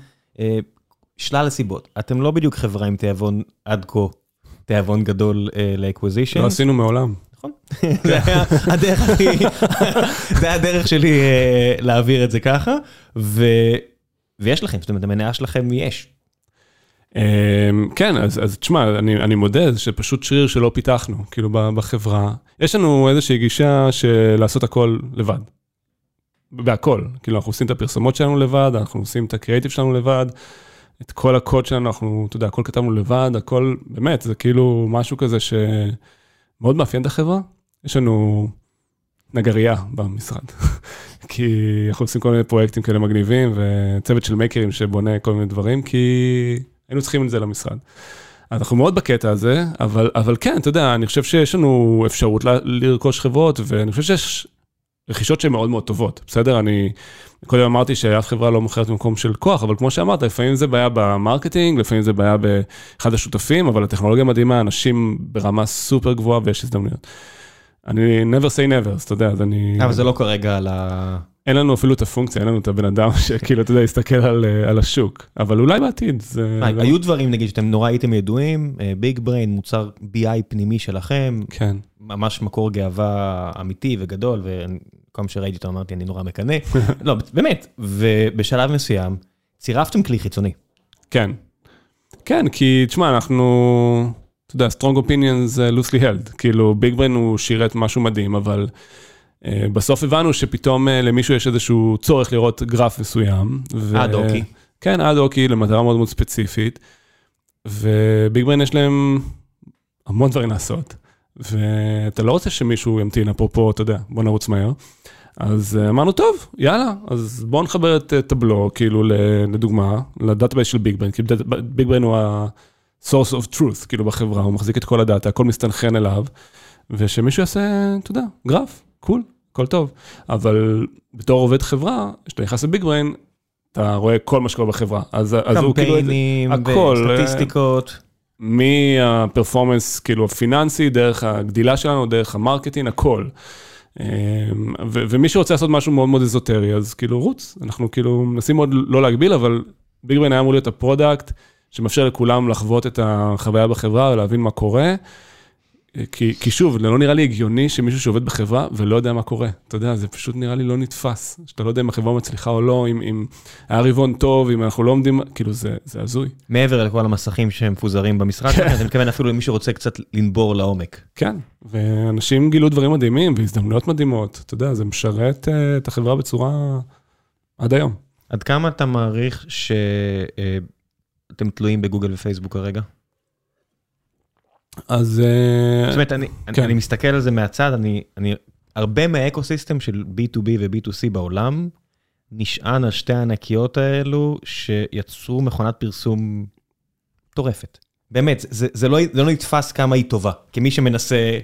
שלל הסיבות. אתם לא בדיוק חברה עם תיאבון עד כה, תיאבון גדול אה, ל acquisition. לא עשינו מעולם. נכון. זה היה הדרך הכי, זה היה הדרך שלי אה, להעביר את זה ככה, ויש לכם, זאת אומרת, המניה שלכם יש. אמ, כן, אז, אז תשמע, אני, אני מודה שפשוט שריר שלא פיתחנו, כאילו בחברה. יש לנו איזושהי גישה של לעשות הכל לבד. בהכל, כאילו אנחנו עושים את הפרסומות שלנו לבד, אנחנו עושים את הקריאיטיב שלנו לבד, את כל הקוד שלנו, אנחנו, אתה יודע, הכל כתבנו לבד, הכל, באמת, זה כאילו משהו כזה שמאוד מאפיין את החברה. יש לנו נגרייה במשרד, כי אנחנו עושים כל מיני פרויקטים כאלה מגניבים, וצוות של מייקרים שבונה כל מיני דברים, כי היינו צריכים את זה למשרד. אנחנו מאוד בקטע הזה, אבל, אבל כן, אתה יודע, אני חושב שיש לנו אפשרות ל- לרכוש חברות, ואני חושב שיש רכישות שהן מאוד מאוד טובות, בסדר? אני קודם אמרתי שאף חברה לא מוכרת במקום של כוח, אבל כמו שאמרת, לפעמים זה בעיה ב marketing, לפעמים זה בעיה באחד השותפים, אבל הטכנולוגיה מדהימה, אנשים ברמה סופר גבוהה ויש הזדמנויות. אני never say never, אז אתה יודע, אז אני... אבל זה לא כרגע על ה... אין לנו אפילו את הפונקציה, אין לנו את הבן אדם שכאילו, אתה יודע, יסתכל על, אה, על השוק, אבל אולי בעתיד. זה... אה, היו דברים, נגיד, שאתם נורא הייתם ידועים, ביג בריין, מוצר BI פנימי שלכם, כן. ממש מקור גאווה אמיתי וגדול, וכל פעם שראיתי אותו אמרתי, אני נורא מקנא. לא, באמת, ובשלב מסוים, צירפתם כלי חיצוני. כן. כן, כי, תשמע, אנחנו, אתה יודע, strong opinions uh, loosely held, כאילו, ביג בריין הוא שירת משהו מדהים, אבל... Uh, בסוף הבנו שפתאום uh, למישהו יש איזשהו צורך לראות גרף מסוים. ו... אד הוקי. כן, אד הוקי למטרה מאוד מאוד ספציפית. ו Big Brain יש להם המון דברים לעשות. ואתה לא רוצה שמישהו ימתין, אפרופו, אתה יודע, בוא נרוץ מהר. אז uh, אמרנו, טוב, יאללה, אז בואו נחבר את Tableau, כאילו, לדוגמה, ל database של Big Brain, כי Big Brain הוא ה-source of truth, כאילו, בחברה, הוא מחזיק את כל הדאטה, הכל מסתנכרן אליו, ושמישהו יעשה, אתה יודע, גרף, cool, הכל טוב. אבל בתור עובד חברה, כשאתה נכנס ל Big Brain, אתה רואה כל מה שקורה בחברה. אז, אז הוא כאילו... קמפיינים, הכל, סטטיסטיקות. מה performance, כאילו, הפיננסי, דרך הגדילה שלנו, דרך ה marketing, הכל. ו- ומי שרוצה לעשות משהו מאוד מאוד אזוטרי, אז כאילו רוץ, אנחנו כאילו מנסים מאוד לא להגביל, אבל Big Brain היה אמור להיות ה product שמאפשר לכולם לחוות את החוויה בחברה ולהבין מה קורה. כי, כי שוב, זה לא נראה לי הגיוני שמישהו שעובד בחברה ולא יודע מה קורה. אתה יודע, זה פשוט נראה לי לא נתפס. שאתה לא יודע אם החברה מצליחה או לא, אם, אם היה רבעון טוב, אם אנחנו לא עומדים, כאילו זה, זה הזוי. מעבר לכל המסכים שמפוזרים במשרד, כן. אני מתכוון אפילו למי שרוצה קצת לנבור לעומק. כן, ואנשים גילו דברים מדהימים והזדמנויות מדהימות. אתה יודע, זה משרת uh, את החברה בצורה עד היום. עד כמה אתה מעריך שאתם תלויים בגוגל ופייסבוק כרגע? אז... זאת אומרת, אני, כן. אני מסתכל על זה מהצד, אני, אני, הרבה מהאקוסיסטם של B2B ו-B2C בעולם, נשען על שתי הענקיות האלו שיצרו מכונת פרסום מטורפת. באמת, זה, זה, לא, זה לא נתפס כמה היא טובה. כמי שמנסה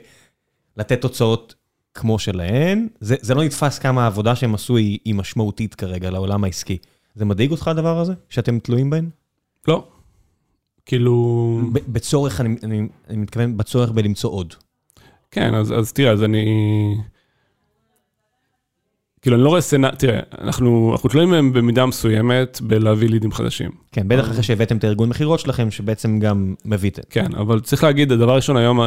לתת תוצאות כמו שלהן, זה, זה לא נתפס כמה העבודה שהם עשו היא, היא משמעותית כרגע לעולם העסקי. זה מדאיג אותך הדבר הזה, שאתם תלויים בהן? לא. כאילו... בצורך, אני, אני, אני מתכוון בצורך בלמצוא עוד. כן, אז, אז תראה, אז אני... כאילו, אני לא רואה סצנה, תראה, אנחנו, אנחנו תלויים מהם במידה מסוימת בלהביא לידים חדשים. כן, בטח אחרי שהבאתם את הארגון מכירות שלכם, שבעצם גם מביתם. כן, אבל צריך להגיד, הדבר ראשון, היום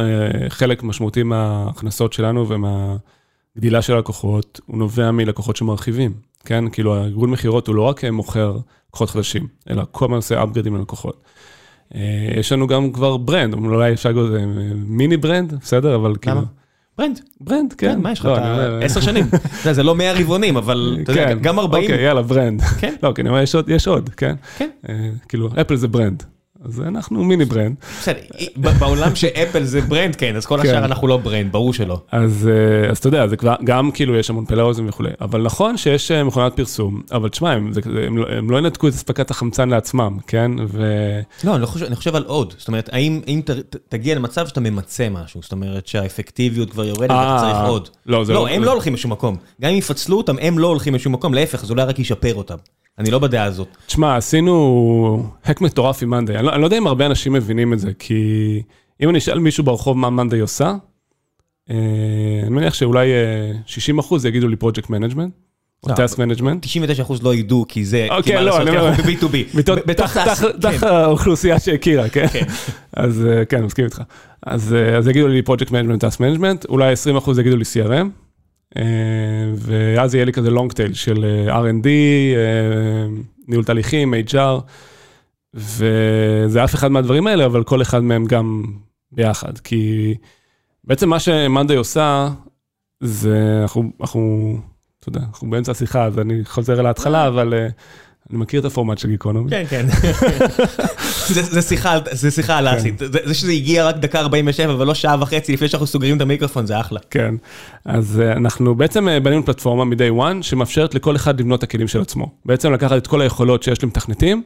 חלק משמעותי מההכנסות שלנו ומהגדילה של הלקוחות, הוא נובע מלקוחות שמרחיבים. כן, כאילו, הארגון מכירות הוא לא רק מוכר לקוחות חדשים, אלא כל הזמן עושה אפגרדים ללקוחות. יש לנו גם כבר brand, אולי אפשר לקרוא לזה מיני brand, בסדר? אבל כאילו... ברנד. ברנד, כן. מה יש לך? לא, עשר שנים. זה לא מאה רבעונים, אבל אתה יודע, גם ארבעים. אוקיי, יאללה, ברנד. כן. לא, כי אני אומר, יש עוד, כן? כן. כאילו, אפל זה brand. אז אנחנו מיני brand. בסדר, בעולם שאפל זה brand, כן, אז כל השאר אנחנו לא brand, ברור שלא. אז אתה יודע, זה כבר, גם כאילו יש המון פלאוזים וכולי, אבל נכון שיש מכונת פרסום, אבל תשמע, הם לא ינתקו את אספקת החמצן לעצמם, כן? לא, אני חושב על עוד, זאת אומרת, האם תגיע למצב שאתה ממצה משהו, זאת אומרת שהאפקטיביות כבר יורדת ואתה צריך עוד. לא, הם לא הולכים לשום מקום. גם אם יפצלו אותם, הם לא הולכים לשום מקום, להפך, זה אולי רק ישפר אותם. אני לא בדעה הזאת. תשמע, עשינו hack מטורף עם מאנדיי. אני, לא, אני לא יודע אם הרבה אנשים מבינים את זה, כי אם אני אשאל מישהו ברחוב מה monday עושה, אה, אני מניח שאולי 60 אחוז יגידו לי project management, או task management. 99% לא ידעו, כי זה, אוקיי, כי מה לא, לעשות, אנחנו ב-B2B. מתוך- ב- בתוך כן. האוכלוסייה שהכירה, כן? כן. אז אה, כן, מסכים איתך. אז אה, יגידו לי project management, task management, אולי 20% יגידו לי CRM, אה, ואז יהיה לי כזה long tail של אה, R&D, אה, ניהול תהליכים, HR, וזה אף אחד מהדברים האלה, אבל כל אחד מהם גם ביחד, כי בעצם מה שמאנדיי עושה, זה אנחנו, אנחנו, אתה יודע, אנחנו באמצע השיחה, אז אני חוזר אל ההתחלה, אבל אה, אני מכיר את הפורמט של גיקונומי. כן, כן. זה- שיחה- זה שיחה אלאסית. זה זה שזה הגיע רק דקה 47 ולא שעה וחצי לפני שאנחנו סוגרים את המיקרופון, זה אחלה. כן, אז אה, אנחנו בעצם אה, בנינו פלטפורמה מ-day one שמאפשרת לכל אחד לבנות את הכלים של עצמו. בעצם לקחת את כל היכולות שיש למתכנתים,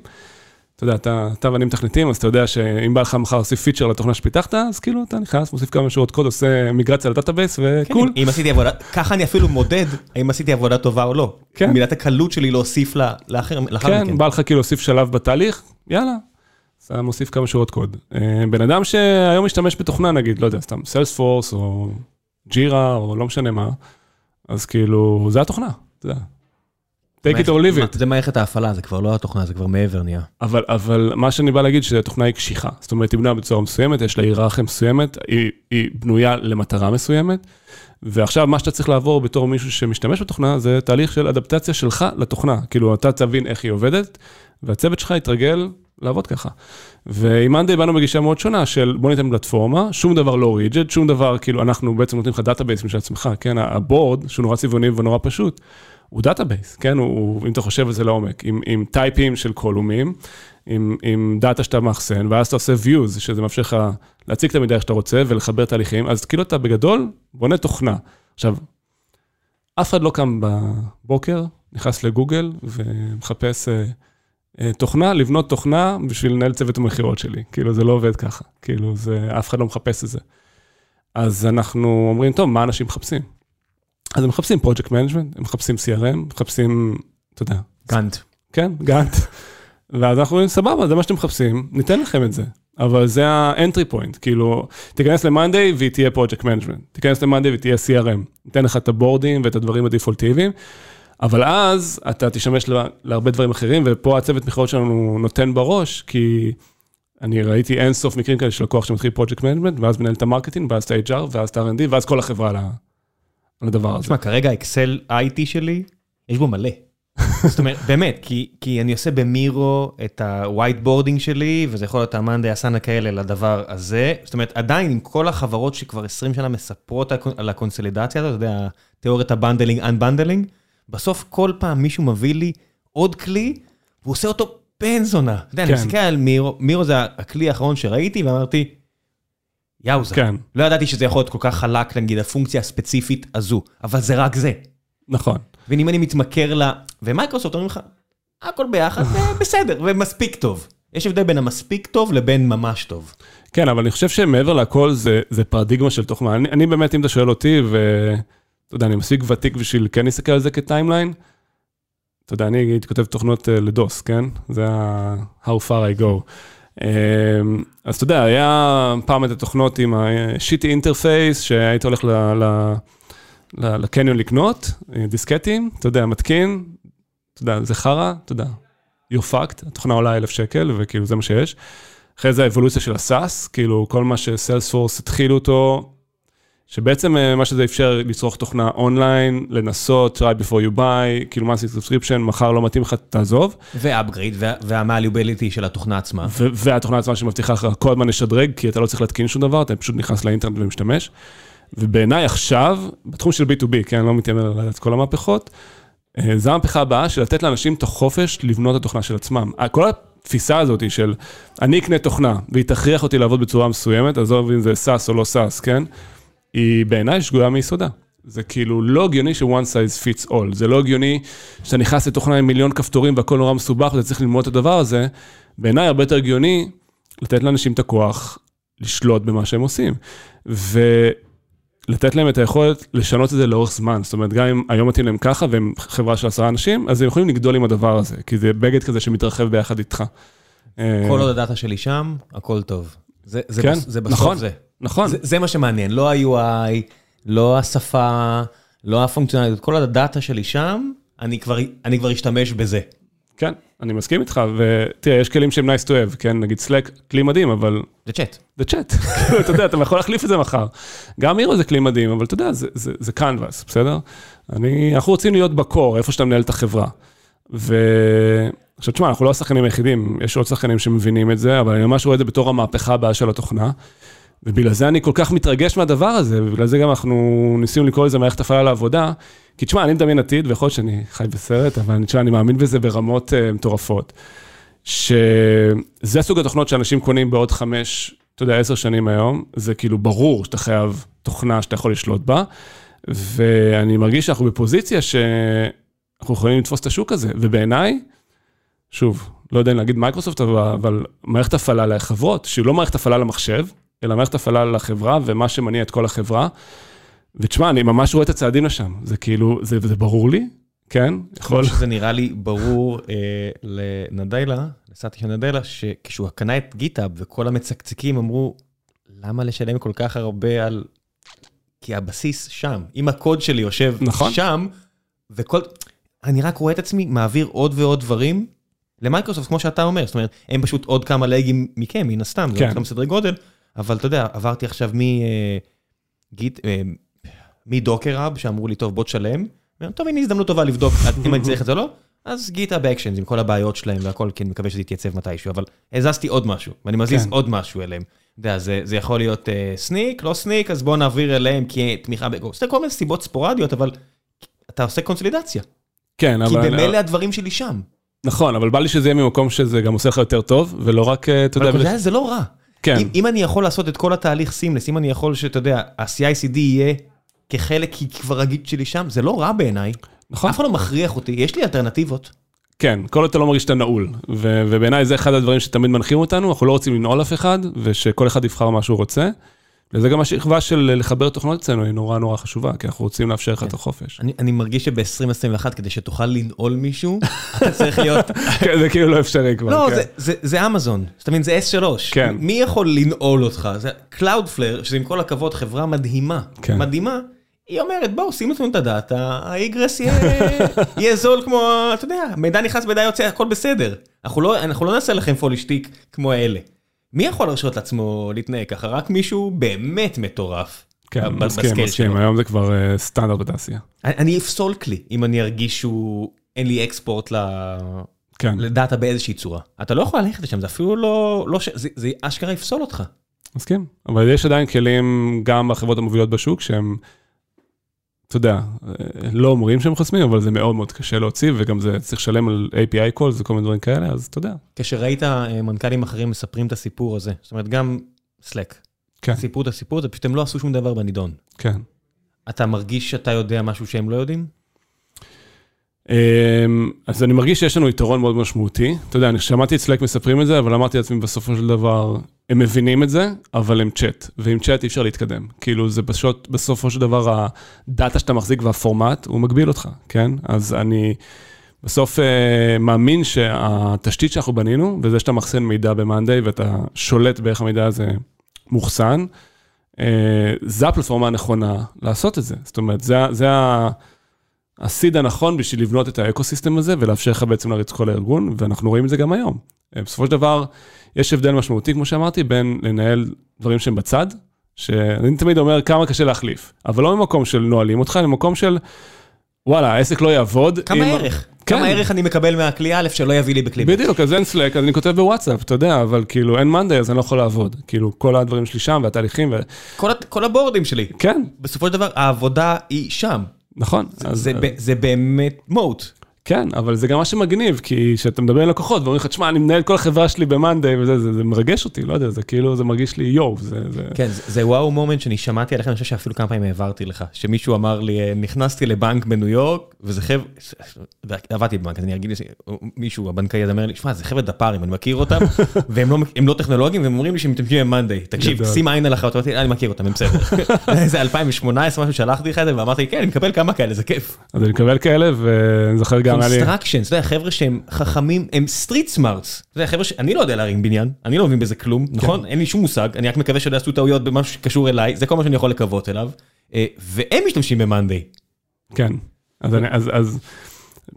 אתה יודע, אתה, אתה ואני מתכנתים, אז אתה יודע שאם בא לך מחר להוסיף פיצ'ר לתוכנה שפיתחת, אז כאילו אתה נכנס, מוסיף כמה שורות קוד, עושה מיגרציה ל database ו cool. אם עשיתי עבודה, ככה אני אפילו מודד האם עשיתי עבודה טובה או לא. כן. מידת הקלות שלי להוסיף לה- לאחר מכן. כן, בא לך כאילו להוסיף שלב בתהליך, יאללה. אתה מוסיף כמה שורות קוד. אה, בן אדם שהיום משתמש בתוכנה, נגיד, לא יודע, סתם Salesforce או Jira או לא משנה מה, אז כאילו, זה התוכנה, אתה יודע. Take it or leave it. זה מערכת ההפעלה, זה כבר לא התוכנה, זה כבר מעבר נהיה. אבל, אבל מה שאני בא להגיד שהתוכנה היא קשיחה. זאת אומרת, היא בנויה בצורה מסוימת, יש לה היררכיה מסוימת, היא, היא בנויה למטרה מסוימת, ועכשיו מה שאתה צריך לעבור בתור מישהו שמשתמש בתוכנה, זה תהליך של אדפטציה שלך לתוכנה. כאילו, אתה תבין איך היא עובדת, והצוות שלך יתרגל לעבוד ככה. ועם monday באנו בגישה מאוד שונה של בוא ניתן פלטפורמה, שום דבר לא rigid, שום דבר, כאילו, אנחנו בעצם נותנים לך database משל עצמך, כן? ה board, שהוא נורא צבעוני ונורא פשוט, הוא database, כן? הוא, אם אתה חושב על זה לעומק, עם, עם טייפים של קולומים, עם, עם דאטה שאתה מאחסן, ואז אתה עושה views, שזה מאפשר לך להציג את המידע איך שאתה רוצה ולחבר תהליכים, אז כאילו אתה בגדול בונה תוכנה. עכשיו, אף אחד לא קם בבוקר, נכנס לגוגל ומחפש אה, אה, תוכנה, לבנות תוכנה בשביל לנהל צוות המכירות שלי. כאילו, זה לא עובד ככה. כאילו, זה, אף אחד לא מחפש את זה. אז אנחנו אומרים, טוב, מה אנשים מחפשים? אז הם מחפשים project management, הם מחפשים CRM, מחפשים, אתה יודע, גאנט. כן, גאנט. ואז אנחנו אומרים, סבבה, זה מה שאתם מחפשים, ניתן לכם את זה. אבל זה ה-entry point, כאילו, תיכנס ל-Monday והיא תהיה project management, תיכנס ל-Monday והיא תהיה CRM, ניתן לך את הבורדים ואת הדברים הדפולטיביים, אבל אז אתה תשמש לה, להרבה דברים אחרים, ופה הצוות מכירות שלנו נותן בראש, כי אני ראיתי אין סוף מקרים כאלה של לקוח שמתחיל project management, ואז מנהל את ה marketing, ואז את ה-HR, ואז את ה-R&D, ואז כל החברה על ה- על הדבר הזה. תשמע, כרגע האקסל IT שלי, יש בו מלא. זאת אומרת, באמת, כי, כי אני עושה ב Miro את ה-white boarding שלי, וזה יכול להיות ה monday Asana כאלה לדבר הזה. זאת אומרת, עדיין עם כל החברות שכבר 20 שנה מספרות על הקונ- על הקונסולידציה הזאת, אתה יודע, תיאוריית ה bundling, unbundling, בסוף כל פעם מישהו מביא לי עוד כלי, והוא עושה אותו בן זונה. אתה יודע, אני כן. מסתכל על מירו, מירו זה הכלי האחרון שראיתי, ואמרתי, יאוזה. כן, לא ידעתי שזה יכול להיות כל כך חלק, נגיד, הפונקציה הספציפית הזו, אבל זה רק זה. נכון. ואם אני מתמכר ל... ומייקרוסופט אומרים לך, הכל ביחד, זה בסדר, ומספיק טוב. יש הבדל בין המספיק טוב לבין ממש טוב. כן, אבל אני חושב שמעבר לכל זה, זה פרדיגמה של תוכנה. אני, אני באמת, אם אתה שואל אותי, ואתה יודע, אני מספיק ותיק בשביל כן להסתכל על זה כ-timeline, אתה יודע, אני הייתי כותב תוכנות אה, לדוס, כן? זה ה- how far I go. אה, אז אתה יודע, היה פעם את התוכנות עם ה-shitty interface, שהיית הולך ל- ל- לקניון לקנות, אה, דיסקטים, אתה יודע, מתקין, אתה יודע, זה חרא, אתה יודע, you're fucked, התוכנה עולה אלף שקל, וכאילו זה מה שיש. אחרי זה האבולוציה של ה-SaaS, כאילו כל מה ש Salesforce התחילו אותו, שבעצם אה, מה שזה אפשר לצרוך תוכנה אונליין, לנסות, try before you buy, כאילו מה זה subscription, מחר לא מתאים לך, תעזוב. ו-upgrade, וה-malleability של התוכנה עצמה. והתוכנה עצמה שמבטיחה לך כל הזמן לשדרג, כי אתה לא צריך להתקין שום דבר, אתה פשוט נכנס לאינטרנט ומשתמש. ובעיניי עכשיו, בתחום של B2B, כן, אני לא מתיימר לדעת את כל המהפכות, אה, זו המהפכה הבאה של לתת לאנשים את החופש לבנות את התוכנה של עצמם. אה, כל התפיסה הזאת של אני אקנה תוכנה והיא תכריח אותי לעבוד בצורה מסוימת, עזוב אם זה SaaS או לא SaaS, כן? היא בעיניי שגויה מיסודה. זה כאילו לא הגיוני ש-one size fits all, זה לא הגיוני שאתה נכנס לתוכנה עם מיליון כפתורים והכל נורא מסובך ואתה צריך ללמוד את הדבר הזה. בעיניי הרבה יותר הגיוני לתת לאנשים את הכוח לשלוט במה שהם עושים. ולתת להם את היכולת לשנות את זה לאורך זמן. זאת אומרת, גם אם היום מתאים להם ככה והם חברה של עשרה אנשים, אז הם יכולים לגדול עם הדבר הזה, כי זה בגד כזה שמתרחב ביחד איתך. אה, כל עוד הדאטה שלי שם, הכל טוב. זה, זה, כן, בס, זה בסוף נכון. זה. נכון, זה. זה מה שמעניין, לא ה-UI, לא השפה, לא הפונקציונליות, כל הדאטה שלי שם, אני כבר, אני כבר אשתמש בזה. כן, אני מסכים איתך, ותראה, יש כלים שהם nice to have, כן, נגיד Slack, כלי מדהים, אבל... זה צ'אט. זה צ'אט, אתה יודע, אתה יכול להחליף את זה מחר. גם מירו זה כלי מדהים, אבל אתה יודע, זה, זה, זה canvas, בסדר? אני, אנחנו רוצים להיות בקור, איפה שאתה מנהל את החברה. ועכשיו, תשמע, אנחנו לא השחקנים היחידים, יש עוד שחקנים שמבינים את זה, אבל אני ממש רואה את זה בתור המהפכה הבאה של התוכנה. ובגלל זה אני כל כך מתרגש מהדבר הזה, ובגלל זה גם אנחנו ניסינו לקרוא לזה מערכת הפעלה לעבודה. כי תשמע, אני מדמיין עתיד, ויכול להיות שאני חי בסרט, אבל תשמע, אני מאמין בזה ברמות uh, מטורפות. שזה סוג התוכנות שאנשים קונים בעוד חמש, אתה יודע, עשר שנים היום, זה כאילו ברור שאתה חייב תוכנה שאתה יכול לשלוט בה, ואני מרגיש שאנחנו בפוזיציה שאנחנו יכולים לתפוס את השוק הזה, ובעיניי, שוב, לא יודע אם להגיד מייקרוסופט, אבל מערכת הפעלה לחברות, שהיא לא מערכת הפעלה למחשב, אלא מערכת הפעלה לחברה ומה שמניע את כל החברה. ותשמע, אני ממש רואה את הצעדים לשם, זה כאילו, זה, זה ברור לי, כן? יכול... שזה נראה לי ברור אה, לנדלה, לסטי של נדלה, שכשהוא קנה את גיטאב וכל המצקצקים אמרו, למה לשלם כל כך הרבה על... כי הבסיס שם, אם הקוד שלי יושב נכון. שם, וכל... אני רק רואה את עצמי מעביר עוד ועוד דברים למייקרוסופט, כמו שאתה אומר, זאת אומרת, הם פשוט עוד כמה לגים מכם, מן הסתם, כן. זה לא סדרי גודל, אבל אתה יודע, עברתי עכשיו מגיט, אה, מדוקר האב, שאמרו לי, טוב, בוא תשלם. טוב, הנה הזדמנות טובה לבדוק אם אני צריך את זה או לא. אז גיטה באקשנס עם כל הבעיות שלהם והכל, אני מקווה שזה יתייצב מתישהו, אבל הזזתי עוד משהו, ואני מזיז כן. עוד משהו אליהם. אתה יודע, זה, זה יכול להיות uh, סניק, לא סניק, אז בוא נעביר אליהם כי תמיכה בגו. זה כל מיני סיבות ספורדיות, אבל אתה עושה קונסולידציה. כן, כי אבל... כי במילא הדברים שלי שם. נכון, אבל בא לי שזה יהיה ממקום שזה גם עושה לך יותר טוב, ולא רק, אה, אתה יודע... אבל זה לא רע. כן. אם, אם אני יכול לעשות את כל התהליך סימלס, אם אני יכול שאתה יודע, ה-CICD יהיה כחלק כבר רגיל שלי שם, זה לא רע בעיניי. נכון. אף אחד לא מכריח אותי, יש לי אלטרנטיבות. כן, כל עוד אתה לא מרגיש שאתה נעול, ובעיניי זה אחד הדברים שתמיד מנחים אותנו, אנחנו לא רוצים לנעול אף אחד, ושכל אחד יבחר מה שהוא רוצה. וזה גם השכבה של לחבר תוכנות אצלנו היא נורא נורא חשובה, כי אנחנו רוצים לאפשר לך את החופש. אני מרגיש שב-2021, כדי שתוכל לנעול מישהו, אתה צריך להיות... כן, זה כאילו לא אפשרי כבר. לא, כן. זה אמזון, זאת אומרת, זה S3. כן. מי יכול לנעול אותך? זה Cloudflare, שזה עם כל הכבוד חברה מדהימה, כן. מדהימה. היא אומרת, בואו, שימו לנו את הדאטה, האיגרס יהיה זול כמו, אתה יודע, מידע נכנס, מידע יוצא, הכל בסדר. אנחנו לא, לא נעשה לכם פולישטיק כמו אלה. מי יכול להרשות לעצמו להתנהג ככה? רק מישהו באמת מטורף. כן, מסכים, מסכים, היום זה כבר uh, סטנדרט בתעשייה. אני, אפסול כלי אם אני ארגיש שהוא, אין לי אקספורט. כן. לדאטה באיזושהי צורה. אתה לא יכול ללכת לשם, זה אפילו לא, לא זה אשכרה יפסול אותך. מסכים, אבל יש עדיין כלים גם בחברות המובילות בשוק שהם אתה יודע, לא אומרים שהם חוסמים, אבל זה מאוד מאוד קשה להוציא, וגם זה צריך לשלם על API calls וכל מיני דברים כאלה, אז אתה יודע. כשראית אה, מנכ"לים אחרים מספרים את הסיפור הזה, זאת אומרת, גם Slack, כן. סיפרו את הסיפור הזה, פשוט הם לא עשו שום דבר בנידון. כן. אתה מרגיש שאתה יודע משהו שהם לא יודעים? אמ, אז אני מרגיש שיש לנו יתרון מאוד משמעותי. אתה יודע, אני שמעתי את סלק מספרים את זה, אבל אמרתי לעצמי בסופו של דבר, הם מבינים את זה, אבל הם צ'אט, ועם צ'אט אי אפשר להתקדם. כאילו, זה פשוט, בסופו של דבר, הדאטה שאתה מחזיק והפורמט, הוא מגביל אותך, כן? אז אני בסוף אה, מאמין שהתשתית שאנחנו בנינו, וזה שאתה מחסן מידע ב-Monday ואתה שולט באיך המידע הזה מוחסן, אה, זה הפלטפורמה הנכונה לעשות את זה. זאת אומרת, זה, זה ה... הסיד הנכון בשביל לבנות את האקוסיסטם הזה ולאפשר לך בעצם להריץ כל הארגון, ואנחנו רואים את זה גם היום. אה, בסופו של דבר, יש הבדל משמעותי, כמו שאמרתי, בין לנהל דברים שהם בצד, שאני תמיד אומר כמה קשה להחליף, אבל לא ממקום של נועלים אותך, אלא ממקום של, וואלה, העסק לא יעבוד. כמה עם... ערך? כן. כמה ערך אני מקבל מהכלי א' שלא יביא לי בכלי ב'. בדיוק, אז אין סלק, אז אני כותב בוואטסאפ, אתה יודע, אבל כאילו אין מאנדיי, אז אני לא יכול לעבוד. כאילו, כל הדברים שלי שם והתהליכים ו... כל, כל הבורדים שלי. כן. בסופו של דבר, העבודה היא שם. נכון. זה, אז, זה, אז... זה באמת מוט. כן, אבל זה גם מה שמגניב, כי כשאתה מדבר עם לקוחות ואומרים לך, תשמע, אני מנהל כל החברה שלי במאנדיי וזה, זה, זה מרגש אותי, לא יודע, זה כאילו, זה מרגיש לי יואו, זה... זה... כן, זה, זה וואו מומנט שאני שמעתי עליך, אני חושב שאפילו כמה פעמים העברתי לך, שמישהו אמר לי, אה, נכנסתי לבנק בניו יורק, וזה חבר'ה, ועבדתי בבנק, אז אני אגיד, מישהו, הבנקאי הזה אומר לי, שמע, זה חבר'ה דפארים, אני מכיר אותם, והם לא, לא טכנולוגיים, והם אומרים לי שהם משתמשים במאנדיי, תקשיב, שים עין על החלטות, אני מכיר אותם, הם בסדר. זה 2018, משהו, שלחתי לך את זה, ואמרתי, כן, אני מקבל כמה כאלה, זה כיף. אז אני מקבל כאלה, ואני זוכר גם... אתה יודע, חבר'ה שהם חכמים, הם street smarts. אתה יודע, חבר'ה שאני לא יודע להרים בניין, אני לא מבין בזה כלום, כן. נכון? אין לי שום מושג, אני רק מקווה שלא יעשו טעויות במשהו שקשור אליי, זה כל מה שאני יכול לקוות אליו. אה, והם משתמשים במאנדיי. כן, אז, אני, אז, אז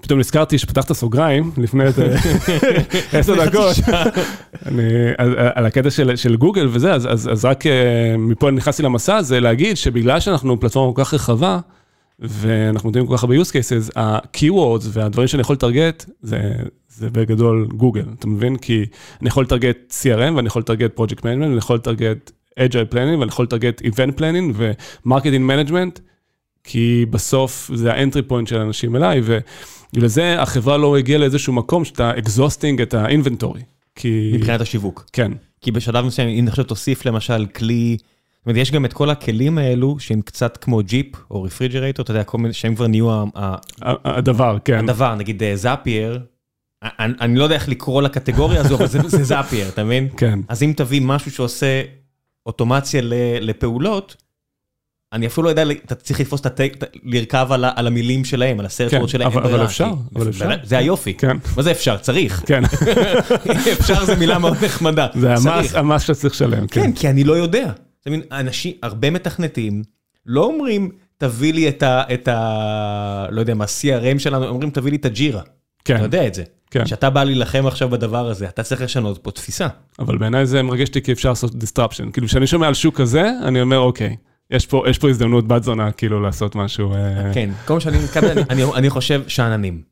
פתאום נזכרתי שפתחת סוגריים לפני איזה עשר דקות, אני, על, על הקטע של, של גוגל וזה, אז, אז, אז רק אה, מפה נכנסתי למסע הזה להגיד שבגלל שאנחנו פלטפורמה כל כך רחבה, ואנחנו יודעים כל כך הרבה use cases, ה-keywords והדברים שאני יכול לטרגט, זה, זה בגדול גוגל, אתה מבין? כי אני יכול לטרגט CRM ואני יכול לטרגט project management, ואני יכול לטרגט agile planning ואני יכול לטרגט event planning ו-marketing management, כי בסוף זה ה-entry point של האנשים אליי, ובגלל זה החברה לא הגיעה לאיזשהו מקום שאתה exhausting את ה-inventory. כי... מבחינת השיווק. כן. כי בשלב מסוים, אם עכשיו תוסיף למשל כלי, זאת אומרת, יש גם את כל הכלים האלו שהם קצת כמו ג'יפ או refrigerator, אתה יודע, כל מיני, שהם כבר נהיו ה- הדבר, כן. הדבר, נגיד אה, זאפייר, אני אני לא יודע איך לקרוא לקטגוריה הזו, אבל זה זה זאפייר, אתה מבין? כן. אז אם תביא משהו שעושה אוטומציה לפעולות, אני אפילו לא יודע, אתה צריך לתפוס את הטק, לרכב על על המילים שלהם, על הסרט כן, שלהם. אבל- אין אבל אפשר, אבל אפשר. זה היופי. כן. מה זה אפשר? צריך. כן, אפשר זה מילה מאוד נחמדה. זה. המס שאתה צריך לשלם, כן, כן. כי אני לא יודע. אתה מבין, אנשים, הרבה מתכנתים, לא אומרים, תביא לי את ה... את ה... לא יודע מה, CRM שלנו, אומרים, תביא לי את הג'ירה. כן, אתה יודע את זה. כן. כשאתה בא להילחם עכשיו בדבר הזה, אתה צריך לשנות פה תפיסה. אבל בעיניי זה מרגש אותי כי אפשר לעשות disruption. כאילו, כשאני שומע על שוק כזה, אני אומר, אוקיי, יש פה, יש פה הזדמנות בת זונה, כאילו, לעשות משהו... אה, כן, כל מה שאני מתכוון, אני- אני- חושב שאננים.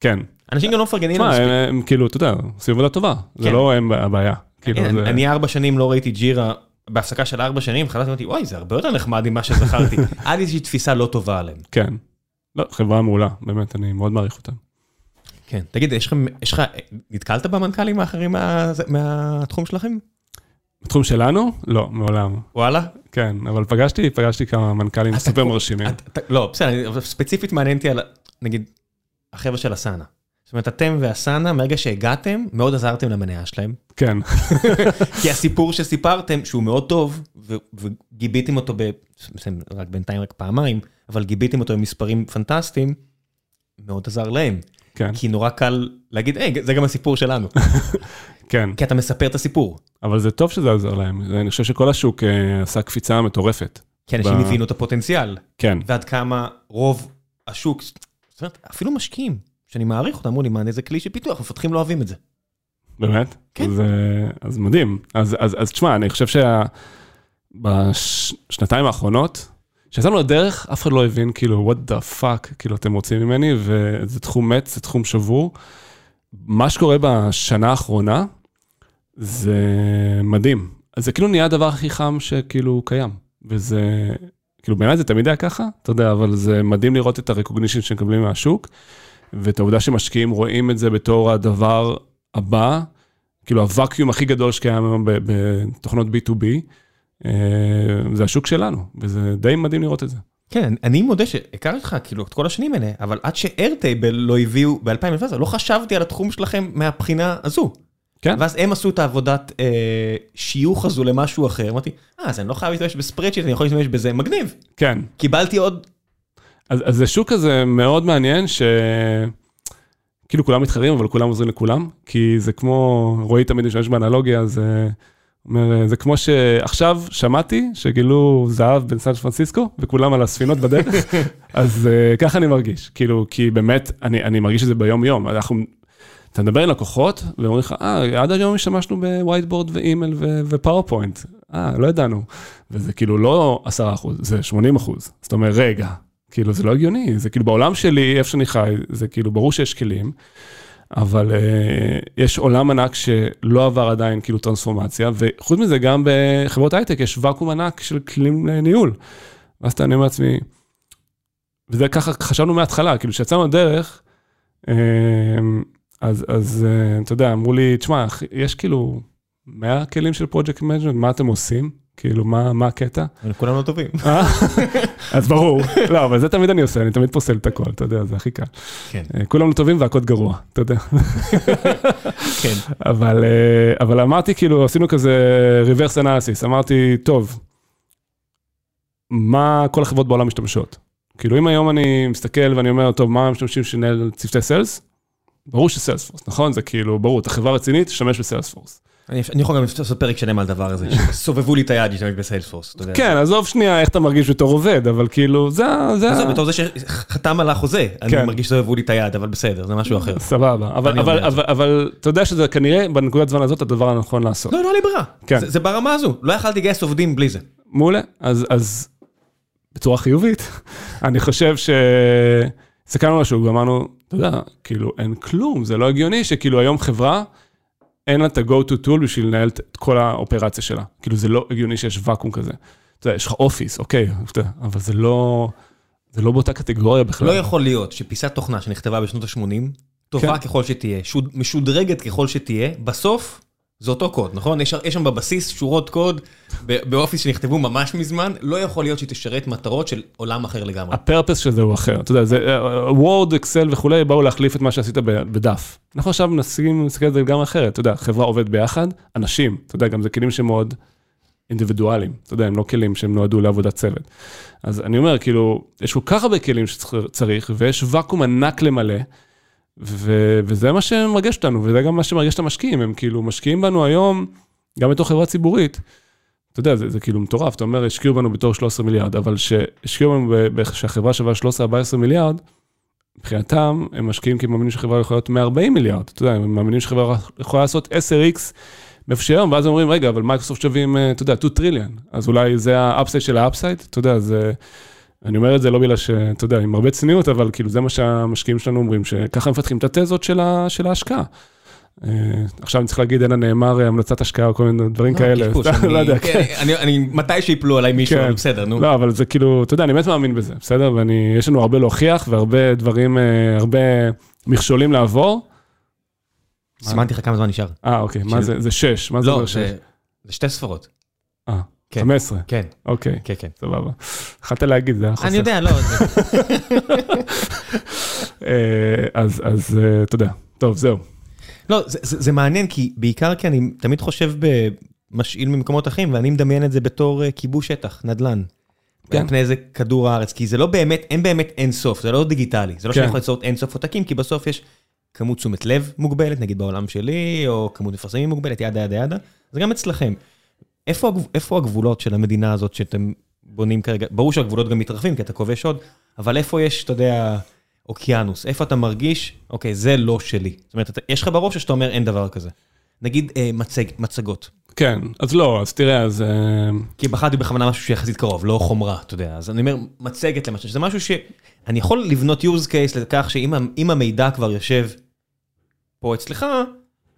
כן. אנשים גם לא מפרגנים תשמע, הם, כאילו, אתה יודע, עושים עבודה טובה. זה כן. לא הם הבעיה. כאילו. אני ארבע שנים לא ראיתי ג'ירה, בהפסקה של ארבע שנים, חזרתי ואמרתי, וואי, זה הרבה יותר נחמד ממה שזכרתי. עד איזושהי תפיסה לא טובה עליהם. כן. לא, חברה מעולה, באמת, אני מאוד מעריך אותה. כן. תגיד, יש לך, נתקלת במנכ"לים האחרים מה- מהתחום שלכם? בתחום שלנו? לא, מעולם. וואלה? כן, אבל פגשתי, פגשתי כמה מנכ"לים סופר מרשימים. לא, בסדר, ספציפית מעניין אותי על, נגיד, החבר'ה של אסנה. זאת אומרת, אתם ואסנה, מהרגע שהגעתם, מאוד עזרתם למניה שלהם. כן, כי הסיפור שסיפרתם, שהוא מאוד טוב, וגיביתם אותו, ב- רק בינתיים רק פעמיים, אבל גיביתם אותו במספרים פנטסטיים, מאוד עזר להם. כן, כי נורא קל להגיד, היי, זה גם הסיפור שלנו. כן. כי אתה מספר את הסיפור. אבל זה טוב שזה עזר להם. אני חושב שכל השוק אה, עשה קפיצה מטורפת. כי אנשים הבינו את הפוטנציאל, כן, ועד כמה רוב השוק, זאת אומרת, אפילו משקיעים, שאני מעריך אותם, אמרו לי, מה, איזה כלי של פיתוח, מפתחים לא אוהבים את זה. באמת? כן. אז, אה, אז מדהים. אז, אז, אז תשמע, אני חושב שבשנתיים האחרונות, כשיצאנו לדרך, אף אחד לא הבין, כאילו, what the fuck, כאילו, אתם רוצים ממני, וזה תחום מת, זה תחום שבור. מה שקורה בשנה האחרונה, זה מדהים. אז זה כאילו נהיה הדבר הכי חם שכאילו קיים. וזה, כאילו בעיניי זה תמיד היה ככה, אתה יודע, אבל זה מדהים לראות את הרקוגנישן שמקבלים מהשוק, ואת העובדה שמשקיעים רואים את זה בתור הדבר הבא, כאילו הוואקיום הכי גדול שקיים היום בתוכנות B2B, אה, זה השוק שלנו, וזה די מדהים לראות את זה. כן, אני מודה שהכרתי אותך כאילו את כל השנים האלה, אבל עד שאיירטייבל לא הביאו ב-2017, לא חשבתי על התחום שלכם מהבחינה הזו. כן. ואז הם עשו את העבודת אה, שיוך הזו למשהו אחר, אמרתי, אה, אז אני לא חייב להשתמש בספרדשיט, אני יכול להשתמש בזה, מגניב. כן, קיבלתי עוד, אז, אז זה שוק כזה מאוד מעניין, ש... כאילו כולם מתחרים, אבל כולם עוזרים לכולם, כי זה כמו, רועי תמיד משתמש באנלוגיה, זה אומר, זה כמו שעכשיו שמעתי שגילו זהב בין סן פרנסיסקו, וכולם על הספינות בדרך, אז uh, ככה אני מרגיש, כאילו, כי באמת, אני, אני מרגיש את זה ביום-יום, אנחנו, אתה מדבר עם לקוחות, ואומרים לך, אה, עד היום השתמשנו ב-whiteboard ואימייל ו-PowerPoint, אה, לא ידענו, וזה כאילו לא 10 אחוז, זה 80 אחוז, זאת אומרת, רגע, כאילו זה לא הגיוני, זה כאילו בעולם שלי, איפה שאני חי, זה כאילו ברור שיש כלים, אבל uh, יש עולם ענק שלא עבר עדיין כאילו טרנספורמציה, וחוץ מזה גם בחברות הייטק יש ואקום ענק של כלים לניהול. ואז אתה אומר לעצמי, וזה ככה חשבנו מההתחלה, כאילו כשיצאנו לדרך, uh, אז, אז uh, אתה יודע, אמרו לי, תשמע, יש כאילו 100 כלים של project management, מה אתם עושים? כאילו, מה, מה הקטע? כולם לא טובים. אה? אז ברור, לא, אבל זה תמיד אני עושה, אני תמיד פוסל את הכל, אתה יודע, זה הכי קל. כן. אה, כולם לא טובים והקוד גרוע, אתה יודע. כן. אבל, אה, אבל אמרתי, כאילו, עשינו כזה reverse analysis, אמרתי, טוב, מה כל החברות בעולם משתמשות? כאילו, אם היום אני מסתכל ואני אומר, טוב, מה משתמשים שנהל צוותי סיילס? ברור שסיילספורס, נכון? זה כאילו, ברור, אתה חברה רצינית, תשתמש בסיילספורס. אני אני יכול גם לעשות פרק שלם על הדבר הזה, שסובבו לי את היד להשתמש בסיילספורס. כן, עזוב שנייה איך אתה מרגיש בתור עובד, אבל כאילו, זה ה... עזוב, בתור זה שחתם על החוזה, אני כן. מרגיש שסובבו לי את היד, אבל בסדר, זה משהו אחר. סבבה, אבל, אתה יודע שזה כנראה בנקודת זמן הזאת הדבר הנכון לעשות. לא, לא לי ברירה. כן. זה ברמה הזו, לא יכלתי לגייס עובדים בלי זה. מעולה, אז, בצורה חיובית, אני חושב שהסתכלנו על השוק ואמרנו, אתה יודע, כאילו אין כלום, זה לא הגיוני שכאילו היום חברה, אין לה את ה-go to tool בשביל לנהל את כל האופרציה שלה. כאילו זה לא הגיוני שיש ואקום כזה. אתה יודע, יש לך אופיס, אוקיי, אבל זה לא, זה לא באותה קטגוריה בכלל. לא יכול להיות שפיסת תוכנה שנכתבה בשנות ה-80, טובה ככל שתהיה, שוד- משודרגת ככל שתהיה, בסוף זה אותו קוד, נכון? יש שם בבסיס שורות קוד באופיס שנכתבו ממש מזמן, לא יכול להיות שהיא תשרת מטרות של עולם אחר לגמרי. הפרפס של זה הוא אחר, אתה יודע, זה וורד, אקסל וכולי, באו להחליף את מה שעשית בדף. אנחנו עכשיו מנסים להסתכל על זה לגמרי אחרת, אתה יודע, חברה עובדת ביחד, אנשים, אתה יודע, גם זה כלים שמאוד אינדיבידואליים, אתה יודע, הם לא כלים שהם נועדו לעבודת צוות. אז אני אומר, כאילו, יש כל כך הרבה כלים שצריך, ויש ואקום ענק למלא, ו- וזה מה שמרגש אותנו, וזה גם מה שמרגש את המשקיעים, הם כאילו משקיעים בנו היום, גם בתור חברה ציבורית. אתה יודע, זה, זה כאילו מטורף, אתה אומר, השקיעו בנו בתור 13 מיליארד, אבל שהשקיעו בנו, ב- שהחברה שווה 13-14 מיליארד, מבחינתם, הם משקיעים כי הם מאמינים שחברה יכולה להיות 140 מיליארד, אתה יודע, הם מאמינים שחברה יכולה לעשות 10x מאיפה שהיום, ואז אומרים, רגע, אבל מייקרוסופט שווים, אה, אתה יודע, 2 טריליאן, אז אולי זה ה-upside של ה-upside, אתה יודע, זה... אני אומר את זה לא בגלל שאתה יודע, עם הרבה צניעות, אבל כאילו זה מה שהמשקיעים שלנו אומרים, שככה מפתחים את התזות של, ה, של ההשקעה. אה, עכשיו אני צריך להגיד, אין הנאמר אה, המלצת השקעה או כל מיני דברים כאלה, סתם, אני- לא יודע, כן, כן. אני- אני, מתי שיפלו עליי מישהו, כן. בסדר, נו. לא, אבל זה כאילו, אתה יודע, אני באמת מאמין בזה, בסדר? ואני, יש לנו הרבה להוכיח והרבה דברים, אה, הרבה מכשולים לעבור. סימנתי לך כמה זמן נשאר. אה, אוקיי, מה זה, זה שש, מה זה לא, אומר שש? זה שתי ספרות. אה, כן. 15, כן, אוקיי, כן, כן. סבבה. יכולת להגיד, זה היה חוסך. אני יודע, לא, אה, אז, אז אה, יודע, טוב, זהו. לא, זה- זה זה מעניין, כי בעיקר כי אני תמיד חושב במשאיל ממקומות אחרים, ואני מדמיין את זה בתור אה, כיבוש שטח, נדל"ן. כן. על פני איזה כדור הארץ, כי זה לא באמת, אין באמת אין סוף, זה לא דיגיטלי. זה לא כן. שאני יכול ליצור אין סוף עותקים, כי בסוף יש כמות תשומת לב מוגבלת, נגיד בעולם שלי, או כמות מפרסמים מוגבלת, ידה ידה ידה. זה גם אצלכם. איפה איפה הגבולות של המדינה הזאת שאתם בונים כרגע? ברור שהגבולות גם מתרחבים, כי אתה כובש עוד, אבל איפה יש, אתה יודע, אוקיינוס? איפה אתה מרגיש, אוקיי, זה לא שלי. זאת אומרת, אתה- יש לך בראש או שאתה אומר אין דבר כזה? נגיד אה, מצג, מצגות. כן, אז לא, אז תראה, אז... אה, כי בחרתי בכוונה משהו שיחסית קרוב, לא חומרה, אתה יודע. אז אני אומר, מצגת למשל, שזה משהו שאני יכול לבנות use case לכך שאם המידע כבר יושב פה אצלך,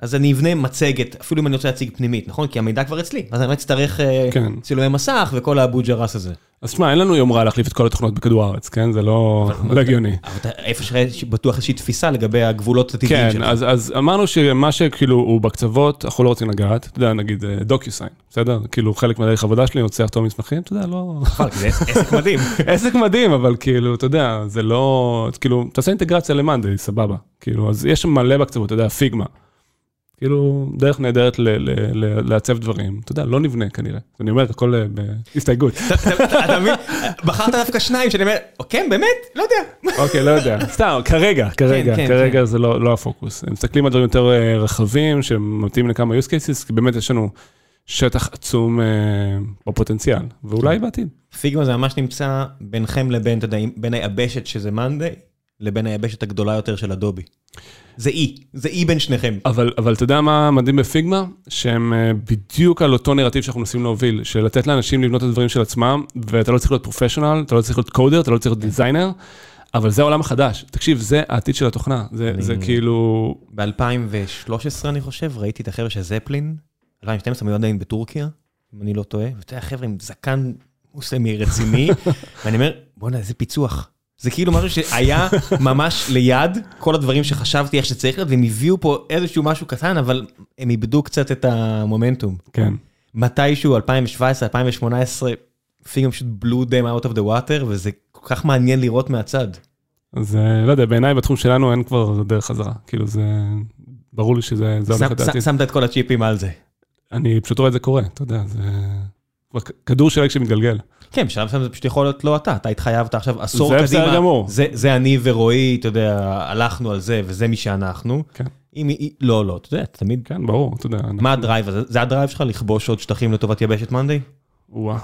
אז אני אבנה מצגת, אפילו אם אני רוצה להציג פנימית, נכון? כי המידע כבר אצלי, אז אני אצטרך אה, כן. צילומי מסך וכל האבו ג'רס הזה. אז תשמע, אין לנו יומרה להחליף את כל התוכנות בכדור הארץ, כן? זה לא לא הגיוני. אבל איפה שיש בטוח איזושהי תפיסה לגבי הגבולות הטבעיים כן, שלך. אז, אז אמרנו שמה שכאילו הוא בקצוות, אנחנו לא רוצים לגעת, אתה יודע, נגיד דוקיוסיין, בסדר? כאילו חלק מהדרך עבודה שלי, רוצה לחתום מסמכים, אתה יודע, לא... כי זה עסק מדהים. עסק מדהים, אבל כאילו, אתה יודע, זה לא... כאילו, תעשה אינטגרציה למאנדי, סבבה. כאילו, אז יש שם מלא בקצוות, אתה יודע, פיגמה. כאילו, דרך נהדרת לעצב דברים. אתה יודע, לא נבנה כנראה. אני אומר, הכל אה, בהסתייגות. אתה- מבין? בחרת דווקא שניים שאני אומר, כן, באמת? לא יודע. אוקיי, לא יודע. סתם, כרגע, כרגע, כן, כרגע זה לא לא הפוקוס. הם מסתכלים על דברים יותר אה, רחבים, שמתאים לכמה use cases, כי באמת יש לנו שטח עצום אה, בפוטנציאל, ואולי בעתיד. פיגמה זה ממש נמצא ביניכם לבין, אתה יודע, בין היבשת שזה מאנדיי, לבין היבשת הגדולה יותר של אדובי. זה אי, זה אי בין שניכם. אבל, אבל אתה יודע מה מדהים בפיגמה? שהם אה, בדיוק על אותו נרטיב שאנחנו מנסים להוביל, של לתת לאנשים לבנות את הדברים של עצמם, ואתה לא צריך להיות פרופשיונל, אתה לא צריך להיות קודר, אתה לא צריך להיות דיזיינר, אבל זה העולם החדש. תקשיב, זה העתיד של התוכנה, זה, אני- זה כאילו... ב-2013 אני חושב, ראיתי את החבר'ה של זפלין, 2012 מיועד להם בטורקיה, אם אני לא טועה, ואתה יודע, חבר'ה עם זקן מוסלמי רציני, ואני אומר, בואנה, איזה פיצוח. זה כאילו משהו שהיה ממש ליד, כל הדברים שחשבתי איך שצריך להיות, והם הביאו פה איזשהו משהו קטן, אבל הם איבדו קצת את המומנטום. כן. מתישהו, 2017, 2018, Figma פשוט blew them out of the water, וזה כל כך מעניין לראות מהצד. אז אה, לא יודע, בעיניי בתחום שלנו אין כבר דרך חזרה. כאילו זה... ברור לי שזה זה הולך לדעתי. שמת את כל הצ'יפים על זה. אני פשוט רואה את זה קורה, אתה יודע, זה... כבר כדור שלג שמתגלגל. כן, בשלב מסוים זה פשוט יכול להיות לא אתה, אתה התחייבת עכשיו עשור זה קדימה. בסדר גמור. זה, זה אני ורועי, אתה יודע, הלכנו על זה וזה מי שאנחנו. כן. אם היא... לא, לא, אתה יודע, תמיד... כן, ברור, אתה יודע. מה ה-drive הזה? זה ה-drive שלך לכבוש עוד שטחים לטובת יבשת מאנדיי? וואה.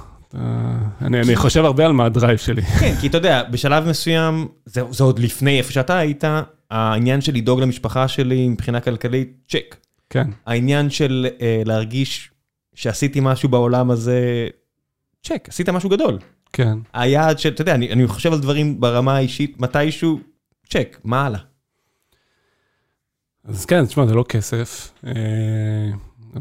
אני, אני חושב הרבה על מה ה-drive שלי. כן, כי אתה יודע, בשלב מסוים, זה, זה עוד לפני איפה שאתה היית, העניין של לדאוג למשפחה שלי מבחינה כלכלית, צ'ק. כן. העניין של אה, להרגיש שעשיתי משהו בעולם הזה, צ'ק, עשית משהו גדול. כן. היעד של, אתה יודע, אני, אני חושב על דברים ברמה האישית, מתישהו, צ'ק, מה הלאה? אז כן, תשמע, זה לא כסף. אה,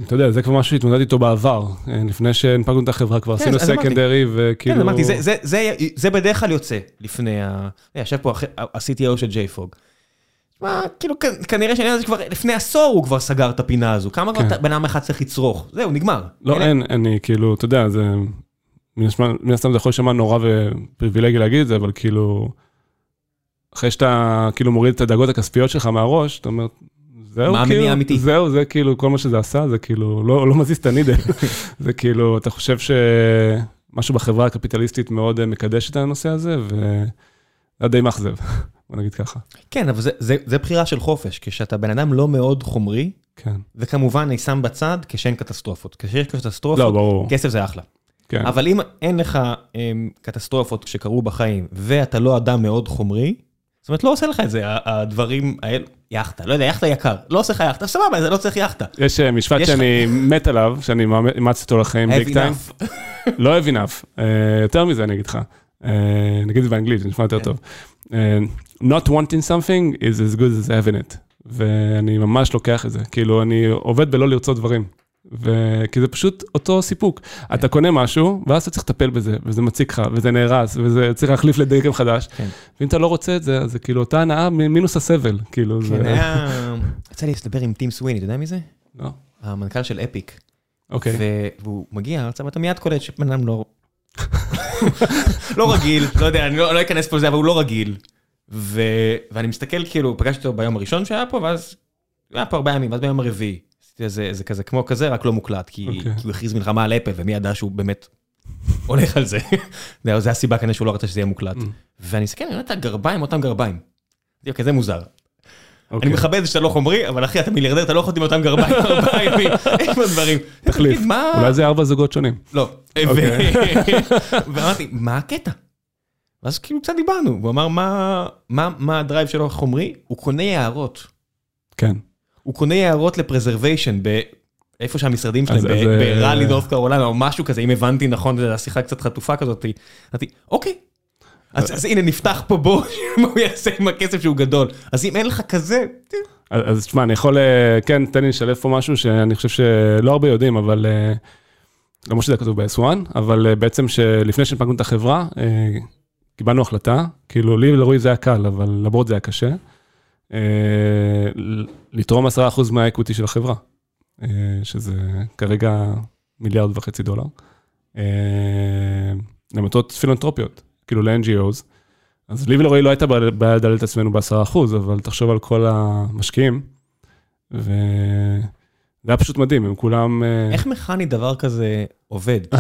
אתה יודע, זה כבר משהו שהתמודדתי איתו בעבר. אה, לפני שהנפגנו את החברה, כבר כן, עשינו. סקנדרי, וכאילו... כן, אמרתי, זה, זה, זה, זה בדרך כלל יוצא לפני ה... יושב פה ה-CTO של JFOG. מה, כאילו, כנראה שהעניין הזה כבר, לפני עשור הוא כבר סגר את הפינה הזו. כמה כן. כבר בן אדם אחד צריך לצרוך? זהו, נגמר. לא, אין, אני כאילו, אתה יודע, זה... מן הסתם- זה יכול להישמע נורא ופריבילגי להגיד את זה, אבל כאילו... אחרי שאתה כאילו מוריד את הדאגות הכספיות שלך מהראש, אתה אומר, זהו, מה כאילו, האמיתי? זהו, זה כאילו, כל מה שזה עשה, זה כאילו, לא, לא מזיז את הנידל. זה כאילו, אתה חושב שמשהו בחברה הקפיטליסטית מאוד אה, מקדש את הנושא הזה, וזה די מאכזב, בוא נגיד ככה. כן, אבל זה, זה, זה בחירה של חופש, כשאתה בן אדם לא מאוד חומרי, כן. וכמובן אני שם בצד כשאין קטסטרופות. כשיש לא, קטסטרופות, ברור. כסף זה אחלה. כן. אבל אם אין לך אמ, קטסטרופות שקרו בחיים, ואתה לא אדם מאוד חומרי, זאת אומרת, לא עושה לך את זה, הדברים האלה, יאכטה, לא יודע, יאכטה יקר, לא עושה לך יאכטה, סבבה, זה לא צריך יאכטה. יש אה, משפט יש לך- שאני מת עליו, שאני מאמץ אותו לחיים Have ביג טיים. לא heavy enough, אה, יותר מזה אני אגיד לך. אה, נגיד את זה באנגלית, זה נשמע יותר כן. טוב. Not wanting something is as good as having it. ואני ממש לוקח את זה, כאילו אני עובד בלא לרצות דברים. ו- כי זה פשוט אותו סיפוק. כן. אתה קונה משהו, ואז אתה צריך לטפל בזה, וזה מציק לך, וזה נהרס, וזה צריך להחליף לדגם חדש. כן. ואם אתה לא רוצה את זה, אז זה כאילו אותה הנאה מינוס הסבל, כאילו כן, זה... היה... יצא לי לדבר עם טים סוויני, אתה יודע מי זה? לא, המנכ"ל של אפיק. אוקיי. והוא מגיע ארצה, ואתה מיד קולט שבן אדם לא... לא רגיל, לא יודע, אני לא לא אכנס פה לזה, אבל הוא לא רגיל. ו- ואני מסתכל, כאילו, פגשתי אותו ביום הראשון שהיה פה, ואז... היה פה ארבעה ימים, ואז ביום הרביעי. איזה איזה כזה כמו כזה, רק לא מוקלט, כי אוקיי. כי הוא הכריז מלחמה על אפל, ומי ידע שהוא באמת הולך על זה. זהו, זה הסיבה כנראה שהוא לא רצה שזה יהיה מוקלט. Mm. ואני מסתכל, אני רואה את הגרביים, אותם גרביים. אמרתי, כזה מוזר. אוקיי. אני מכבד את זה שאתה לא חומרי, אבל אחי, אתה מיליארדר, אתה לא יכול להיות עם אותם גרביים ארבעה ימים. איפה הדברים? תחליף. אולי זה ארבע זוגות שונים. לא. אוקיי. ואמרתי, מה הקטע? ואז כאילו קצת דיברנו, הוא אמר, "מה- מה מה ה-drive שלו החומרי? הוא קונה יערות. כן. הוא קונה יערות ל-preservation באיפה שהמשרדים שלהם, אה, בראלי נורף קרוליינה או משהו כזה, אם הבנתי נכון, זו השיחה קצת חטופה כזאת, אמרתי, אוקיי. אז אז הנה נפתח פה בור, מה הוא יעשה עם הכסף שהוא גדול. אז אם אין לך כזה, אז תשמע, אני יכול, אה, כן, תן לי לשלב פה משהו שאני חושב שלא הרבה יודעים, אבל, אה, למרות שזה כתוב ב-S1, אבל אה, בעצם שלפני שהנפקנו את החברה, אה, קיבלנו החלטה, כאילו לי ולרועי זה היה קל, אבל לבורד זה היה קשה, אה, לתרום 10% מה-equity של החברה, אה, שזה כרגע מיליארד וחצי דולר, אה, למטרות פילנטרופיות, כאילו ל-NGOs. אז לי ולרועי לא הייתה בעיה לדלל את עצמנו ב-10%, אבל תחשוב על כל המשקיעים, וזה היה פשוט מדהים, הם כולם... אה, איך מכני דבר כזה עובד? אתה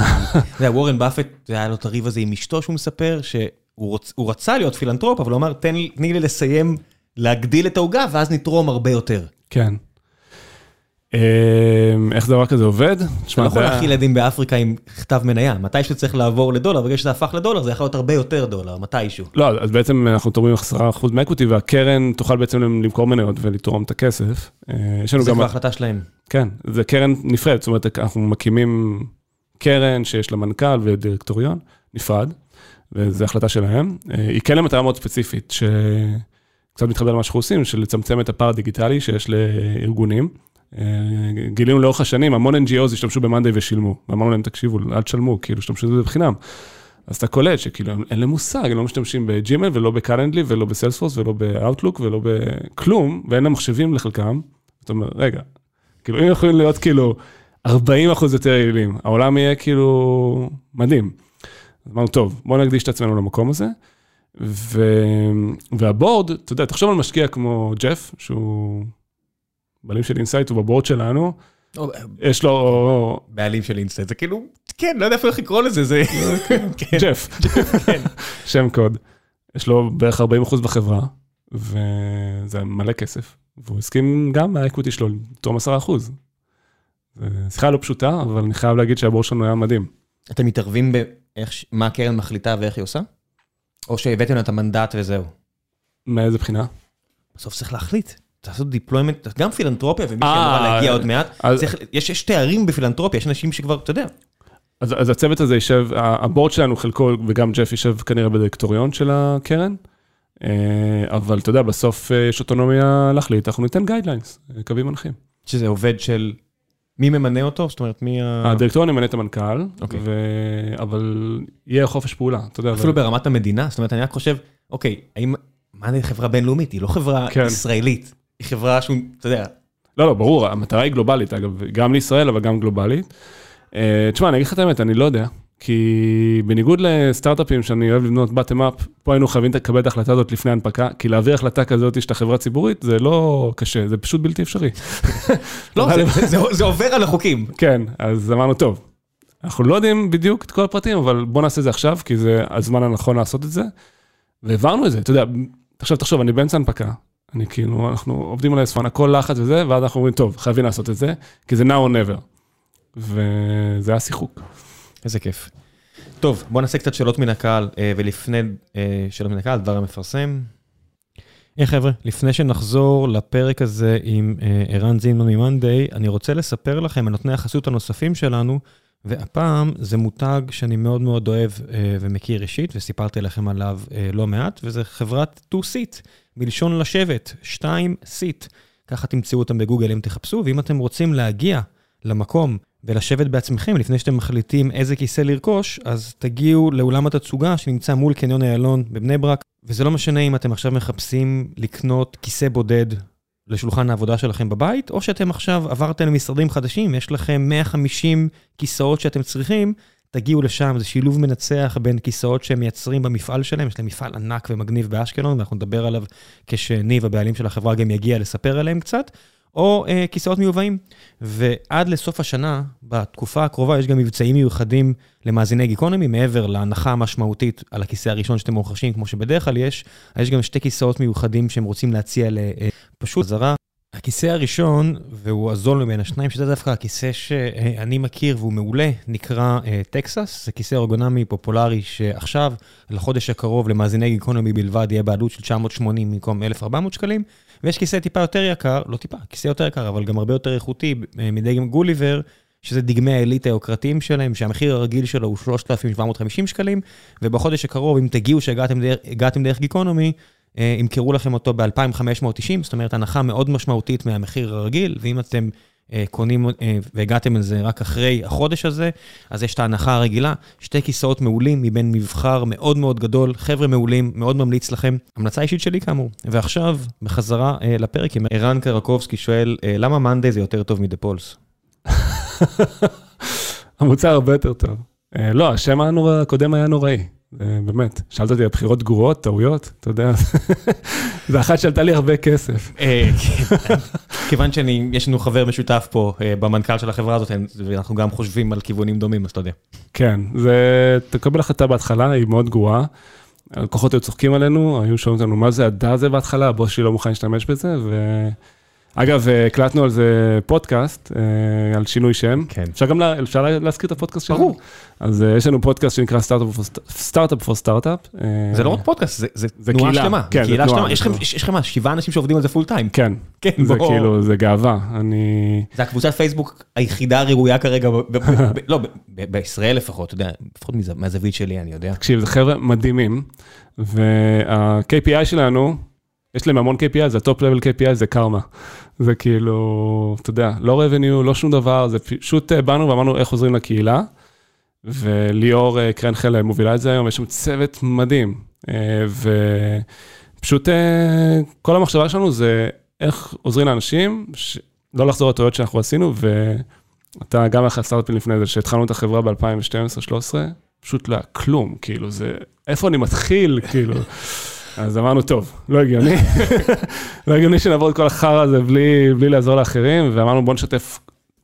יודע, וורן באפט, זה היה לו את הריב הזה עם אשתו שהוא מספר, שהוא הוא רצה להיות פילנטרופ, אבל הוא אמר, "תן לי- תני לי לסיים, להגדיל את העוגה, ואז נתרום הרבה יותר. כן. אה, איך דבר כזה עובד? אתה לא יכול להכיל ילדים באפריקה עם כתב מניה, מתי שצריך לעבור לדולר, ברגע שזה הפך לדולר, זה יכול להיות הרבה יותר דולר, מתישהו. לא, אז בעצם אנחנו תורמים 10% מהאקוויטי, והקרן תוכל בעצם למכור מניות ולתרום את הכסף. אה, יש לנו זה גם... כבר החלטה שלהם. כן, זה קרן נפרדת, זאת אומרת, אנחנו מקימים קרן שיש לה מנכ"ל ודירקטוריון נפרד, וזו החלטה שלהם. אה, היא כן למטרה מאוד ספציפית, שקצת מתחבר למה שאנחנו עושים, של לצמצם את הפער הדיגיטלי שיש לארגונים. אה, גילינו לאורך השנים, המון NGOs השתמשו במאנדיי ושילמו, ואמרנו להם, תקשיבו, אל תשלמו, כאילו, השתמשו בזה בחינם. אז אתה קולט שכאילו, אין להם מושג, הם לא משתמשים בג'ימל ולא בקלנדלי ולא בסיילספורס ולא באוטלוק ולא בכלום, ואין להם מחשבים לחלקם. אתה אומר, רגע, כאילו, אם יכולים להיות כאילו 40 אחוז יותר יעילים, העולם יהיה כאילו מדהים. אמרנו, טוב, בואו נקדיש את עצמנו למקום הזה. ו... וה-board, אתה יודע, תחשוב על משקיע כמו ג'ף, שהוא בעלים של Insight, הוא ב-board שלנו, יש לו בעלים של אינסטנט, זה כאילו, כן, לא יודע אפילו איך לקרוא לזה, זה... כן. ג'ף. שם קוד. יש לו בערך 40 אחוז בחברה, וזה מלא כסף. והוא הסכים גם מה-equity שלו לתרום 10 אחוז. זו שיחה לא פשוטה, אבל אני חייב להגיד שה board שלנו היה מדהים. אתם מתערבים במה הקרן מחליטה ואיך היא עושה? או שהבאתם לה את המנדט וזהו? מאיזה בחינה? בסוף צריך להחליט. לעשות deployment, גם פילנטרופיה, ומי אה, שאמורה להגיע עוד מעט. אז- צריך- יש יש תארים בפילנטרופיה, יש אנשים שכבר, אתה יודע, אז, אז הצוות הזה יישב, ה board שלנו חלקו, וגם ג'ף יישב כנראה בדירקטוריון של הקרן, אה, אבל אתה יודע, בסוף אה, יש אוטונומיה להחליט, אנחנו ניתן guidelines, קווים מנחים. שזה עובד של... מי ממנה אותו? זאת אומרת, מי ה... הדירקטוריון ימנה את המנכ"ל, אוקיי. ו... אבל יהיה חופש פעולה, אתה יודע. אפילו ו... ברמת המדינה, זאת אומרת, אני רק חושב, אוקיי, האם... מה זה חברה בינלאומית? היא לא חברה כן. ישראלית, היא חברה שהוא, אתה יודע, לא, לא, ברור, המטרה היא גלובלית, אגב, גם לישראל, אבל גם גלובלית. אה, תשמע, אני אגיד לך את האמת, אני לא יודע, כי בניגוד לסטארט-אפים שאני אוהב לבנות bottom up, פה היינו חייבים לקבל את ההחלטה הזאת לפני הנפקה, כי להעביר החלטה כזאת שאתה חברה ציבורית, זה לא קשה, זה פשוט בלתי אפשרי. לא, זה- עובר על החוקים. כן, אז אמרנו, טוב, אנחנו לא יודעים בדיוק את כל הפרטים, אבל בוא נעשה את זה עכשיו, כי זה הזמן הנכון לעשות את זה. והעברנו את זה, אתה יודע, עכשיו תחשוב, אני באמצע הנפקה, אני כאילו, אנחנו עובדים על האספן, הכל לחץ וזה, ואז אנחנו אומרים, טוב, חייבים לעשות את זה, כי זה now or never. וזה היה שיחוק. איזה כיף. טוב, בוא נעשה קצת שאלות מן הקהל, אה, ולפני אה, שאלות מן הקהל, דבר המפרסם. היי חבר'ה, לפני שנחזור לפרק הזה עם אה, ערן זינמן ממאנדיי, אני רוצה לספר לכם על נותני החסות הנוספים שלנו, והפעם זה מותג שאני מאוד מאוד אוהב אה, ומכיר אישית, וסיפרתי לכם עליו אה, לא מעט, וזה חברת 2-Seat, מלשון לשבת, 2-Seat. ככה תמצאו אותם בגוגל אם תחפשו, ואם אתם רוצים להגיע למקום ולשבת בעצמכם לפני שאתם מחליטים איזה כיסא לרכוש, אז תגיעו לאולם התצוגה שנמצא מול קניון איילון בבני ברק, וזה לא משנה אם אתם עכשיו מחפשים לקנות כיסא בודד לשולחן העבודה שלכם בבית, או שאתם עכשיו עברתם למשרדים חדשים, יש לכם 150 כיסאות שאתם צריכים, תגיעו לשם, זה שילוב מנצח בין כיסאות שהם מייצרים במפעל שלהם, יש להם מפעל ענק ומגניב באשקלון, ואנחנו נדבר עליו כשניב, הבעלים של החברה, גם יגיע לספר עליהם קצת, או אה, כיסאות מיובאים. ועד לסוף השנה, בתקופה הקרובה, יש גם מבצעים מיוחדים למאזיני גיקונומי, מעבר להנחה המשמעותית על הכיסא הראשון שאתם רוכשים, כמו שבדרך כלל יש, יש גם שתי כיסאות מיוחדים שהם רוצים להציע לפשוט זרה. הכיסא הראשון, והוא הזול מבין השניים, שזה דווקא הכיסא שאני מכיר והוא מעולה, נקרא אה, טקסס. זה כיסא אורגונומי פופולרי שעכשיו, לחודש הקרוב, למאזיני גיקונומי בלבד, יהיה בעלות של 980 במקום 1,400 שקלים. ויש כיסא טיפה יותר יקר, לא טיפה, כיסא יותר יקר, אבל גם הרבה יותר איכותי, אה, מדגם גוליבר, שזה דגמי העילית היוקרתיים שלהם, שהמחיר הרגיל שלו הוא 3,750 שקלים, ובחודש הקרוב, אם תגיעו שהגעתם דרך, דרך גיקונומי, אה, ימכרו לכם אותו ב-2,590, זאת אומרת, הנחה מאוד משמעותית מהמחיר הרגיל, ואם אתם קונים אה, והגעתם לזה רק אחרי החודש הזה, אז יש את ההנחה הרגילה, שתי כיסאות מעולים מבין מבחר מאוד מאוד גדול, חבר'ה מעולים, מאוד ממליץ לכם. המלצה אישית שלי כאמור. ועכשיו, בחזרה אה, לפרק עם ערן קרקובסקי שואל, אה, למה מאנדיי זה יותר טוב מדה פולס? המוצר הרבה יותר טוב. אה, לא, השם הקודם היה נוראי, אה, באמת. שאלת אותי על בחירות גרועות, טעויות, אתה יודע, זה אחת שעלתה לי הרבה כסף. אה. כיוון שיש לנו חבר משותף פה אה, במנכ"ל של החברה הזאת, ואנחנו גם חושבים על כיוונים דומים, אז אתה יודע. כן, זה, תקבל החלטה בהתחלה, היא מאוד גרועה. הלקוחות היו צוחקים עלינו, היו שואלים אותנו, מה זה הדע הזה בהתחלה, הבוס שלי לא מוכן להשתמש בזה, ו... אגב, הקלטנו על זה פודקאסט, אה, על שינוי שם. כן. אפשר גם, לה, אפשר לה- להזכיר את הפודקאסט שלנו? ברור. אז אה, יש לנו פודקאסט שנקרא Startup for Startup. זה לא רק פודקאסט, זה- זה זה תנועה קהילה. שלמה. כן, קהילה תנועה, שלמה. יש לכם- יש לכם מה, שבעה אנשים שעובדים על זה full time. כן, כן, זה בוא. כאילו, זה גאווה. אני... זה הקבוצת פייסבוק היחידה הראויה כרגע, ב- ב- ב- לא, ב- ב- בישראל לפחות, אתה יודע, לפחות מהזווית שלי, אני יודע. תקשיב, זה חבר'ה מדהימים, וה-KPI שלנו, יש להם המון KPI, זה הטופ לבל KPI, זה קרמה. זה כאילו, אתה יודע, לא revenue, לא שום דבר, זה פשוט אה, באנו ואמרנו איך עוזרים לקהילה, וליאור אה, קרנחל מובילה את זה היום, יש שם צוות מדהים, אה, ופשוט כל המחשבה שלנו זה איך עוזרים לאנשים, ש- לא לחזור לטעויות שאנחנו עשינו, ואתה גם אחרי הסטארט-אפים לפני זה, שהתחלנו את החברה ב-2012-2013, פשוט לא היה כלום, כאילו, זה, איפה אני מתחיל, כאילו. אז אמרנו, טוב, לא הגיוני, לא הגיוני שנעבור את כל החרא הזה בלי, בלי לעזור לאחרים, ואמרנו, בוא נשתף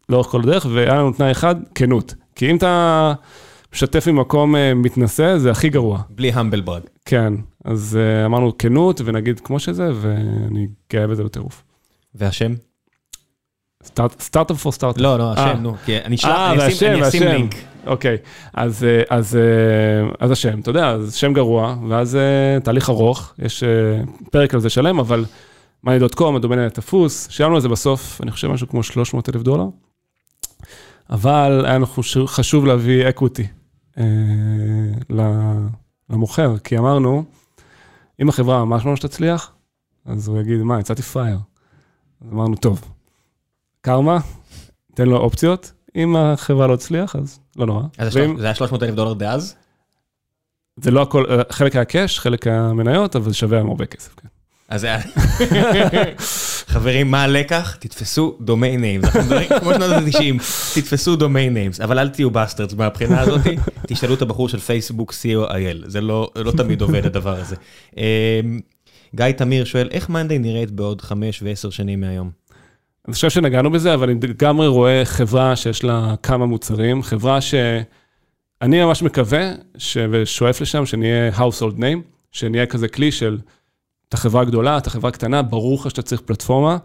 לאורך כל הדרך, והיה לנו תנאי אחד, כנות. כי אם אתה משתף ממקום אה, מתנשא, זה הכי גרוע. בלי המבל ברג. כן, אז אה, אמרנו כנות, ונגיד כמו שזה, ואני גאה בזה בטירוף. והשם? סטארט-אפ פור סטארט-אפ. לא, לא, אה. השם, נו, כי אני אה, אשים-. לינק. אוקיי, אז, אה, אז, אה, אז השם, אתה יודע, אז שם גרוע, ואז אה, תהליך ארוך, יש פרק על זה שלם, אבל monday.com, הדומיין היה תפוס, שילמנו על זה בסוף, אני חושב משהו כמו 300 אלף דולר, אבל היה לנו חשוב להביא equity למוכר, כי אמרנו, אם החברה ממש ממש תצליח, אז הוא יגיד, מה, יצאתי פראייר. אז אמרנו, טוב, קרמה, תן לו אופציות, אם החברה לא תצליח, אז לא נורא. אז ואם- זה היה 300 אלף דולר דאז? זה לא הכל, אה, חלק היה cash, חלק היה מניות, אבל זה שווה היום הרבה כסף. כן. אז זה היה... חברים, מה הלקח? תתפסו domain names. אנחנו מדברים כמו שנות ה-90, תתפסו domain names, אבל אל תהיו bastards מהבחינה הזאת, תשאלו את הבחור של פייסבוק co.il, זה לא לא תמיד עובד הדבר הזה. אמ, גיא תמיר שואל, איך מאנדיי נראית בעוד חמש ועשר שנים מהיום? אני חושב שנגענו בזה, אבל אני לגמרי רואה חברה שיש לה כמה מוצרים, חברה שאני ממש מקווה ש... ושואף לשם, שנהיה household name, שנהיה כזה כלי של, אתה חברה גדולה, אתה חברה קטנה, ברור לך שאתה צריך פלטפורמה,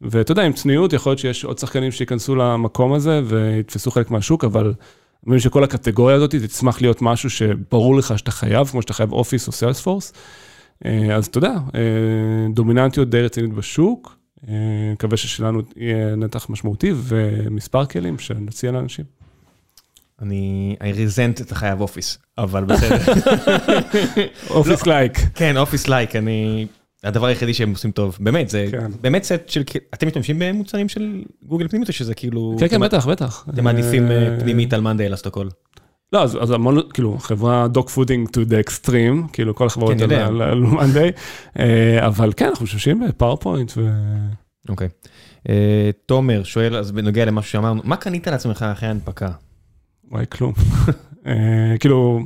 ואתה יודע, עם צניעות, יכול להיות שיש עוד שחקנים שייכנסו למקום הזה ויתפסו חלק מהשוק, אבל אני מבין שכל הקטגוריה הזאת תצמח להיות משהו שברור לך שאתה חייב, כמו שאתה חייב אופיס או סיילספורס. אז אתה יודע, אה, דומיננטיות די רצינית בשוק, אה, מקווה ששלנו יהיה נתח משמעותי ומספר כלים שנציע לאנשים. אני, I resent את החייב אופיס, אבל בסדר. אופיס לייק. כן, אופיס לייק, אני... הדבר היחידי שהם עושים טוב, באמת, זה כן. באמת סט של, אתם משתמשים במוצרים של גוגל פנימית או שזה כאילו... כן, כן, בטח, בטח. אתם מעדיפים אה, אה, פנימית על מאנדיי אלא סטוקול. לא, אז, אז המון, כאילו, חברה dogfooding to the extreme, כאילו, כל החברות כן, יודע. על- monday, אה, אבל כן, אנחנו משתמשים ב PowerPoint, ו... אוקיי. אה, תומר שואל, אז בנוגע למשהו שאמרנו, מה קנית לעצמך אחרי ההנפקה? וואי, כלום. אה, כאילו,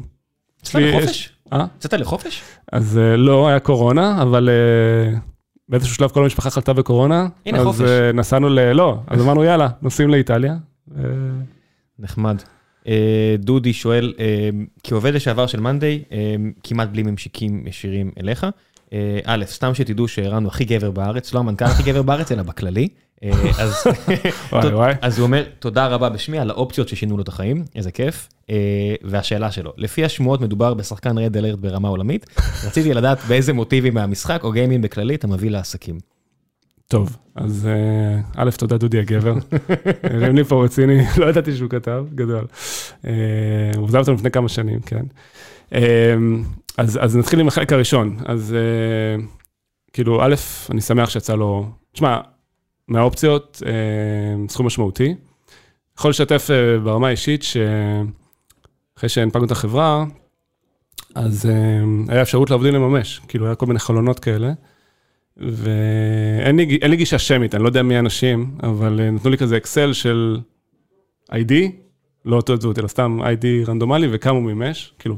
יצאת לחופש? אה? יצאת לחופש? אז אה, לא היה קורונה, אבל אה, באיזשהו שלב כל המשפחה חלתה בקורונה. הנה, אז חופש. אה, נסענו ל... לא, אז אמרנו, יאללה, נוסעים לאיטליה. נחמד. אה, דודי שואל, אה, כעובד לשעבר של מאנדיי, אה, כמעט בלי ממשקים ישירים אליך. א', סתם שתדעו שערן הוא הכי גבר בארץ, לא המנכ"ל הכי גבר בארץ, אלא בכללי. אז וואי, וואי. אז הוא אומר, תודה רבה בשמי על האופציות ששינו לו את החיים, איזה כיף. והשאלה שלו, לפי השמועות מדובר בשחקן רד אלרט ברמה עולמית, רציתי לדעת באיזה מוטיבים מהמשחק או גיימינג בכללי אתה מביא לעסקים. טוב, אז אה, א', תודה דודי הגבר. הרים לי פה רציני, לא ידעתי שהוא כתב, גדול. אה, הוא עזב אותנו לפני כמה שנים, כן. אה, אז אז נתחיל עם החלק הראשון. אז אה, כאילו, א', אני שמח שיצא לו, תשמע, מהאופציות, אה, סכום משמעותי. יכול לשתף אה, ברמה האישית שאחרי שהנפקנו את החברה, אז אה, היה אפשרות לעובדים לממש, כאילו, היה כל מיני חלונות כאלה. ואין לי, לי גישה שמית, אני לא יודע מי האנשים, אבל אה, נתנו לי כזה אקסל של ID, לא אותו זהות, אלא סתם ID רנדומלי, וכמה הוא מימש, כאילו...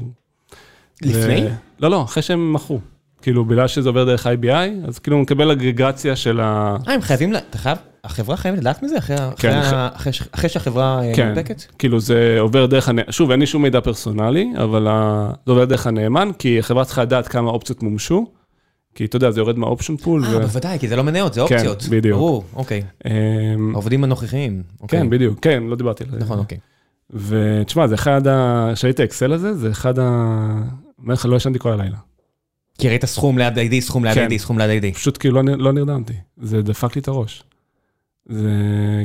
לפני? ו... לא, לא, אחרי שהם מכרו. כאילו, בגלל שזה עובר דרך IBI, אז כאילו מקבל אגרגציה של ה... אה, הם חייבים, אתה חייב, החברה חייבת לדעת מזה אחרי כן, אחרי ה- אחרי אחרי שהחברה אה, כן. מונפקת? כאילו זה עובר דרך, הנ... שוב, אין לי שום מידע פרסונלי, אבל ה... זה עובר דרך הנאמן, כי החברה צריכה לדעת כמה אופציות מומשו, כי אתה יודע, זה יורד מה option pool. אה, בוודאי, כי זה לא מניות, זה כן, אופציות. בדיוק. ברור, אוקיי. אמ, העובדים הנוכחיים. אוקיי. כן, בדיוק, כן, לא דיברתי על זה. נכון, אוקיי. ותשמע, זה אחד ה... כשראיתי האקסל הזה, זה אחד ה... אומר לך, לא ישנתי כל הלילה. כי ראית סכום ליד ID, סכום ליד כן. ID, סכום ליד ID. פשוט כאילו לא, נ- לא נרדמתי, זה דפק לי את הראש. זה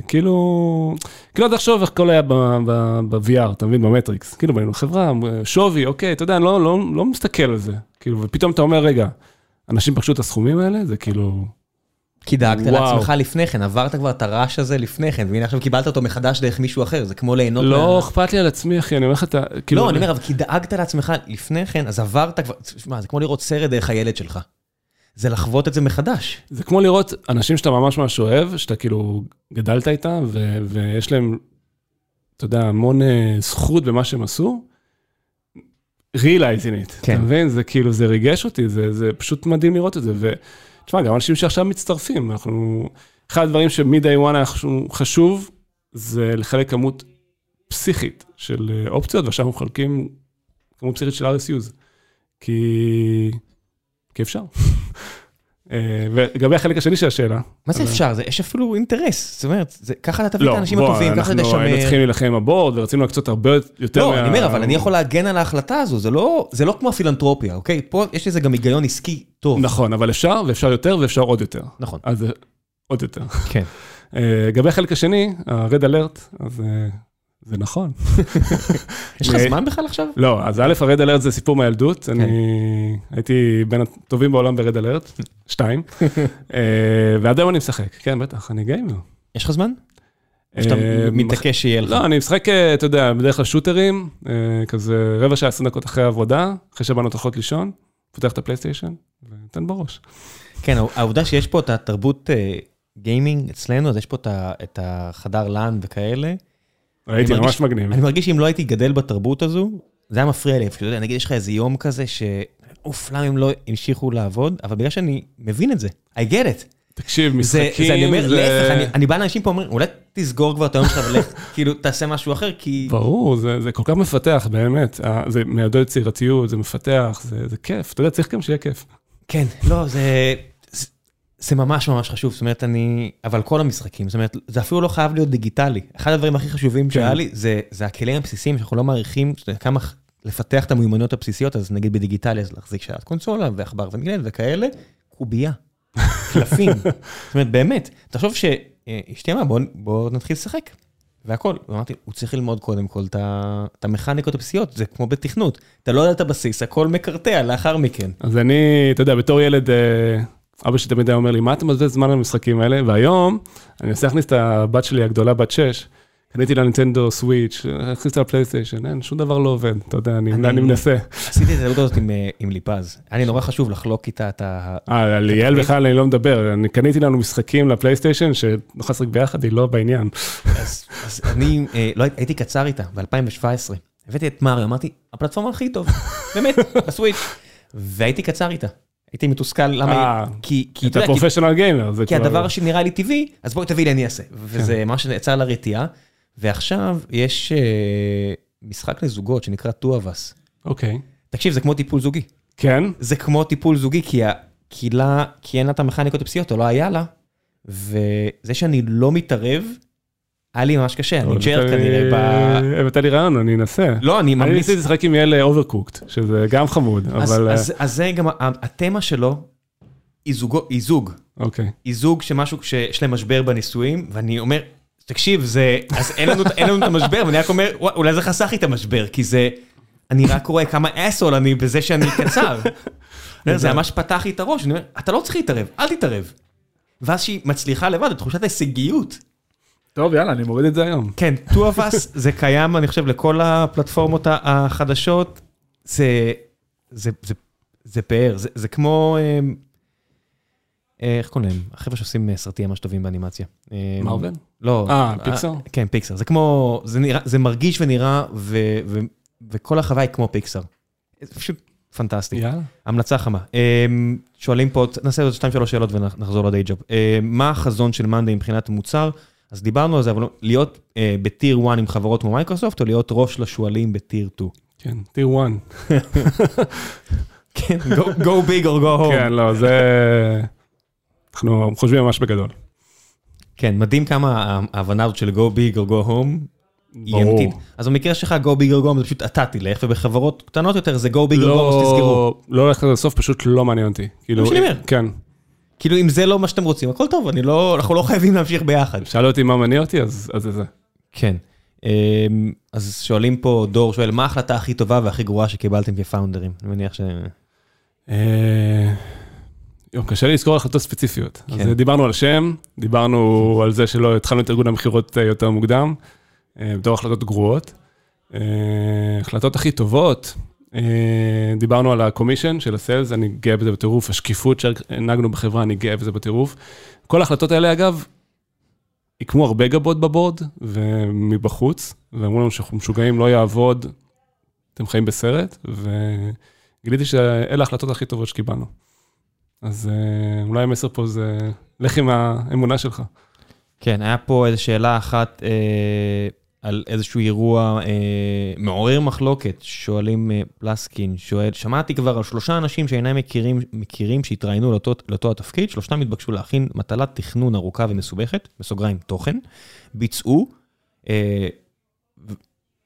כאילו, כאילו עד עכשיו איך הכל היה ב-VR, אתה מבין, במטריקס. כאילו בנינו חברה, שווי, אוקיי, אתה יודע, אני לא, לא, לא מסתכל על זה. כאילו, ופתאום אתה אומר, רגע, אנשים פגשו את הסכומים האלה, זה כאילו, כי דאגת וואו. לעצמך לפני כן, עברת כבר את הרעש הזה לפני כן, והנה עכשיו קיבלת אותו מחדש דרך מישהו אחר, זה כמו ליהנות לא מה- אכפת לי על עצמי, אחי, אני אומר לך, אתה, כאילו, לא, אני אומר, אבל כי דאגת לעצמך לפני כן, אז עברת כבר, תשמע, זה כמו לראות סרט דרך הילד שלך. זה לחוות את זה מחדש. זה כמו לראות אנשים שאתה ממש ממש אוהב, שאתה כאילו גדלת איתם, ו- ויש להם, אתה יודע, המון אה, זכות במה שהם עשו. Realizing it, כן. אתה מבין? זה כאילו, זה ריגש אותי, זה, זה פשוט מדהים לראות את זה. ותשמע, גם אנשים שעכשיו מצטרפים, אנחנו, אחד הדברים שמ-day one חשוב- חשוב, זה לחלק כמות פסיכית של אה, אופציות, ועכשיו אנחנו מחלקים כמות פסיכית של RSUs. כי, כי אפשר. אה, ולגבי החלק השני של השאלה. מה זה אז- אפשר? יש אפילו אינטרס. זאת אומרת, ככה אתה תביא את לא, האנשים הטובים, ככה אנחנו היינו תשמר. צריכים להילחם הבורד ורצינו להקצות הרבה יותר לא, מה- אני אומר, אבל אני יכול להגן על ההחלטה הזו, זה לא- זה לא כמו הפילנטרופיה, אוקיי? פה יש לזה גם היגיון עסקי טוב. נכון, אבל אפשר, ואפשר יותר, ואפשר עוד יותר. נכון, אז אה, עוד יותר. כן. אה, לגבי החלק השני, ה-red alert, אז אה, זה נכון. יש לך אה, זמן בכלל עכשיו? לא, אז א', ה-red alert זה סיפור מהילדות, כן. אני הייתי בין הטובים בעולם ב-red alert, שתיים, אה, ועד היום אני משחק, כן, בטח, אני גיימר. יש לך זמן? או שאתה אה, מתעקש שיהיה לך? לא, אני משחק, אתה יודע, בדרך כלל שוטרים, כזה רבע שעה, 20 דקות אחרי העבודה, אחרי שבאנו הולכות לישון, פותח את הפלייסטיישן, ונותן בראש. כן, העובדה שיש פה את התרבות גיימינג אצלנו, אז יש פה את החדר לאן וכאלה. ראיתי, ממש מגניב. אני מרגיש שאם לא הייתי גדל בתרבות הזו, זה היה מפריע לי. יודע, נגיד יש לך איזה יום כזה ש... אוף, למה הם לא המשיכו לעבוד? אבל בגלל שאני מבין את זה, I get it. תקשיב, זה, משחקים, זה, אני אומר, זה- להפך, אני, אני בא לאנשים פה, אומרים, אולי תסגור כבר את היום שלך ולך, כאילו, תעשה משהו אחר, כי... ברור, זה, זה כל כך מפתח, באמת. זה מעודד יצירתיות, זה מפתח, זה, זה כיף. אתה יודע, צריך גם שיהיה כיף. כן, לא, זה... זה- ממש ממש חשוב, זאת אומרת, אני... אבל כל המשחקים, זאת אומרת, זה אפילו לא חייב להיות דיגיטלי. אחד הדברים הכי חשובים שהיה לי, זה, זה הכלים הבסיסיים שאנחנו לא מעריכים, שאתה יודע, כמה לפתח את המיומנויות הבסיסיות, אז נגיד בדיגיטלי, אז להחזיק שעת קונסולה ועכבר ומגנט וכאלה, קובייה, קלפים. זאת אומרת, באמת, תחשוב שאשתי אמרה, בוא, בוא נתחיל לשחק. והכל, ואמרתי, הוא צריך ללמוד קודם כל את המכניקות הבסיסיות, זה כמו בתכנות. אתה לא יודע את הבסיס, הכל מקרטע לאחר מכן. אז אני, אתה יודע, בתור ילד, אה, אבא שלי תמיד היה אומר לי, מה אתה מבזבז זמן על המשחקים האלה? והיום, אני מנסה להכניס את הבת שלי הגדולה, בת 6, קניתי לה נינטנדו סוויץ', להכניס אותה לפלייסטיישן, אין, שום דבר לא עובד, אתה יודע, אני, אני- אני מנסה. עשיתי את הטעות הזאת עם, אה, עם ליפז. היה לי נורא חשוב לחלוק איתה את ה... אה, על יעל בכלל אני לא מדבר, אני קניתי לנו משחקים לפלייסטיישן, שנוכל לשחק ביחד, היא לא בעניין. אז, אז אני אה, לא, הייתי קצר איתה ב-2017. הבאתי את מריו, אמרתי, הפלטפורמה הכי טוב, באמת, בסוויץ'. והייתי קצר איתה. הייתי מתוסכל, למה... אה, כי, כי, אתה פרופשיונל גיימר, כי הדבר שנראה לי טבעי, אז בואי תביאי לי, אני אעשה. וזה מה שיצא לה רתיעה. ועכשיו יש אה, משחק לזוגות שנקרא Us. אוקיי. תקשיב, זה כמו טיפול זוגי. כן? זה כמו טיפול זוגי, כי, כי, לה, כי אין לה את המכניקות הבסיסיות, או לא היה לה, וזה שאני לא מתערב, היה לי ממש קשה, אני ג'רד כנראה ב... הבאת לי רעיון, אני אנסה. לא, אני אני ממליץ... ניסיתי לשחק עם יעל Overcooked, שזה גם חמוד, אבל... אה, אז, זה גם, התמה שלו היא, זוג. אוקיי. היא זוג שמשהו שיש להם משבר בנישואים, ואני אומר, תקשיב, זה... אז אין לנו, אין לנו את המשבר, ואני רק אומר, "וואי, אולי זה חסך לי את המשבר, כי זה... אני רק רואה כמה אסול אני בזה שאני קצר. זה ממש פתח לי את הראש, אני אומר, אתה לא צריך להתערב, אל תתערב. ואז שהיא מצליחה לבד, תחושת ההישגיות. טוב, יאללה, אני מוריד את זה היום. כן, two of us זה קיים, אני חושב, לכל הפלטפורמות החדשות. זה, זה, זה, זה פאר, זה, זה כמו, אה, אה, איך קוראים להם? החבר'ה שעושים אה, סרטים ממש טובים באנימציה. אה, Marvel? לא. אה, פיקסאר? כן, פיקסאר. זה כמו, זה, נראה, זה מרגיש ונראה, ו, ו, וכל החוויה היא כמו פיקסאר. זה פשוט פנטסטי. יאללה. המלצה חמה. אה, שואלים פה, נעשה עוד 2-3 שאלות ונחזור ל day job. אה, מה החזון של monday מבחינת מוצר? אז דיברנו על זה, אבל להיות אה, ב tier 1 עם חברות כמו מייקרוסופט, או להיות ראש לשועלים ב tier 2? כן, טיר 1. כן, go- go big or go home. כן, לא, זה... אנחנו חושבים ממש בגדול. כן, מדהים כמה ההבנה הזאת של go big or go home ברור. אז במקרה שלך go big or go home זה פשוט אתה תלך, ובחברות קטנות יותר זה go big or go home, אז תזכרו. לא, הולך לזה לסוף, פשוט לא מעניין אותי. כאילו, אומר. כן. כאילו אם זה לא מה שאתם רוצים, הכל טוב, אני לא, אנחנו לא חייבים להמשיך ביחד. שאלו אותי מה מניע אותי, אז אז זה זה. כן. אמ, אז שואלים פה, דור שואל, מה ההחלטה הכי טובה והכי גרועה שקיבלתם כפאונדרים? אני מניח ש... אה, יום, קשה לי לזכור החלטות ספציפיות. אז כן. אה, דיברנו על שם, דיברנו על זה שלא התחלנו את ארגון המכירות אה, יותר מוקדם, בתור החלטות גרועות. החלטות הכי טובות, דיברנו על הקומישן של הסיילס, אני גאה בזה בטירוף, השקיפות שהנהגנו בחברה, אני גאה בזה בטירוף. כל ההחלטות האלה, אגב, עיקמו הרבה גבות בבורד ומבחוץ, ואמרו לנו שאנחנו משוגעים, לא יעבוד, אתם חיים בסרט, וגיליתי שאלה ההחלטות הכי טובות שקיבלנו. אז אה, אולי המסר פה זה, לך עם האמונה שלך. כן, היה פה איזו שאלה אחת, אה, על איזשהו אירוע אה, מעורר מחלוקת, שואלים אה, פלסקין, שואל, שמעתי כבר על שלושה אנשים שאינם מכירים, מכירים שהתראיינו לאותו, לאותו התפקיד, שלושתם התבקשו להכין מטלת תכנון ארוכה ומסובכת, בסוגריים תוכן, ביצעו, אה,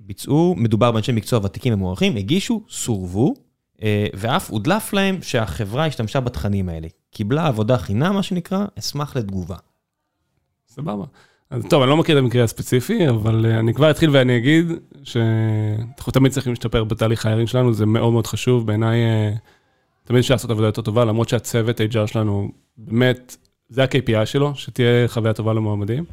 ביצעו, מדובר באנשי מקצוע ותיקים ומוערכים, הגישו, סורבו, אה, ואף הודלף להם שהחברה השתמשה בתכנים האלה. קיבלה עבודה חינם, מה שנקרא, אשמח לתגובה. סבבה. אז טוב, אני לא מכיר את המקרה הספציפי, אבל uh, אני כבר אתחיל ואני אגיד שאנחנו תמיד צריכים להשתפר בתהליך ההירים שלנו, זה מאוד מאוד חשוב. בעיניי, uh, תמיד אפשר לעשות עבודה יותר טובה, למרות שהצוות HR שלנו, באמת, זה ה-KPI שלו, שתהיה חוויה טובה למועמדים.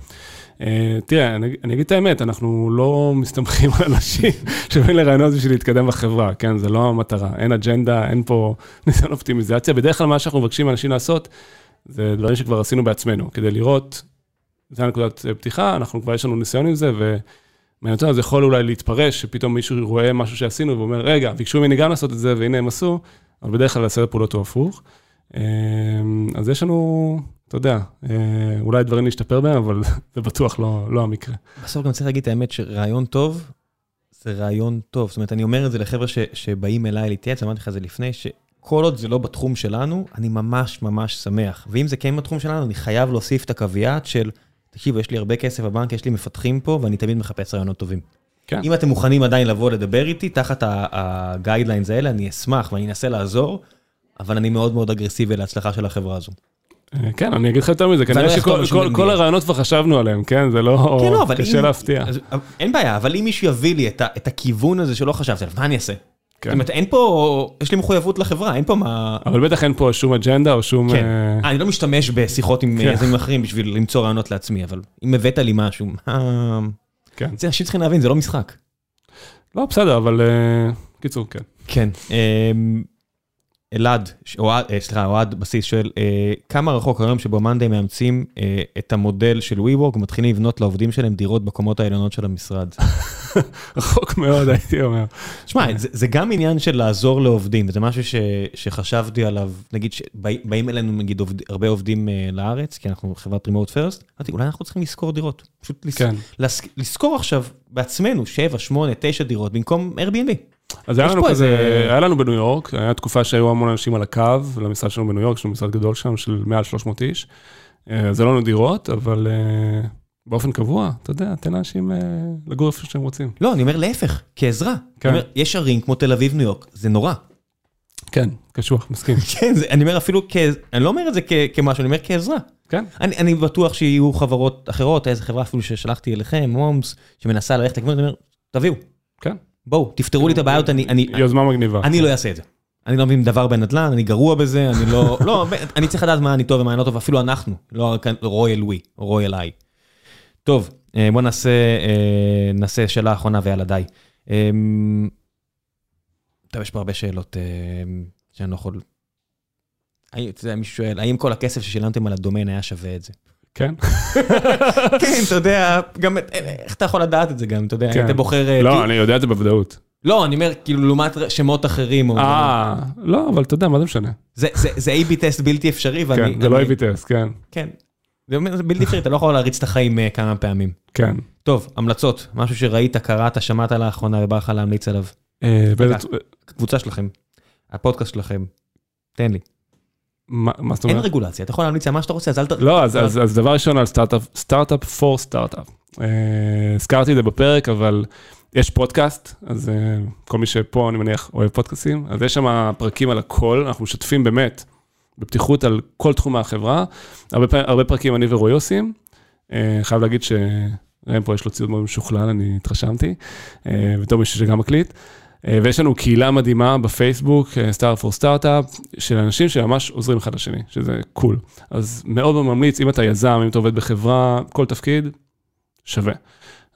Uh, תראה, אני, אני אגיד את האמת, אנחנו לא מסתמכים על אנשים שבאים לרעיונות בשביל להתקדם בחברה, כן? זה לא המטרה, אין אג'נדה, אין פה ניסיון אופטימיזציה. בדרך כלל מה שאנחנו מבקשים מאנשים לעשות, זה דברים שכבר עשינו בעצמנו, כדי לראות זה הנקודת פתיחה, אנחנו כבר יש לנו ניסיון עם זה, ומעניין אותנו, זה יכול אולי להתפרש, שפתאום מישהו רואה משהו שעשינו ואומר, רגע, ביקשו ממני גם לעשות את זה, והנה הם עשו, אבל בדרך כלל הסדר פעולות הוא הפוך. אז יש לנו, אתה יודע, אולי דברים להשתפר בהם, אבל זה בטוח לא, לא המקרה. בסוף גם צריך להגיד את האמת שרעיון טוב, זה רעיון טוב. זאת אומרת, אני אומר את זה לחבר'ה ש, שבאים אליי להתייעץ, אמרתי לך את זה לפני, שכל עוד זה לא בתחום שלנו, אני ממש ממש שמח. ואם זה כן בתחום שלנו, אני חייב להוסיף את הקוויאט של... תקשיבו, יש לי הרבה כסף בבנק, יש לי מפתחים פה, ואני תמיד מחפש רעיונות טובים. כן. אם אתם מוכנים עדיין לבוא לדבר איתי, תחת הגיידליינס האלה, אני אשמח ואני אנסה לעזור, אבל אני מאוד מאוד אגרסיבי להצלחה של החברה הזו. אה, כן, אני אגיד לך יותר מזה, כנראה שכל הרעיונות כבר חשבנו עליהם, כן? זה לא, כן, לא קשה להפתיע. אין בעיה, אבל אם מישהו יביא לי את הכיוון הזה שלא חשבתי עליו, מה אני אעשה? כן. זאת אומרת, אין פה, יש לי מחויבות לחברה, אין פה מה... אבל בטח אין פה שום אג'נדה או שום... כן, uh... אני לא משתמש בשיחות עם יזמים כן. אחרים בשביל למצוא רעיונות לעצמי, אבל אם הבאת לי משהו, מה... כן. זה אנשים צריכים להבין, זה לא משחק. לא, בסדר, אבל uh, קיצור, כן. כן. אלעד, אה, סליחה, אוהד בסיס שואל, אה, כמה רחוק היום שבו מאנדיי מאמצים אה, את המודל של WeWork ומתחילים לבנות לעובדים שלהם דירות בקומות העליונות של המשרד? רחוק מאוד, הייתי אומר. שמע, זה גם עניין של לעזור לעובדים, וזה משהו שחשבתי עליו, נגיד שבאים אלינו נגיד הרבה עובדים לארץ, כי אנחנו חברת רימוט פרסט, אמרתי, אולי אנחנו צריכים לשכור דירות. פשוט כן. לשכור עכשיו בעצמנו 7, 8, 9 דירות במקום Airbnb. אז היה לנו כזה, היה לנו בניו יורק, היה תקופה שהיו המון אנשים על הקו, למשרד שלנו בניו יורק, יש לנו משרד גדול שם של מעל 300 איש. אה, זה לא נדירות, אבל אה, באופן קבוע, אתה יודע, תן לאנשים אה, לגור איפה שהם רוצים. לא, אני אומר להפך, כעזרה. כן. אומר, יש ערים כמו תל אביב, ניו יורק, זה נורא. כן, קשוח, מסכים. כן, זה, אני אומר אפילו, כ... אני לא אומר את זה כ... כמשהו, אני אומר כעזרה. כן. אני, אני בטוח שיהיו חברות אחרות, איזה חברה אפילו ששלחתי אליכם, מומס, שמנסה ללכת לכיוון, אני אומר, תביאו. כן. בואו, תפתרו לי את הבעיות, אני... אני יוזמה מגניבה. אני לא אעשה את זה. אני לא מבין דבר בנדל"ן, אני גרוע בזה, אני לא... לא, אני צריך לדעת מה אני טוב ומה אני לא טוב, אפילו אנחנו, לא רויאל ווי, רויאל איי. טוב, אה, בוא נעשה, אה, נעשה שאלה אחרונה ויאללה די. אה, טוב, יש פה הרבה שאלות שאני לא יכול... מישהו שואל, האם כל הכסף ששילמתם על הדומיין היה שווה את זה? כן. כן, אתה יודע, גם איך אתה יכול לדעת את זה גם, אתה יודע, כן. היית בוחר... אה, לא, אני יודע את זה בוודאות. לא, אני אומר, כאילו, לעומת שמות אחרים. אה, לא, אבל אתה יודע, מה זה משנה? זה A-B טסט בלתי אפשרי, ואני... כן, זה לא A-B טסט, כן. כן. זה בלתי אפשרי, אתה לא יכול להריץ את החיים אה, כמה פעמים. כן. טוב, המלצות, משהו שראית, קראת, שמעת לאחרונה ובא לך להמליץ עליו. אה, קבוצה שלכם, הפודקאסט שלכם, תן לי. מה זאת אומרת? אין רגולציה, אתה יכול להמליץ על מה שאתה רוצה, אז אל ת... לא, אז דבר ראשון על סטארט-אפ, סטארט-אפ פור סטארט-אפ. הזכרתי את זה בפרק, אבל יש פודקאסט, אז אה, כל מי שפה, אני מניח, אוהב פודקאסטים, אז יש שם פרקים על הכל, אנחנו משתפים באמת בפתיחות על כל תחום מהחברה. הרבה פרקים אני ורועי עושים. אה, חייב להגיד שראם פה יש לו ציוד מאוד משוכלל, אני התרשמתי, אה, בתור מישהו שגם מקליט. אה, ויש לנו קהילה מדהימה בפייסבוק, Startup for Startup, של אנשים שממש עוזרים אחד לשני, שזה cool. אז מאוד ממליץ, אם אתה יזם, אם אתה עובד בחברה, כל תפקיד, שווה.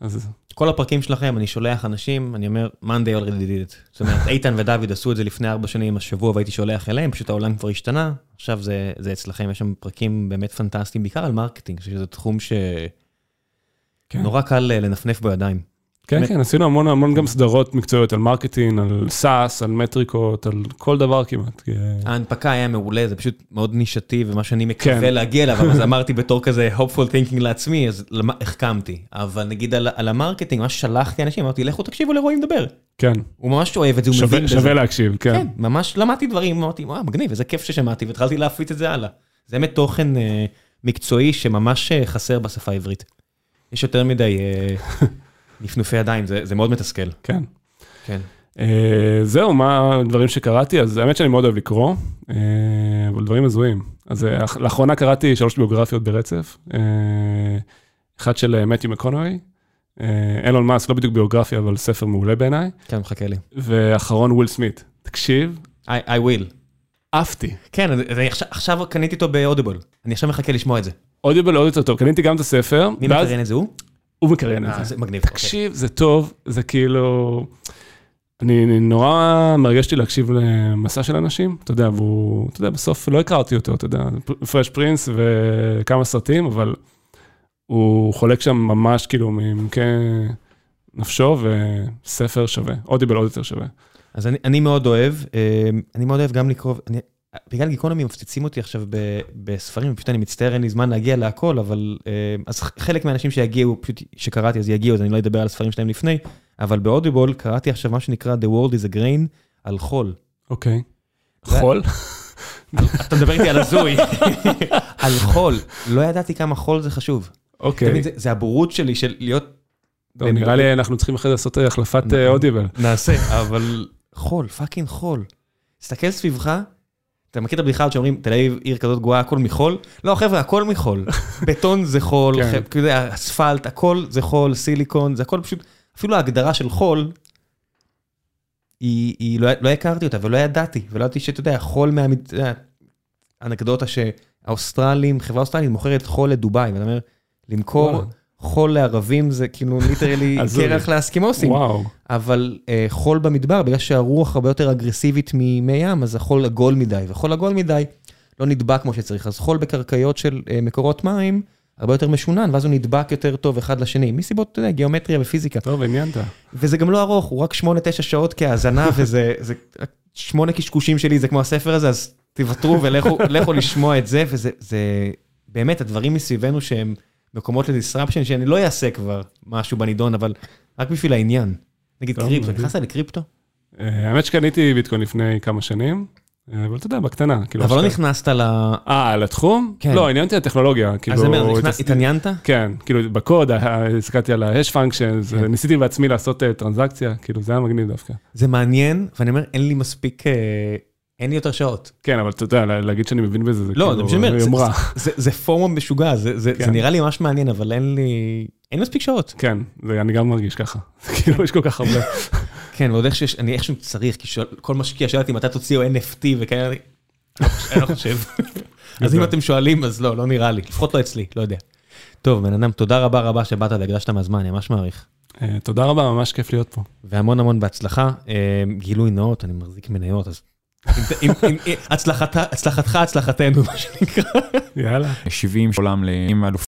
אז... כל הפרקים שלכם, אני שולח אנשים, אני אומר, Monday already did it. זאת אומרת, איתן ודוד עשו את זה לפני ארבע שנים, השבוע והייתי שולח אליהם, פשוט העולם כבר השתנה, עכשיו זה, זה אצלכם, יש שם פרקים באמת פנטסטיים, בעיקר על marketing, שזה תחום שנורא כן. קל אה, לנפנף בידיים. כן, כן, עשינו המון המון גם סדרות מקצועיות על marketing, על SaaS, על מטריקות, על כל דבר כמעט. ההנפקה היה מעולה, זה פשוט מאוד נישתי ומה שאני מקווה להגיע אליו, אז אמרתי בתור כזה hopeful thinking לעצמי, אז החכמתי. אבל נגיד על ה marketing, מה ששלחתי אנשים, אמרתי, לכו תקשיבו לרועי מדבר. כן. הוא ממש אוהב את זה, הוא מבין בזה. שווה להקשיב, כן. כן, ממש למדתי דברים, אמרתי, וואו, מגניב, איזה כיף ששמעתי, והתחלתי להפיץ את זה הלאה. זה באמת תוכן מקצועי שממש חסר בשפה העברית. יש יותר מדי נפנופי ידיים, זה, זה מאוד מתסכל. כן. כן. Uh, זהו, מה הדברים שקראתי, אז האמת שאני מאוד אוהב לקרוא, uh, אבל דברים הזויים. אז uh, לאחרונה קראתי שלוש ביוגרפיות ברצף, uh, אחד של מתיו מקונוי, אילון מאס, לא בדיוק ביוגרפיה, אבל ספר מעולה בעיניי. כן, מחכה לי. ואחרון וויל סמית. תקשיב. I, I will. עפתי. כן, אני עכשיו, עכשיו קניתי אותו באודיבל, אני עכשיו מחכה לשמוע את זה. אודיבל עוד יותר טוב, קניתי גם את הספר. מי ואז... מקריין את זה הוא? הוא מקריין את זה. זה מגניב. תקשיב, זה טוב, זה כאילו... אני נורא מרגש אותי להקשיב למסע של אנשים, אתה יודע, והוא, אתה יודע, בסוף לא הכרתי אותו, אתה יודע, פרש פרינס וכמה סרטים, אבל הוא חולק שם ממש כאילו מעמקי נפשו, וספר שווה, אודיבל עוד יותר שווה. אז אני, אני מאוד אוהב, אני מאוד אוהב גם לקרוא, אני, בגלל גיקונומי מפציצים אותי עכשיו בספרים, פשוט אני מצטער, אין לי זמן להגיע להכל, אבל אז חלק מהאנשים שיגיעו, פשוט שקראתי אז יגיעו, אז אני לא אדבר על הספרים שלהם לפני, אבל באודיבול קראתי עכשיו מה שנקרא The World is a Grain על חול. אוקיי. חול? אתה מדבר איתי על הזוי. על חול. לא ידעתי כמה חול זה חשוב. אוקיי. זה הבורות שלי של להיות... נראה לי אנחנו צריכים אחרי זה לעשות החלפת אודיבל. נעשה, אבל חול, fucking חול. תסתכל סביבך, אתה מכיר את הבדיחה שאומרים, תל אביב עיר כזאת גרועה, הכל מחול? לא, חבר'ה, הכל מחול. בטון זה חול, כן. אספלט, הכל זה חול, סיליקון, זה הכל פשוט, אפילו ההגדרה של חול, היא, לא, לא הכרתי אותה ולא ידעתי, ולא ידעתי שאתה יודע, חול מהמד... אנקדוטה שהאוסטרלים, חברה אוסטרלית מוכרת חול לדובאי, ואתה אומר, למכור חול לערבים זה כאילו literally קרח לאסקימוסים. וואו. אבל אה, חול במדבר, בגלל שהרוח הרבה יותר אגרסיבית ממי ים, אז החול עגול מדי, וחול עגול מדי לא נדבק כמו שצריך. אז חול בקרקעיות של אה, מקורות מים, הרבה יותר משונן, ואז הוא נדבק יותר טוב אחד לשני, מסיבות, אתה יודע, גיאומטריה ופיזיקה. טוב, עניינת. וזה גם לא ארוך, הוא רק 8-9 שעות כהאזנה, וזה זה, שמונה קשקושים שלי, זה כמו הספר הזה, אז תוותרו ולכו לשמוע את זה, וזה זה, באמת, הדברים מסביבנו שהם... מקומות לדיסרפשן, שאני לא אעשה כבר משהו בנידון, אבל רק בשביל העניין. נגיד קריפטו, נכנסת לקריפטו? אה, האמת שקניתי ביטקוין לפני כמה שנים, אה, אבל אתה יודע, בקטנה. כאילו, אבל לא נכנסת ל... אה, לתחום? כן. לא, עניינתי לטכנולוגיה. אז כאילו, אני אומר, התעניינת? כן, כאילו בקוד, הסתכלתי על ה-hash functions, כן. ניסיתי בעצמי לעשות טרנזקציה, כאילו זה היה מגניב דווקא. זה מעניין, ואני אומר, אין לי מספיק אין לי יותר שעות. כן, אבל אתה יודע, להגיד שאני מבין בזה, זה לא, כאילו יומרה. זה פורמו משוגע, זה כן. נראה לי ממש מעניין, אבל אין לי, אין מספיק שעות. כן, אני גם מרגיש ככה. כאילו, יש כל כך הרבה. כן, ועוד איך שאני איכשהו צריך, כי כל משקיע שאלתי מתי תוציאו NFT וכאלה, אני לא חושב. אז אם אתם שואלים, אז לא, לא נראה לי, לפחות לא אצלי, לא יודע. טוב, בן אדם, תודה רבה רבה שבאת והקדשת מהזמן, אני ממש מעריך. אה, תודה רבה, ממש כיף להיות פה. והמון המון בהצלחה. אה, גילוי נאות, אני מחזיק מניות, אז הצלחתך, הצלחתנו, מה שנקרא. יאללה. 70 עולם לאלוף.